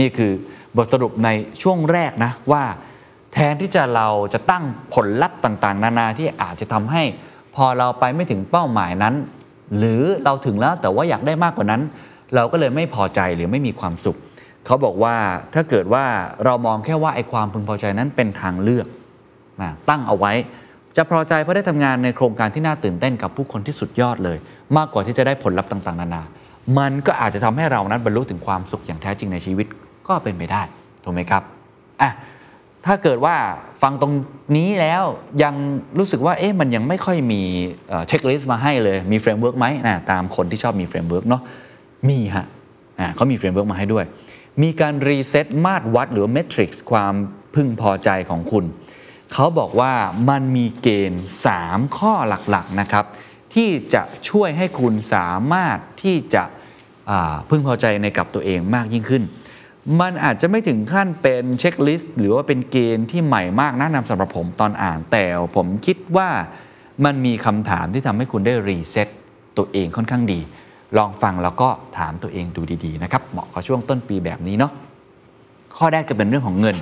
นี่คือบทสรุปในช่วงแรกนะว่า แทนที่จะเราจะตั้งผลลัพธ์ต่างๆ นานาที่อาจจะทำให้ พอเราไปไม่ถึงเป้าหมายนั้น หรือเราถึงแล้วแต่ว่าอยากได้มากกว่านั้น เราก็เลยไม่พอใจหรือไม่มีความสุข เขาบอกว่าถ้าเกิดว่าเรามองแค่ว่าไอ้ความพึงพอใจนั้นเป็นทางเลือกนะตั้งเอาไว้ จะพอใจเพราะได้ทำงานในโครงการที่น่าตื่นเต้นกับผู้คนที่สุดยอดเลย มากกว่าที่จะได้ผลลัพธ์ต่าง ๆ นานา มันก็อาจจะทำให้เรานั้นบรรลุถึงความสุขอย่างแท้จริงในชีวิตก็เป็นไปได้ถูกไหมครับอะ ถ้าเกิดว่าฟังตรงนี้แล้วยังรู้สึกว่าเอ๊ะมันยังไม่ค่อยมี checklist มาให้เลยมี framework ไหมนะตามคนที่ชอบมี framework เนาะมีฮะอ่าเขามี framework มาให้ด้วย มีการ reset มาตรวัดหรือ metrics ความพึงพอใจของคุณ เขาบอกว่ามันมีเกณฑ์ 3 ข้อหลักๆนะครับ ที่จะช่วยให้คุณสามารถที่จะพึงพอใจในกับตัวเองมากยิ่งขึ้น มันอาจจะไม่ถึงขั้นเป็น checklist หรือว่าเป็นเกณฑ์ที่ใหม่มากนะนำสำหรับผมตอนอ่าน แต่ผมคิดว่ามันมีคำถามที่ทำให้คุณได้รีเซ็ตตัวเองค่อนข้างดี ลองฟังแล้วก็ถามตัวเองดูดีๆนะครับเหมาะกับช่วงต้นปีแบบนี้เนาะข้อแรกจะเป็นเรื่องของเงิน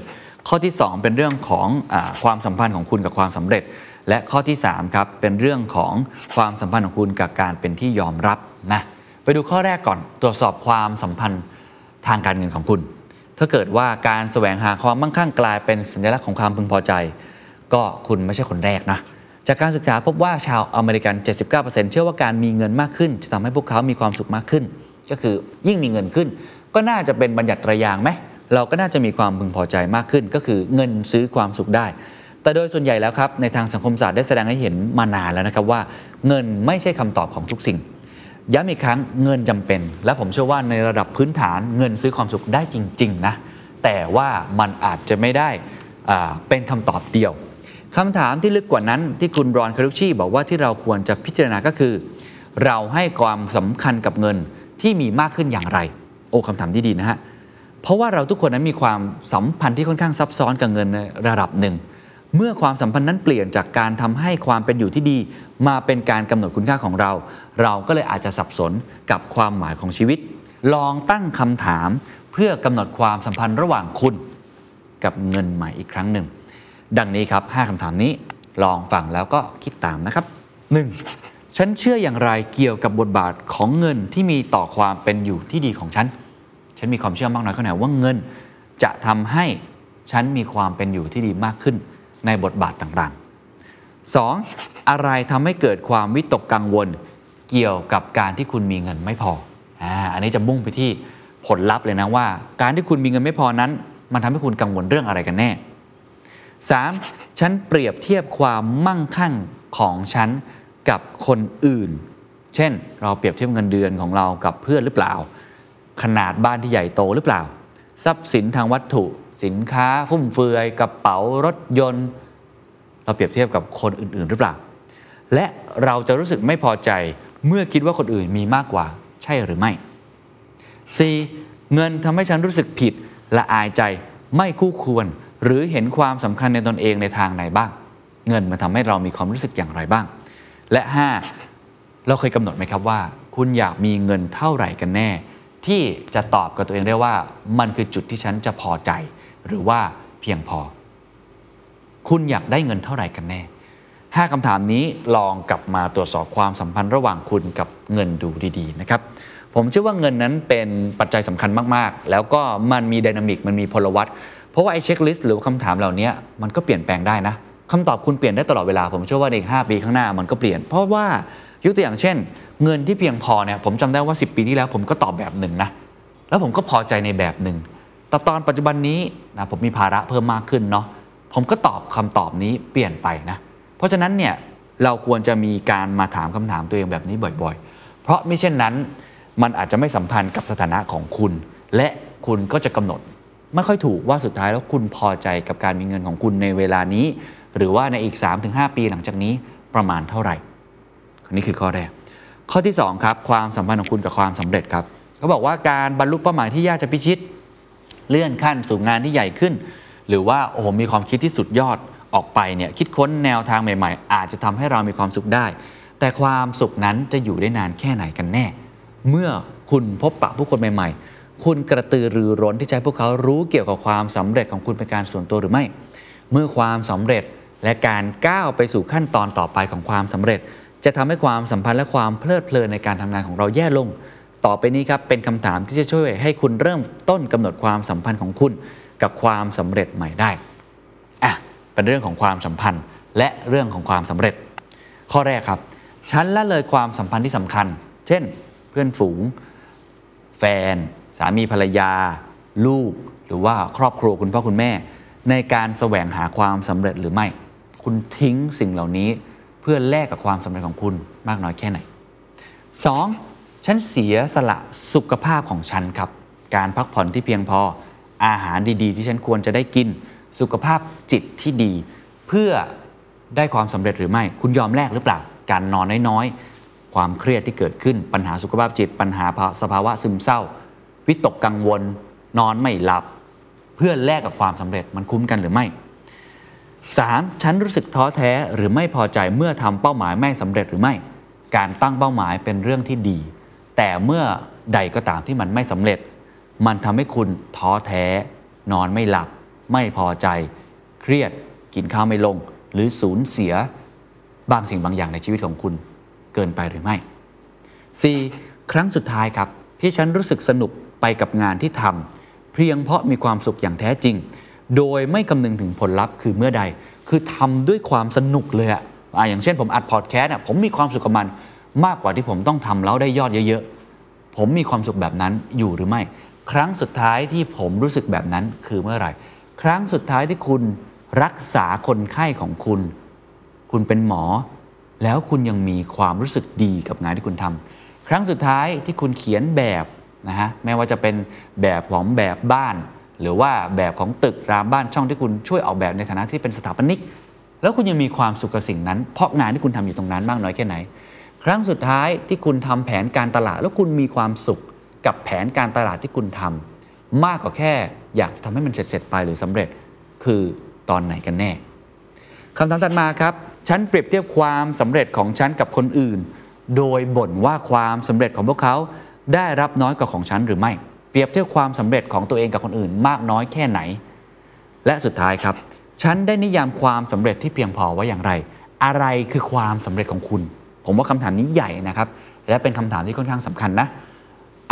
ข้อที่ 2 เป็นเรื่องของอความสัมพันธ์ของคุณกับความสำเร็จ และข้อที่3ครับเป็นเรื่องของความสัมพันธ์ของคุณกับการเป็นที่ยอมรับนะไปดูข้อแรกก่อนตรวจสอบความสัมพันธ์ทางการเงินของคุณ ถ้าเกิดว่าการแสวงหาความมั่งคั่งกลายเป็นสัญลักษณ์ของความพึงพอใจ ก็คุณไม่ใช่คนแรกนะจากการศึกษาพบว่าชาวอเมริกัน 79%เชื่อว่าการมีเงินมากขึ้น จะทำให้พวกเขามีความสุขมากขึ้น ก็คือยิ่งมีเงินขึ้น ก็น่าจะเป็นบัญญัติตรายางไหมเราก็น่าจะมีความพึงพอใจมากขึ้น ก็คือเงินซื้อความสุขได้ แต่โดยส่วนใหญ่แล้วครับในทางสังคมศาสตร์ได้แสดงให้เห็นมานานแล้วนะครับว่า เงินไม่ใช่คำตอบของทุกสิ่ง ย้ำอีกครั้งเงินจำเป็น และผมเชื่อว่าในระดับพื้นฐานเงินซื้อความสุขได้จริง ๆ นะ แต่ว่ามันอาจจะไม่ได้เป็นคำตอบเดียวคำถามที่ลึกกว่านั้นที่คุณรอนคารุชีบอกว่าที่เราควรจะพิจารณาก็คือ เราให้ความสำคัญกับเงินที่มีมากขึ้นอย่างไร โอ้คำถามที่ดีนะฮะเพราะว่าเราทุกคนนั้นมีความสัมพันธ์ที่ค่อนข้างซับซ้อนกับเงินในระดับหนึ่ง เมื่อความสัมพันธ์นั้นเปลี่ยนจากการทำให้ความเป็นอยู่ที่ดี มาเป็นการกำหนดคุณค่าของเรา เราก็เลยอาจจะสับสนกับความหมายของชีวิต ลองตั้งคำถามเพื่อกำหนดความสัมพันธ์ระหว่างคุณ กับเงินใหม่อีกครั้งหนึ่ง ดังนี้ครับ 5คำถามนี้ลองฟังแล้วก็คิดตามนะครับ 1. ฉันเชื่ออย่างไรเกี่ยวกับบทบาทของเงินที่มีต่อความเป็นอยู่ที่ดีของฉัน ฉันมีความเชื่อมากน้อยแค่ไหนว่าเงิน จะทำให้ฉันมีความเป็นอยู่ที่ดีมากขึ้น ในบทบาทต่างๆ 2. อะไรทำให้เกิดความวิตกกังวลเกี่ยวกับการที่คุณมีเงินไม่พออ่าอันนี้จะมุ่งไปที่ผลลัพธ์เลยนะว่า การที่คุณมีเงินไม่พอนั้น มันทำให้คุณกังวลเรื่องอะไรกันแน่ 3. ฉันเปรียบเทียบความมั่งคั่งของฉันกับคนอื่น เช่น เราเปรียบเทียบเงินเดือนของเรากับเพื่อนหรือเปล่า ขนาดบ้านที่ใหญ่โตหรือเปล่า ทรัพย์สินทางวัตถุ สินค้าฟุ่มเฟือยกระเป๋ารถยนต์ เราเปรียบเทียบกับคนอื่น ๆ หรือเปล่า และเราจะรู้สึกไม่พอใจเมื่อคิดว่าคนอื่นมีมากกว่าใช่หรือไม่ 4. เงินทำให้ฉันรู้สึกผิดละอายใจไม่คู่ควร หรือเห็นความสำคัญในตนเองในทางไหนบ้าง เงินมันทำให้เรามีความรู้สึกอย่างไรบ้าง และ 5. เราเคยกำหนดไหมครับว่า คุณอยากมีเงินเท่าไหร่กันแน่ ที่จะตอบกับตัวเองได้ว่ามันคือจุดที่ฉันจะพอใจ หรือว่าเพียงพอ คุณอยากได้เงินเท่าไหร่กันแน่5คำถามนี้ลองกลับมาตรวจสอบความสัมพันธ์ระหว่างคุณกับเงินดูดีๆนะครับผมเชื่อว่าเงินนั้นเป็นปัจจัยสำคัญมากๆ แล้วก็มันมี dynamic มันมีพลวัตเพราะว่าไอ้ checklist หรือคำถามเหล่านี้มันก็เปลี่ยนแปลงได้นะคำตอบคุณเปลี่ยนได้ตลอดเวลา ผมเชื่อว่าในอีก5ปีข้างหน้ามันก็เปลี่ยน เพราะว่ายกตัวอย่างเช่น เงินที่เพียงพอเนี่ยผมจำได้ว่า 10 ปีที่แล้วผมก็ตอบแบบหนึ่งนะแล้วผมก็พอใจในแบบหนึ่ง แต่ตอนปัจจุบันนี้นะผมมีภาระเพิ่มมากขึ้นเนาะผมก็ตอบคำตอบนี้เปลี่ยนไปนะ เพราะฉะนั้นเนี่ยเราควรจะมีการมาถามคำถามตัวเองแบบนี้บ่อยๆ เพราะไม่เช่นนั้น มันอาจจะไม่สัมพันธ์กับสถานะของคุณ และคุณก็จะกำหนด ไม่ค่อยถูกว่าสุดท้ายแล้วคุณพอใจกับการมีเงินของคุณในเวลานี้ หรือว่าในอีก 3-5 ปีหลังจากนี้ประมาณเท่าไหร่นี่คือข้อแรก ข้อที่2ครับความสัมพันธ์ของคุณกับความสำเร็จครับเขาบอกว่าการบรรลุเป้าหมายที่ยากจะพิชิต เลื่อนขั้นสู่งานที่ใหญ่ขึ้น หรือว่าโอ้โหมีความคิดที่สุดยอดออกไปเนี่ยคิดค้นแนวทางใหม่ ๆ อาจจะทำให้เรามีความสุขได้ แต่ความสุขนั้นจะอยู่ได้นานแค่ไหนกันแน่ เมื่อคุณพบปะผู้คนใหม่ ๆ คุณกระตือรือร้นที่จะให้พวกเขารู้เกี่ยวกับความสำเร็จของคุณเป็นการส่วนตัวหรือไม่ เมื่อความสำเร็จและการก้าวไปสู่ขั้นตอนต่อไปของความสำเร็จ จะทำให้ความสัมพันธ์และความเพลิดเพลินในการทำงานของเราแย่ลง ต่อไปนี้ครับเป็นคำถามที่จะช่วยให้คุณเริ่มต้นกำหนดความสัมพันธ์ของคุณกับความสำเร็จใหม่ได้อะเป็นเรื่องของความสัมพันธ์และเรื่องของความสำเร็จ ข้อแรกครับ ฉันละเลยความสัมพันธ์ที่สำคัญ เช่น เพื่อนฝูง แฟน สามีภรรยา ลูก หรือว่าครอบครัวคุณพ่อคุณแม่ ในการแสวงหาความสำเร็จหรือไม่ คุณทิ้งสิ่งเหล่านี้เพื่อแลกกับความสำเร็จของคุณมากน้อยแค่ไหน 2. ฉันเสียสละสุขภาพของฉันครับ การพักผ่อนที่เพียงพอ อาหารดีๆ ที่ฉันควรจะได้กิน สุขภาพจิตที่ดี เพื่อได้ความสำเร็จหรือไม่ คุณยอมแลกหรือเปล่า การนอนน้อยๆ ความเครียดที่เกิดขึ้น ปัญหาสุขภาพจิต ปัญหาสภาวะซึมเศร้า วิตกกังวล นอนไม่หลับ เพื่อแลกกับความสำเร็จ มันคุ้มกันหรือไม่ 3. ฉันรู้สึกท้อแท้หรือไม่พอใจเมื่อทำเป้าหมายไม่สำเร็จหรือไม่ การตั้งเป้าหมายเป็นเรื่องที่ดี แต่เมื่อใดก็ตามที่มันไม่สำเร็จ มันทำให้คุณท้อแท้ นอนไม่หลับ ไม่พอใจ เครียดกินข้าวไม่ลง หรือสูญเสียบางสิ่งบางอย่างในชีวิตของคุณเกินไปหรือไม่ 4. ครั้งสุดท้ายครับ ที่ฉันรู้สึกสนุกไปกับงานที่ทำเพียงเพราะมีความสุขอย่างแท้จริง โดยไม่คำนึงถึงผลลัพธ์คือเมื่อใด คือทำด้วยความสนุกเลยอะอ่าอย่างเช่นผมอัดพอดแคสต์อะผมมีความสุขกับมัน มากกว่าที่ผมต้องทำแล้วได้ยอดเยอะๆ ผมมีความสุขแบบนั้นอยู่หรือไม่ ครั้งสุดท้ายที่ผมรู้สึกแบบนั้นคือเมื่อไหร่ ครั้งสุดท้ายที่คุณรักษาคนไข้ของคุณ คุณเป็นหมอ แล้วคุณยังมีความรู้สึกดีกับงานที่คุณทำครั้งสุดท้ายที่คุณเขียนแบบนะฮะแม้ว่าจะเป็นแบบของแบบบ้าน หรือว่าแบบของตึกรามบ้านช่องที่คุณช่วยออกแบบในฐานะที่เป็นสถาปนิก แล้วคุณยังมีความสุขกับสิ่งนั้น เพราะงานที่คุณทำอยู่ตรงนั้นมากน้อยแค่ไหน ครั้งสุดท้ายที่คุณทำแผนการตลาด แล้วคุณมีความสุขกับแผนการตลาดที่คุณทำมากกว่าแค่อยากจะทำให้มันเสร็จๆไปหรือสำเร็จคือตอนไหนกันแน่คำถามถัดมาครับฉันเปรียบเทียบความสำเร็จของฉันกับคนอื่น โดยบ่นว่าความสำเร็จของพวกเขาได้รับน้อยกว่าของฉันหรือไม่ เปรียบเทียบความสำเร็จของตัวเองกับคนอื่น มากน้อยแค่ไหน และสุดท้ายครับ ฉันได้นิยามความสำเร็จที่เพียงพอไว้อย่างไร อะไรคือความสำเร็จของคุณ ผมว่าคำถามนี้ใหญ่นะครับ และเป็นคำถามที่ค่อนข้างสำคัญนะ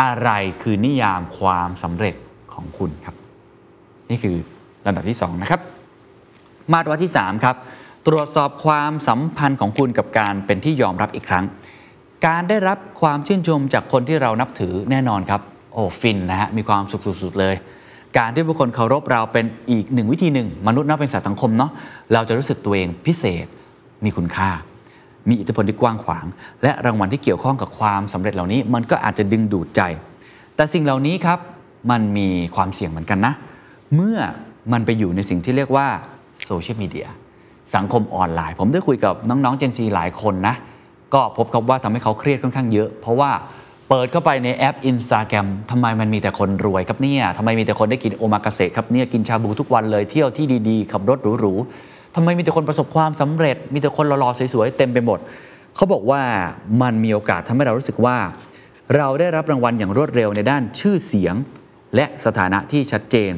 อะไรคือนิยามความสำเร็จของคุณครับ นี่คือลำดับที่สองนะครับ มาตรวที่ 3 ครับ ตรวจสอบความสัมพันธ์ของคุณกับการเป็นที่ยอมรับอีกครั้ง การได้รับความชื่นชมจากคนที่เรานับถือแน่นอนครับ โอ้ฟินนะฮะมีความสุขสุดๆเลยการที่ผู้คนเคารพเราเป็นอีกหนึ่งวิธีหนึ่ง มนุษย์นับเป็นสัตว์สังคมเนาะเราจะรู้สึกตัวเองพิเศษมีคุณค่า มีอิทธิพลที่กว้างขวาง และรางวัลที่เกี่ยวข้องกับความสำเร็จเหล่านี้ มันก็อาจจะดึงดูดใจ แต่สิ่งเหล่านี้ครับมันมีความเสี่ยงเหมือนกันนะ เมื่อมันไปอยู่ในสิ่งที่เรียกว่าโซเชียลมีเดียสังคมออนไลน์ ผมได้คุยกับน้องๆ Gen Z หลายคนนะ ก็พบครับว่าทำให้เขาเครียดค่อนข้างเยอะ เพราะว่าเปิดเข้าไปในแอป Instagram ทำไมมันมีแต่คนรวยครับเนี่ยทำไมมีแต่คนได้กินโอมากาเสะครับเนี่ยกินชาบูทุกวันเลยเที่ยวที่ดีๆขับรถหรูๆ ทำไมมีแต่คนประสบความสำเร็จ มีแต่คนหล่อๆสวยๆเต็มไปหมด เขาบอกว่ามันมีโอกาสทำให้เรารู้สึกว่า เราได้รับรางวัลอย่างรวดเร็วในด้านชื่อเสียง และสถานะที่ชัดเจน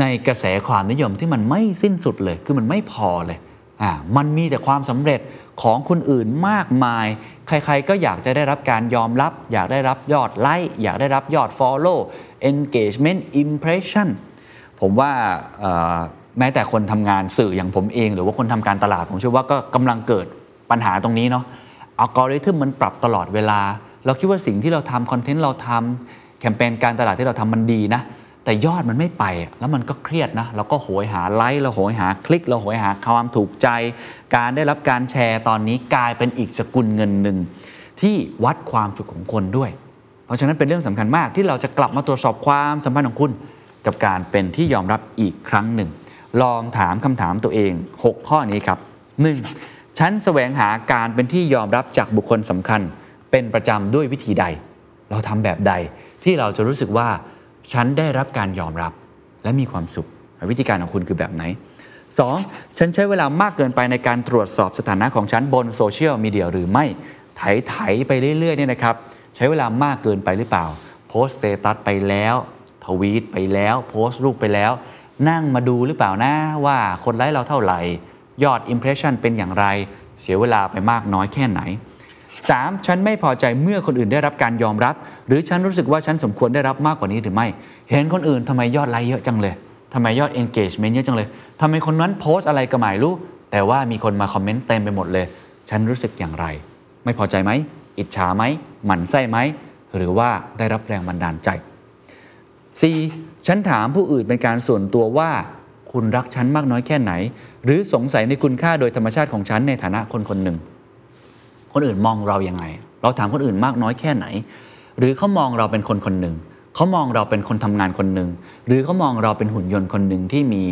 ในกระแสความนิยมที่มันไม่สิ้นสุดเลย คือมันไม่พอเลยอ่ามันมีแต่ความสำเร็จของคนอื่นมากมาย ใครๆก็อยากจะได้รับการยอมรับ อยากได้รับยอดไลค์อยากได้รับยอด Follow Engagement Impression ผมว่า แม้แต่คนทำงานสื่ออย่างผมเอง หรือว่าคนทำการตลาดผมเชื่อว่าก็กำลังเกิดปัญหาตรงนี้เนาะอัลกอริทึมมันปรับตลอดเวลา เราคิดว่าสิ่งที่เราทำคอนเทนต์เราทำแคมเปญการตลาดที่เราทำมันดีนะแต่ยอดมันไม่ไป แล้วมันก็เครียดนะเราก็โหยหาไลค์เราโหยหาคลิก เราโหยหาความถูกใจ การได้รับการแชร์ตอนนี้กลายเป็นอีกสกุลเงินหนึ่งที่วัดความสุขของคนด้วย เพราะฉะนั้นเป็นเรื่องสำคัญมากที่เราจะกลับมาตรวจสอบความสัมพันธ์ของคุณ กับการเป็นที่ยอมรับอีกครั้งหนึ่ง ลองถามคำถามตัวเอง 6 ข้อนี้ครับ 1. ฉันแสวงหาการเป็นที่ยอมรับจากบุคคลสำคัญ เป็นประจำด้วยวิธีใด เราทำแบบใดที่เราจะรู้สึกว่า ฉันได้รับการยอมรับและมีความสุข วิธีการของคุณคือแบบไหน 2. ฉันใช้เวลามากเกินไปในการตรวจสอบสถานะของฉันบนโซเชียลมีเดียหรือไม่ไถไถไปเรื่อยๆเนี่ยนะครับ ใช้เวลามากเกินไปหรือเปล่า โพสต์ status ไปแล้ว ทวีตไปแล้ว โพสต์รูปไปแล้ว นั่งมาดูหรือเปล่านะว่าคนไลค์เราเท่าไหร่ ยอด impression เป็นอย่างไร เสียเวลาไปมากน้อยแค่ไหน 3. ฉันไม่พอใจเมื่อคนอื่นได้รับการยอมรับ หรือฉันรู้สึกว่าฉันสมควรได้รับมากกว่านี้หรือไม่ เห็นคนอื่นทำไมยอดไลค์เยอะจังเลยทำไมยอด engagement เยอะจังเลยทำไมคนนั้นโพสต์อะไรก็ไม่รู้ แต่ว่ามีคนมาคอมเมนต์เต็มไปหมดเลย ฉันรู้สึกอย่างไร ไม่พอใจไหม อิจฉาไหม หมั่นไส้ไหม หรือว่าได้รับแรงบันดาลใจ 4. ฉันถามผู้อื่นเป็นการส่วนตัวว่าคุณรักฉันมากน้อยแค่ไหน หรือสงสัยในคุณค่าโดยธรรมชาติของฉันในฐานะคนคนหนึ่ง คนอื่นมองเรายังไง เราถามคนอื่นมากน้อยแค่ไหน หรือเขามองเราเป็นคนคนหนึ่งเขามองเราเป็นคนทำงานคนหนึ่งหรือเขามองเราเป็นหุ่นยนต์คนหนึ่งที่มี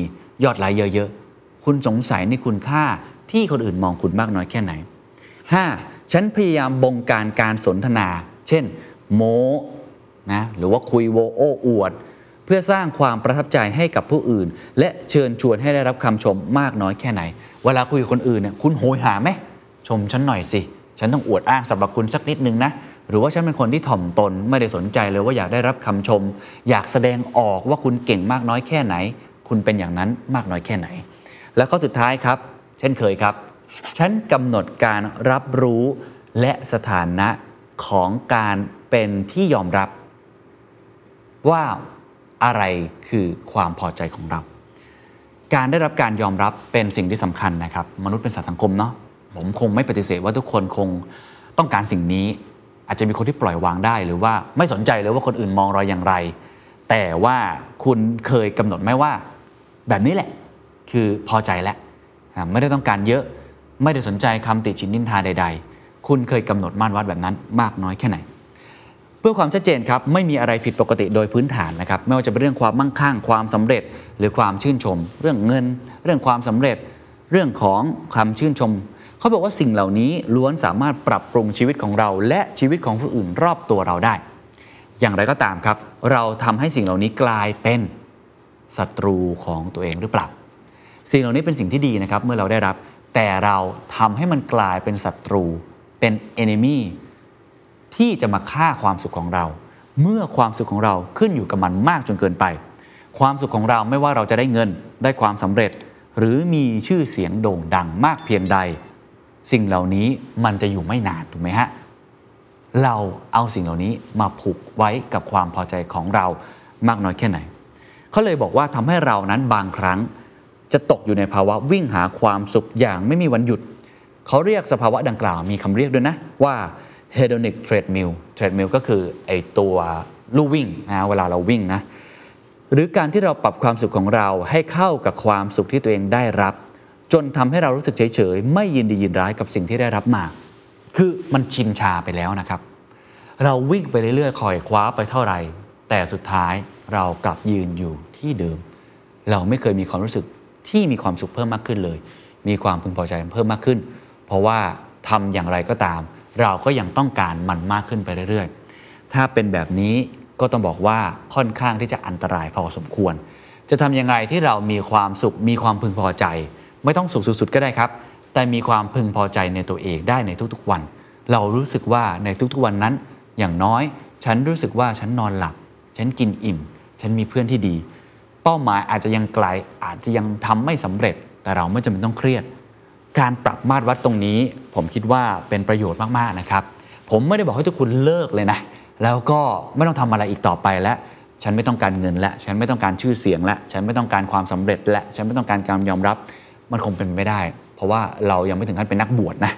ยอดไลค์เยอะๆคุณสงสัยในคุณค่าที่คนอื่นมองคุณมากน้อยแค่ไหน 5. ฉันพยายามบงการการสนทนา เช่น โมนะหรือว่าคุยโวโอ้อวด พื่อสร้างความประทับใจให้กับผู้อื่น และเชิญชวนให้ได้รับคำชมมากน้อยแค่ไหน เวลาคุยกับคนอื่นเนี่ยคุณโหยหาไหมชมฉันหน่อยสิ ฉันต้องอวดอ้างสรรพคุณสักนิดนึงนะหรือว่าฉันเป็นคนที่ถ่อมตนไม่ได้สนใจเลยว่าอยากได้รับคำชม อยากแสดงออกว่าคุณเก่งมากน้อยแค่ไหน คุณเป็นอย่างนั้นมากน้อยแค่ไหน แล้วข้อสุดท้ายครับ เช่นเคยครับ ฉันกำหนดการรับรู้และสถานะของการเป็นที่ยอมรับ ว่า อะไรคือความพอใจของเรา การได้รับการยอมรับเป็นสิ่งที่สำคัญนะครับ มนุษย์เป็นสัตว์สังคมเนาะผมคงไม่ปฏิเสธว่าทุกคนคงต้องการสิ่งนี้ อาจจะมีคนที่ปล่อยวางได้ หรือว่าไม่สนใจเลยว่าคนอื่นมองเราอย่างไร แต่ว่าคุณเคยกำหนดไหมว่า แบบนี้แหละ คือพอใจแล้วไม่ได้ต้องการเยอะไม่ได้สนใจคำติชินนินทาใด ๆ คุณเคยกำหนดมาตรวัดแบบนั้นมากน้อยแค่ไหน เพื่อความชัดเจนครับไม่มีอะไรผิดปกติโดยพื้นฐานนะครับไม่ว่าจะเป็นเรื่องความมั่งคั่งความสำเร็จ หรือความชื่นชม เรื่องเงิน เรื่องความสำเร็จ เรื่องของความชื่นชม เขาบอกว่าสิ่งเหล่านี้ล้วนสามารถปรับปรุงชีวิตของเรา และชีวิตของผู้อื่นรอบตัวเราได้ อย่างไรก็ตามครับ เราทำให้สิ่งเหล่านี้กลายเป็นศัตรูของตัวเองหรือเปล่าสิ่งเหล่านี้เป็นสิ่งที่ดีนะครับเมื่อเราได้รับ แต่เราทำให้มันกลายเป็นศัตรูเป็น enemy ที่จะมาฆ่าความสุขของเรา เมื่อความสุขของเราขึ้นอยู่กับมันมากจนเกินไป ความสุขของเราไม่ว่าเราจะได้เงินได้ความสำเร็จ หรือมีชื่อเสียงโด่งดังมากเพียงใด สิ่งเหล่านี้มันจะอยู่ไม่นานถูกไหมฮะเราเอาสิ่งเหล่านี้มาผูกไว้กับความพอใจของเรามากน้อยแค่ไหนเขาเลยบอกว่าทำให้เรานั้นบางครั้งจะตกอยู่ในภาวะวิ่งหาความสุขอย่างไม่มีวันหยุด เขาเรียกสภาวะดังกล่าวมีคำเรียกด้วยนะว่า hedonic treadmill treadmill ก็คือไอตัวลู่วิ่งนะเวลาเราวิ่งนะหรือการที่เราปรับความสุขของเราให้เข้ากับความสุขที่ตัวเองได้รับ จนทำให้เรารู้สึกเฉยๆ ไม่ยินดียินร้ายกับสิ่งที่ได้รับมา คือมันชินชาไปแล้วนะครับ เราวิ่งไปเรื่อยๆคอยคว้าไปเท่าไหร่ แต่สุดท้ายเรากลับยืนอยู่ที่เดิม เราไม่เคยมีความรู้สึกที่มีความสุขเพิ่มมากขึ้นเลย มีความพึงพอใจเพิ่มมากขึ้น เพราะว่าทำอย่างไรก็ตาม เราก็ยังต้องการมันมากขึ้นไปเรื่อยๆ ถ้าเป็นแบบนี้ก็ต้องบอกว่าค่อนข้างที่จะอันตรายพอสมควร จะทำยังไงที่เรามีความสุขมีความพึงพอใจ ไม่ต้องสุขสุดๆก็ได้ครับ แต่มีความพึงพอใจในตัวเองได้ในทุกๆวัน เรารู้สึกว่าในทุกๆวันนั้น อย่างน้อย ฉันรู้สึกว่าฉันนอนหลับ ฉันกินอิ่ม ฉันมีเพื่อนที่ดี เป้าหมายอาจจะยังไกลอาจจะยังทำไม่สำเร็จ แต่เราไม่จำเป็นต้องเครียด การปรับมาตรวัดตรงนี้ ผมคิดว่าเป็นประโยชน์มากๆนะครับ ผมไม่ได้บอกให้ทุกคนเลิกเลยนะ แล้วก็ไม่ต้องทำอะไรอีกต่อไปแล้ว ฉันไม่ต้องการเงินและฉันไม่ต้องการชื่อเสียงและฉันไม่ต้องการความสำเร็จและฉันไม่ต้องการการยอมรับ มันคงเป็นไม่ได้ เพราะว่าเรายังไม่ถึงขั้นเป็นนักบวชนะ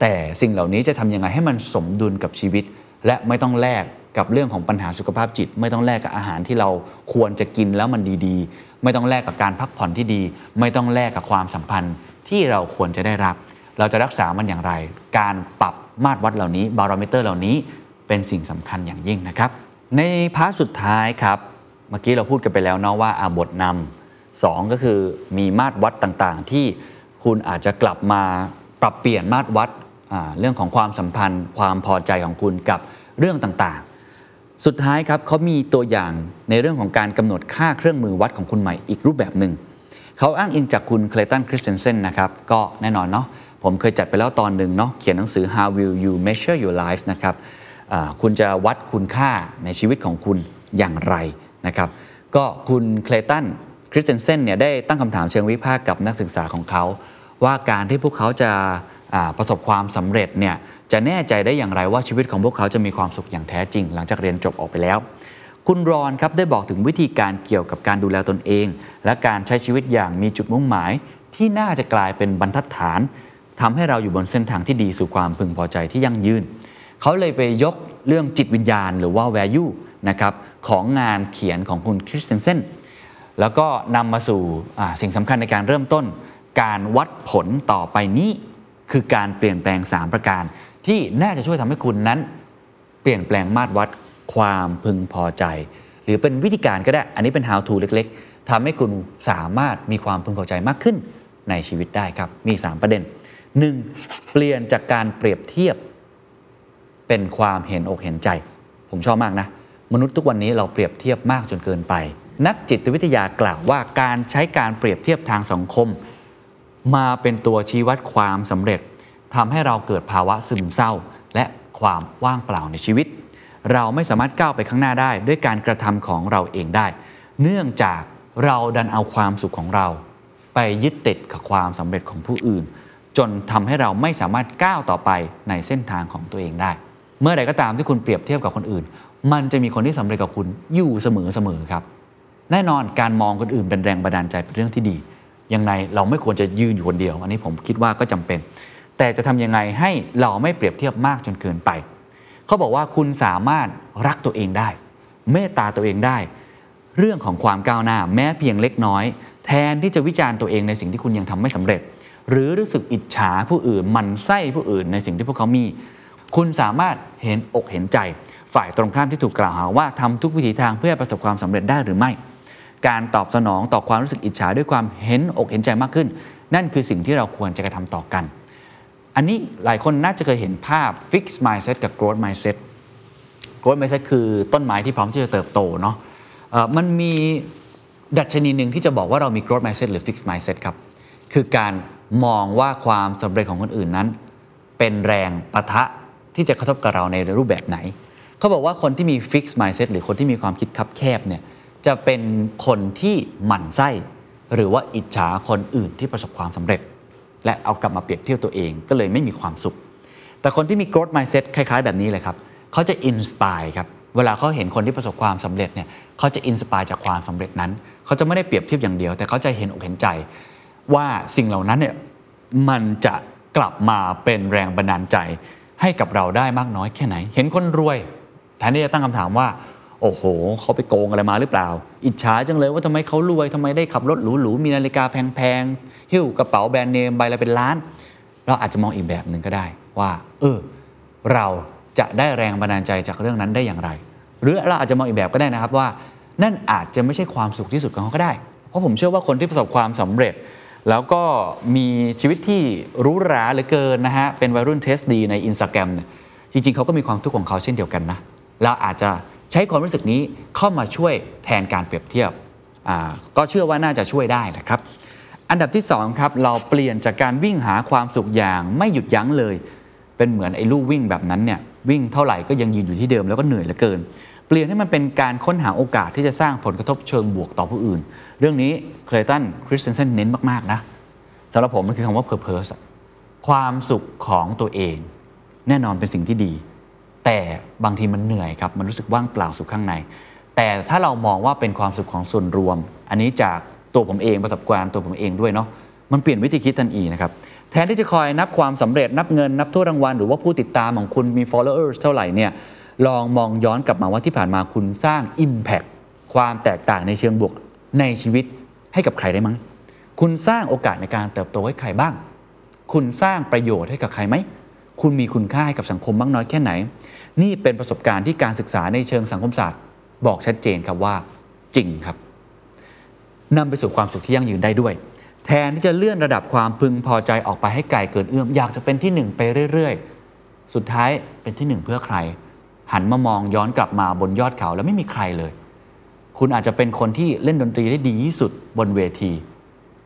แต่สิ่งเหล่านี้จะทำยังไงให้มันสมดุลกับชีวิต และไม่ต้องแลกกับเรื่องของปัญหาสุขภาพจิต ไม่ต้องแลกกับอาหารที่เราควรจะกินแล้วมันดีๆ ไม่ต้องแลกกับการพักผ่อนที่ดี ไม่ต้องแลกกับความสัมพันธ์ ที่เราควรจะได้รับ เราจะรักษามันอย่างไร การปรับมาตรวัดเหล่านี้บารอมิเตอร์เหล่านี้เป็นสิ่งสำคัญอย่างยิ่งนะครับ ใน part สุดท้ายครับ เมื่อกี้เราพูดกันไปแล้วเนาะว่าอาบทนำสองก็คือมีมาตรวัดต่างๆ ที่คุณอาจจะกลับมาปรับเปลี่ยนมาตรวัดเรื่องของความสัมพันธ์ ความพอใจของคุณกับเรื่องต่างๆ สุดท้ายครับเขามีตัวอย่างในเรื่องของการกำหนดค่าเครื่องมือวัดของคุณใหม่อีกรูปแบบหนึ่ง เขาอ้างอิงจากคุณเคลย์ตันคริสเตนเซนนะครับก็แน่นอนเนาะผมเคยจัดไปแล้วตอนหนึ่งเนาะเขียนหนังสือ How will you measure your life นะครับคุณจะวัดคุณค่าในชีวิตของคุณอย่างไรนะครับก็คุณเคลย์ตันคริสเตนเซนเนี่ยได้ตั้งคำถามเชิงวิพากษ์กับนักศึกษาของเขา ว่าการที่พวกเขาจะประสบความสำเร็จเนี่ยจะแน่ใจได้อย่างไรว่าชีวิตของพวกเขาจะมีความสุขอย่างแท้จริง หลังจากเรียนจบออกไปแล้ว คุณรอนครับได้บอกถึงวิธีการเกี่ยวกับการดูแลตนเอง และการใช้ชีวิตอย่างมีจุดมุ่งหมาย ที่น่าจะกลายเป็นบรรทัดฐานทำให้เราอยู่บนเส้นทางที่ดีสู่ความพึงพอใจที่ยั่งยืน เขาเลยไปยกเรื่องจิตวิญญาณ หรือว่า value นะครับของงานเขียนของคุณคริสเตนเซนแล้วก็นำมาสู่สิ่งสำคัญในการเริ่มต้น การวัดผลต่อไปนี้คือการเปลี่ยนแปลง 3 ประการ ที่น่าจะช่วยทำให้คุณนั้น เปลี่ยนแปลงมาตรวัด ความพึงพอใจ หรือเป็นวิธีการก็ได้ อันนี้เป็น how to เล็ก ๆทำให้คุณสามารถมีความพึงพอใจมากขึ้นในชีวิตได้ครับ มี 3 ประเด็น 1. เปลี่ยนจากการเปรียบเทียบ เป็นความเห็นอกเห็นใจ ผมชอบมากนะ มนุษย์ทุกวันนี้เราเปรียบเทียบมากจนเกินไป นักจิตวิทยากล่าวว่าการใช้การเปรียบเทียบทางสังคม มาเป็นตัวชี้วัดความสำเร็จทำให้เราเกิดภาวะซึมเศร้า และความว่างเปล่าในชีวิต เราไม่สามารถก้าวไปข้างหน้าได้ด้วยการกระทำของเราเองได้ เนื่องจากเราดันเอาความสุขของเรา ไปยึดติดกับความสำเร็จของผู้อื่น จนทำให้เราไม่สามารถก้าวต่อไปในเส้นทางของตัวเองได้ เมื่อใดก็ตามที่คุณเปรียบเทียบกับคนอื่น มันจะมีคนที่สำเร็จกับคุณอยู่เสมอๆครับ แน่นอนการมองคนอื่นเป็นแรงบันดาลใจเป็นเรื่องที่ดียังไงเราไม่ควรจะยืนอยู่คนเดียว อันนี้ผมคิดว่าก็จำเป็น แต่จะทำยังไงให้เราไม่เปรียบเทียบมากจนเกินไป เขาบอกว่าคุณสามารถรักตัวเองได้ เมตตาตัวเองได้ เรื่องของความก้าวหน้าแม้เพียงเล็กน้อย แทนที่จะวิจารณ์ตัวเองในสิ่งที่คุณยังทำไม่สำเร็จ หรือรู้สึกอิจฉาผู้อื่นหมันไส้ผู้อื่นในสิ่งที่พวกเขามี คุณสามารถเห็นอกเห็นใจ ฝ่ายตรงข้ามที่ถูกกล่าวหาว่าทำทุกวิถีทางเพื่อประสบความสำเร็จได้หรือไม่ การตอบสนองต่อความรู้สึกอิจฉาด้วยความเห็นอกเห็นใจมากขึ้น นั่นคือสิ่งที่เราควรจะกระทำต่อกัน อันนี้หลายคนน่าจะเคยเห็นภาพ fix mindset กับ growth mindset growth mindset คือต้นไม้ที่พร้อมที่จะเติบโตเนาะมันมีดัชนีหนึ่งที่จะบอกว่าเรามี growth mindset หรือ fix mindset ครับ คือการมองว่าความสำเร็จของคนอื่นนั้น เป็นแรงปะทะที่จะกระทบกับเราในรูปแบบไหน เขาบอกว่าคนที่มี fix mindset หรือคนที่มีความคิดคับแคบเนี่ยจะเป็นคนที่หมั่นไส้ หรือว่าอิจฉาคนอื่นที่ประสบความสำเร็จ และเอากลับมาเปรียบเทียบตัวเองก็เลยไม่มีความสุข แต่คนที่มี growth mindset คล้าย ๆ แบบนี้เลยครับเขาจะ inspire ครับเวลาเขาเห็นคนที่ประสบความสำเร็จเนี่ยเขาจะ inspire จากความสำเร็จนั้นเขาจะไม่ได้เปรียบเทียบอย่างเดียว แต่เขาจะเห็นอกเห็นใจ ว่าสิ่งเหล่านั้นเนี่ยมันจะกลับมาเป็นแรงบันดาลใจให้กับเราได้มากน้อยแค่ไหน เห็นคนรวยแทนที่จะตั้งคำถามว่า โอ้โหเขาไปโกงอะไรมาหรือเปล่า อิจฉาจังเลยว่าทำไมเขารวยทำไมได้ขับรถหรูๆมีนาฬิกาแพงๆหิ้วกระเป๋าแบรนด์เนมใบละเป็นล้าน เราอาจจะมองอีกแบบหนึ่งก็ได้ว่า เออ เราจะได้แรงบันดาลใจจากเรื่องนั้นได้อย่างไร หรือเราอาจจะมองอีกแบบก็ได้นะครับว่า นั่นอาจจะไม่ใช่ความสุขที่สุดของเขาก็ได้ เพราะผมเชื่อว่าคนที่ประสบความสำเร็จ แล้วก็มีชีวิตที่รูหราเหลือเกินนะฮะเป็นวัยรุ่นเทสดีในอินสตาแกรมเนี่ยจริงๆเขาก็มีความทุกข์ของเขาเช่นเดียวกันนะเราอาจจะ ใช้ความรู้สึกนี้เข้ามาช่วยแทนการเปรียบเทียบ ก็เชื่อว่าน่าจะช่วยได้นะครับ อันดับที่2ครับเราเปลี่ยนจากการวิ่งหาความสุขอย่างไม่หยุดยั้งเลย เป็นเหมือนไอ้ลู่วิ่งแบบนั้นเนี่ยวิ่งเท่าไหร่ก็ยังยืนอยู่ที่เดิมแล้วก็เหนื่อยเหลือเกิน เปลี่ยนให้มันเป็นการค้นหาโอกาสที่จะสร้างผลกระทบเชิงบวกต่อผู้อื่น เรื่องนี้เคลตันคริสเตนเซนเน้นมากๆนะสำหรับผมมันคือคำว่า purpose อะความสุขของตัวเอง แน่นอนเป็นสิ่งที่ดี แต่บางทีมันเหนื่อยครับมันรู้สึกว่างเปล่าสุขข้างใน แต่ถ้าเรามองว่าเป็นความสุขของส่วนรวม อันนี้จากตัวผมเองประสบการณ์ตัวผมเองด้วยเนาะมันเปลี่ยนวิธีคิดทันทีนะครับแทนที่จะคอยนับความสำเร็จนับเงินนับถ้วรางวัลหรือว่าผู้ติดตามของคุณมี followers เท่าไหร่เนี่ยลองมองย้อนกลับมาว่าที่ผ่านมาคุณสร้าง impact ความแตกต่างในเชิงบวกในชีวิตให้กับใครได้มั้ง คุณสร้างโอกาสในการเติบโตให้ใครบ้าง คุณสร้างประโยชน์ให้กับใครไหม คุณมีคุณค่าให้กับสังคมบ้างน้อยแค่ไหน นี่เป็นประสบการณ์ที่การศึกษาในเชิงสังคมศาสตร์บอกชัดเจนครับว่าจริงครับนำไปสู่ความสุขที่ยั่งยืนได้ด้วย แทนที่จะเลื่อนระดับความพึงพอใจออกไปให้ไกลเกินเอื้อมอยากจะเป็นที่หนึ่งไปเรื่อยๆ สุดท้ายเป็นที่หนึ่งเพื่อใคร หันมามองย้อนกลับมาบนยอดเขาแล้วไม่มีใครเลย คุณอาจจะเป็นคนที่เล่นดนตรีได้ดีที่สุดบนเวที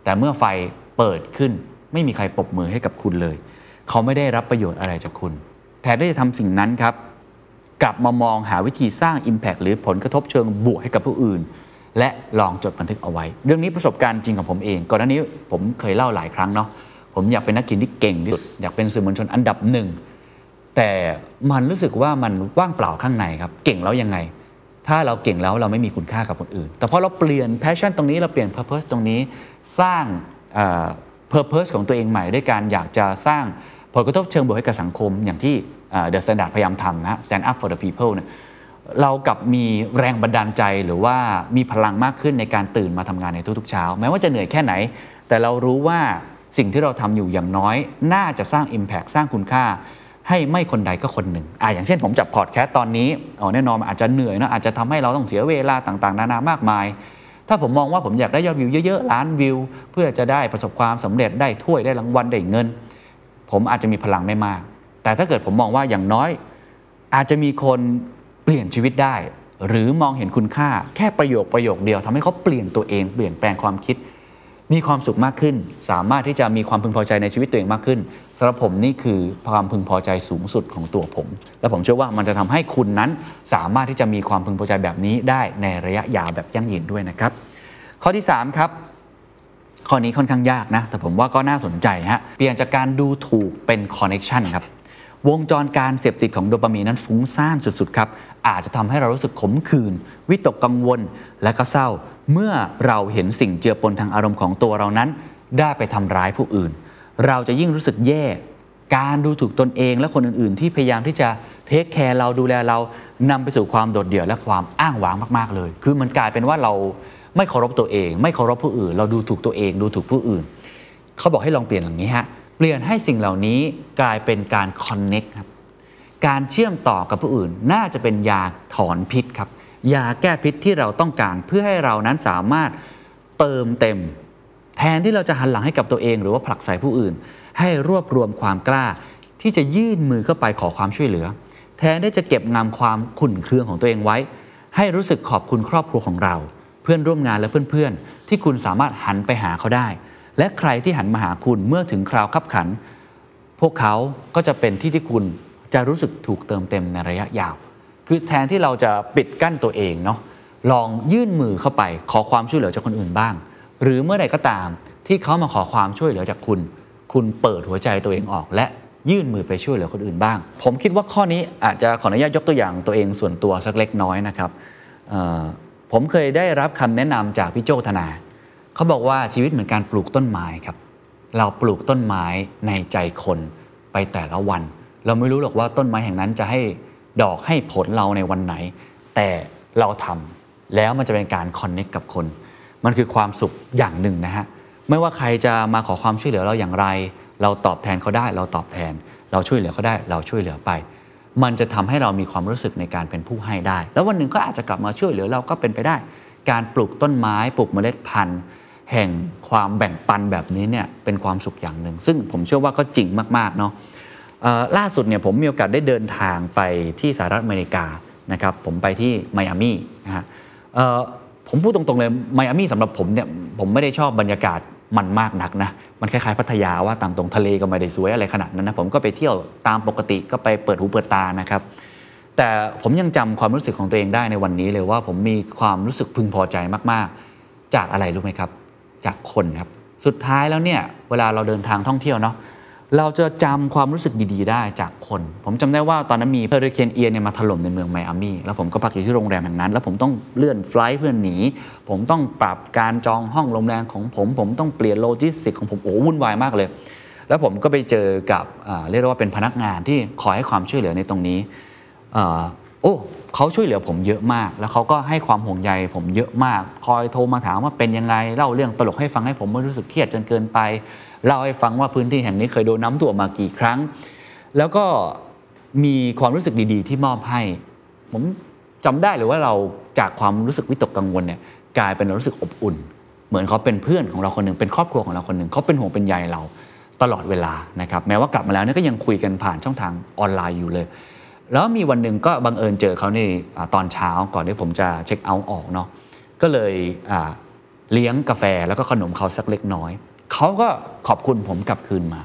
แต่เมื่อไฟเปิดขึ้น ไม่มีใครปรบมือให้กับคุณเลย เขาไม่ได้รับประโยชน์อะไรจากคุณ แทนที่จะทำสิ่งนั้นครับ กลับมามองหาวิธีสร้าง Impact หรือผลกระทบเชิงบวกให้กับผู้อื่น และลองจดบันทึกเอาไว้ เรื่องนี้ประสบการณ์จริงของผมเอง ก่อนหน้านี้ผมเคยเล่าหลายครั้งเนาะผมอยากเป็นนักกินที่เก่งที่สุดอยากเป็นสื่อมวลชนอันดับหนึ่งแต่มันรู้สึกว่ามันว่างเปล่าข้างในครับ เก่งแล้วยังไง ถ้าเราเก่งแล้วเราไม่มีคุณค่ากับคนอื่น แต่พอเราเปลี่ยน passion ตรงนี้เราเปลี่ยน purpose ตรงนี้สร้างเอ่อ purpose ของตัวเองใหม่ด้วยการอยากจะสร้างผลกระทบเชิงบวกให้กับสังคมอย่างที่ เอ่อ The Standard พยายามทำนะ stand up for the people เนี่ยเรากับมีแรงบันดาลใจหรือว่ามีพลังมากขึ้นในการตื่นมาทำงานในทุกๆเช้า แม้ว่าจะเหนื่อยแค่ไหน แต่เรารู้ว่าสิ่งที่เราทำอยู่อย่างน้อย น่าจะสร้าง Impact สร้างคุณค่า ให้ไม่คนใดก็คนหนึ่งอ่าอย่างเช่นผมจับพอดแคสต์ตอนนี้อ๋อแน่นอนอาจจะเหนื่อยเนอะอาจจะทำให้เราต้องเสียเวลาต่างๆ นานามากมายถ้าผมมองว่าผมอยากได้ยอดวิวเยอะๆ ล้านวิว เพื่อจะได้ประสบความสำเร็จได้ถ้วยได้รางวัลได้เงิน ผมอาจจะมีพลังไม่มาก แต่ถ้าเกิดผมมองว่าอย่างน้อย อาจจะมีคนเปลี่ยนชีวิตได้ หรือมองเห็นคุณค่าแค่ประโยคประโยคเดียวทำให้เขาเปลี่ยนตัวเองเปลี่ยนแปลงความคิด มีความสุขมากขึ้น สามารถที่จะมีความพึงพอใจในชีวิตตัวเองมากขึ้นสำหรับผมนี่คือความพึงพอใจสูงสุดของตัวผม และผมเชื่อว่ามันจะทำให้คุณนั้น สามารถที่จะมีความพึงพอใจแบบนี้ได้ในระยะยาวแบบยั่งยืนด้วยนะครับ ข้อที่ 3 ครับข้อนี้ค่อนข้างยากนะ แต่ผมว่าก็น่าสนใจฮะ เปลี่ยนจากการดูถูกเป็นคอนเน็ชันครับ วงจรการเสพติดของโดปามีนนั้นฟุ้งซ่านสุดๆครับ อาจจะทำให้เรารู้สึกขมขื่นวิตกกังวลและก็เศร้า เมื่อเราเห็นสิ่งเจือปนทางอารมณ์ของตัวเรานั้น ได้ไปทำร้ายผู้อื่น เราจะยิ่งรู้สึกแย่ การดูถูกตนเองและคนอื่นๆ ที่พยายามที่จะเทคแคร์เราดูแลเรานำไปสู่ความโดดเดี่ยวและความอ้างว้างมากๆเลย คือมันกลายเป็นว่าเราไม่เคารพตัวเอง ไม่เคารพผู้อื่น เราดูถูกตัวเอง ดูถูกผู้อื่น เขาบอกให้ลองเปลี่ยนอย่างนี้ฮะ เปลี่ยนให้สิ่งเหล่านี้กลายเป็นการคอนเน็กครับการเชื่อมต่อกับผู้อื่นน่าจะเป็นยาถอนพิษครับยาแก้พิษที่เราต้องการเพื่อให้เรานั้นสามารถเติมเต็ม แทนที่เราจะหันหลังให้กับตัวเอง หรือว่าผลักใส่ผู้อื่น ให้รวบรวมความกล้า ที่จะยื่นมือเข้าไปขอความช่วยเหลือ แทนที่จะเก็บงำความขุ่นเคืองของตัวเองไว้ ให้รู้สึกขอบคุณครอบครัวของเรา เพื่อนร่วมงานและเพื่อนๆที่คุณสามารถหันไปหาเขาได้ และใครที่หันมาหาคุณเมื่อถึงคราวขับขัน พวกเขาก็จะเป็นที่ที่คุณจะรู้สึกถูกเติมเต็มในระยะยาว คือแทนที่เราจะปิดกั้นตัวเองเนาะลองยื่นมือเข้าไปขอความช่วยเหลือจากคนอื่นบ้าง หรือเมื่อใดก็ตามที่เขามาขอความช่วยเหลือจากคุณ คุณเปิดหัวใจตัวเองออก และยื่นมือไปช่วยเหลือคนอื่นบ้าง ผมคิดว่าข้อนี้อาจจะขออนุญาตยกตัวอย่างตัวเองส่วนตัวสักเล็กน้อยนะครับผมเคยได้รับคำแนะนำจากพี่โจธนา เขาบอกว่าชีวิตเหมือนการปลูกต้นไม้ครับ เราปลูกต้นไม้ในใจคนไปแต่ละวัน เราไม่รู้หรอกว่าต้นไม้แห่งนั้นจะให้ดอกให้ผลเราในวันไหน แต่เราทำแล้วมันจะเป็นการคอนเน็กกับคน มันคือความสุขอย่างหนึ่งนะฮะ ไม่ว่าใครจะมาขอความช่วยเหลือเราอย่างไร เราตอบแทนเขาได้ เราตอบแทน เราช่วยเหลือเขาได้ เราช่วยเหลือไป มันจะทำให้เรามีความรู้สึกในการเป็นผู้ให้ได้ แล้ววันหนึ่งก็อาจจะกลับมาช่วยเหลือเราก็เป็นไปได้ การปลูกต้นไม้ ปลูกเมล็ดพันธุ์ แห่งความแบ่งปันแบบนี้เนี่ยเป็นความสุขอย่างหนึ่ง ซึ่งผมเชื่อว่าก็จริงมากๆเนาะล่าสุดเนี่ยผมมีโอกาสได้เดินทางไปที่สหรัฐอเมริกานะครับผมไปที่ไมอามี่นะฮะผมพูดตรงๆเลยไมอามี่สำหรับผมเนี่ยผมไม่ได้ชอบบรรยากาศมันมากนักนะมันคล้ายๆพัทยาว่าตามตรงทะเลก็ไม่ได้สวยอะไรขนาดนั้นนะผมก็ไปเที่ยวตามปกติก็ไปเปิดหูเปิดตานะครับ แต่ผมยังจำความรู้สึกของตัวเองได้ในวันนี้เลยว่าผมมีความรู้สึกพึงพอใจมากๆ จากอะไรรู้ไหมครับ จากคนครับ สุดท้ายแล้วเนี่ยเวลาเราเดินทางท่องเที่ยวเนาะเราจะจำความรู้สึกดีๆ ได้จากคน ผมจำได้ว่าตอนนั้นมีเฮอริเคนเอียนเนี่ยมาถล่มในเมืองไมอามี่แล้วผมก็พักอยู่ที่โรงแรมแห่งนั้น แล้วผมต้องเลื่อนไฟล์เพื่อหนี ผมต้องปรับการจองห้องโรงแรมของผม ผมต้องเปลี่ยนโลจิสติกของผมโอ้วุ่นวายมากเลย แล้วผมก็ไปเจอกับเรียกว่าเป็นพนักงานที่ขอให้ความช่วยเหลือในตรงนี้อโอ้ เขาช่วยเหลือผมเยอะมาก แล้วเขาก็ให้ความห่วงใยผมเยอะมาก คอยโทรมาถามว่าเป็นยังไง เล่าเรื่องตลกให้ฟังให้ผมไม่รู้สึกเครียดจนเกินไป เล่าให้ฟังว่าพื้นที่แห่งนี้เคยโดนน้ำท่วมมากี่ครั้ง แล้วก็มีความรู้สึกดีๆ ที่มอบให้ ผมจำได้เลยว่าเราจากความรู้สึกวิตกกังวลเนี่ยกลายเป็นรู้สึกอบอุ่น เหมือนเขาเป็นเพื่อนของเราคนหนึ่งเป็นครอบครัวของเราคนหนึ่งเขาเป็นห่วงเป็นใยเราตลอดเวลานะครับแม้ว่ากลับมาแล้วเนี่ยก็ยังคุยกันผ่านช่องทางออนไลน์อยู่เลย แล้วมีวันหนึ่งก็บังเอิญเจอเขาในตอนเช้าก่อนที่ผมจะเช็คเอาท์ออกเนาะก็เลยเลี้ยงกาแฟแล้วก็ขนมเขาสักเล็กน้อย เขาก็ขอบคุณผมกลับคืนมา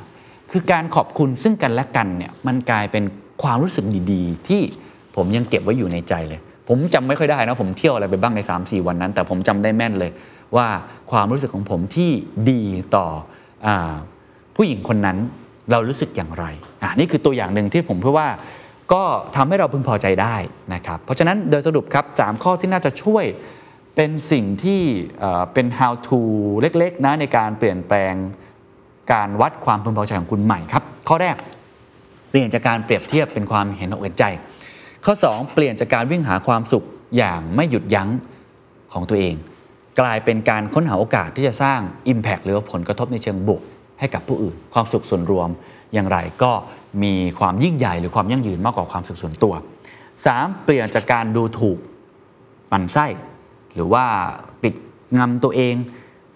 คือการขอบคุณซึ่งกันและกันเนี่ยมันกลายเป็นความรู้สึกดีๆ ที่ผมยังเก็บไว้อยู่ในใจเลย ผมจำไม่ค่อยได้นะผมเที่ยวอะไรไปบ้างใน 3-4 วันนั้น แต่ผมจำได้แม่นเลยว่าความรู้สึกของผมที่ดีต่ออผู้หญิงคนนั้นเรารู้สึกอย่างไรอ่านี่คือตัวอย่างหนึ่งที่ผมเพื่อว่า ก็ทำให้เราพึงพอใจได้นะครับ เพราะฉะนั้นโดยสรุปครับ3ข้อที่น่าจะช่วยเป็นสิ่งที่เป็น how to เล็กๆนะในการเปลี่ยนแปลงการวัดความพึงพอใจของคุณใหม่ครับ ข้อแรกเปลี่ยนจากการเปรียบเทียบเป็นความเห็นอกเห็นใจ ข้อ 2 เปลี่ยนจากการวิ่งหาความสุขอย่างไม่หยุดยั้งของตัวเอง กลายเป็นการค้นหาโอกาสที่จะสร้าง Impact หรือว่าผลกระทบในเชิงบวกให้กับผู้อื่น ความสุขส่วนรวมอย่างไรก็ มีความยิ่งใหญ่หรือความยั่งยืนมากกว่าความสุขส่วนตัว 3. เปลี่ยนจากการดูถูกมันไส้ หรือว่าปิดงำตัวเอง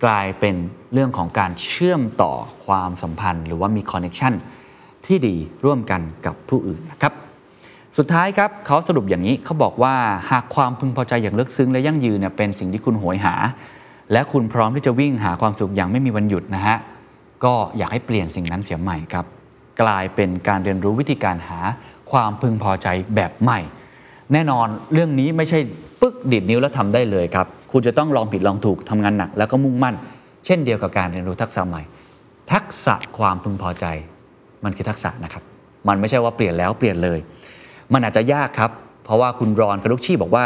กลายเป็นเรื่องของการเชื่อมต่อความสัมพันธ์ หรือว่ามีคอนเน t ชันที่ดีร่วมกันกับผู้อื่นนะครับสุดท้ายครับเขาสรุปอย่างนี้เขาบอกว่าหากความพึงพอใจอย่างลึกซึ้งและยั่งยืนเนี่ยเป็นสิ่งที่คุณโหยหา และคุณพร้อมที่จะวิ่งหาความสุขอย่างไม่มีวันหยุดนะฮะก็อยากให้เปลี่ยนสิ่งนั้นเสียใหม่ครับ กลายเป็นการเรียนรู้วิธีการหาความพึงพอใจแบบใหม่ แน่นอนเรื่องนี้ไม่ใช่ปึ๊กดีดนิ้วแล้วทำได้เลยครับ คุณจะต้องลองผิดลองถูกทำงานหนัก แล้วก็มุ่งมั่น เช่นเดียวกับการเรียนรู้ทักษะใหม่ ทักษะความพึงพอใจ มันคือทักษะนะครับ มันไม่ใช่ว่าเปลี่ยนแล้วเปลี่ยนเลย มันอาจจะยากครับ เพราะว่าคุณรอนคารุกชีบอกว่า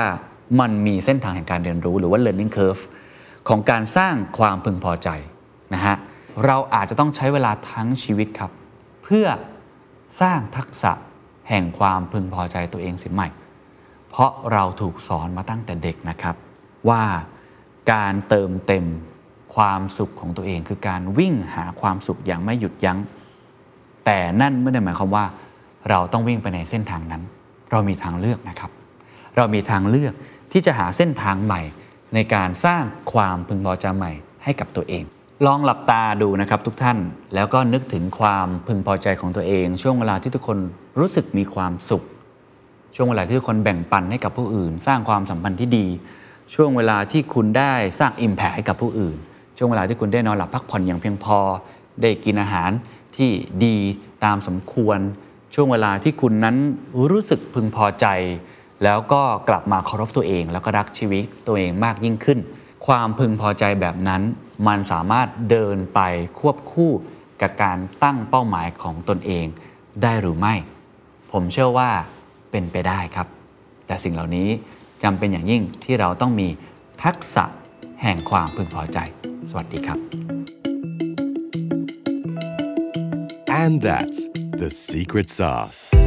มันมีเส้นทางแห่งการเรียนรู้หรือว่า learning curve ของการสร้างความพึงพอใจนะฮะเราอาจจะต้องใช้เวลาทั้งชีวิตครับ เพื่อสร้างทักษะแห่งความพึงพอใจตัวเองเสิใหม่ เพราะเราถูกสอนมาตั้งแต่เด็กนะครับ ว่าการเติมเต็มความสุขของตัวเอง คือการวิ่งหาความสุขอย่างไม่หยุดยัง้ง แต่นั่นไม่ได้หมายความว่า เราต้องวิ่งไปในเส้นทางนั้น เรามีทางเลือกนะครับ เรามีทางเลือกที่จะหาเส้นทางใหม่ ในการสร้างความพึงพอใจใหม่ให้กับตัวเอง ลองหลับตาดูนะครับทุกท่านแล้วก็นึกถึงความพึงพอใจของตัวเอง ช่วงเวลาที่ทุกคนรู้สึกมีความสุข ช่วงเวลาที่ทุกคนแบ่งปันให้กับผู้อื่น สร้างความสัมพันธ์ที่ดี ช่วงเวลาที่คุณได้สร้างอิมแพคให้กับผู้อื่น ช่วงเวลาที่คุณได้นอนหลับพักผ่อนอย่างเพียงพอ ได้กินอาหารที่ดีตามสมควร ช่วงเวลาที่คุณนั้นรู้สึกพึงพอใจ แล้วก็กลับมาเคารพตัวเอง แล้วก็รักชีวิตตัวเองมากยิ่งขึ้น ความพึงพอใจแบบนั้น มันสามารถเดินไปควบคู่กับการตั้งเป้าหมายของตนเองได้หรือไม่ ผมเชื่อว่าเป็นไปได้ครับ แต่สิ่งเหล่านี้จำเป็นอย่างยิ่งที่เราต้องมีทักษะแห่งความพึงพอใจ สวัสดีครับ And that's the secret sauce.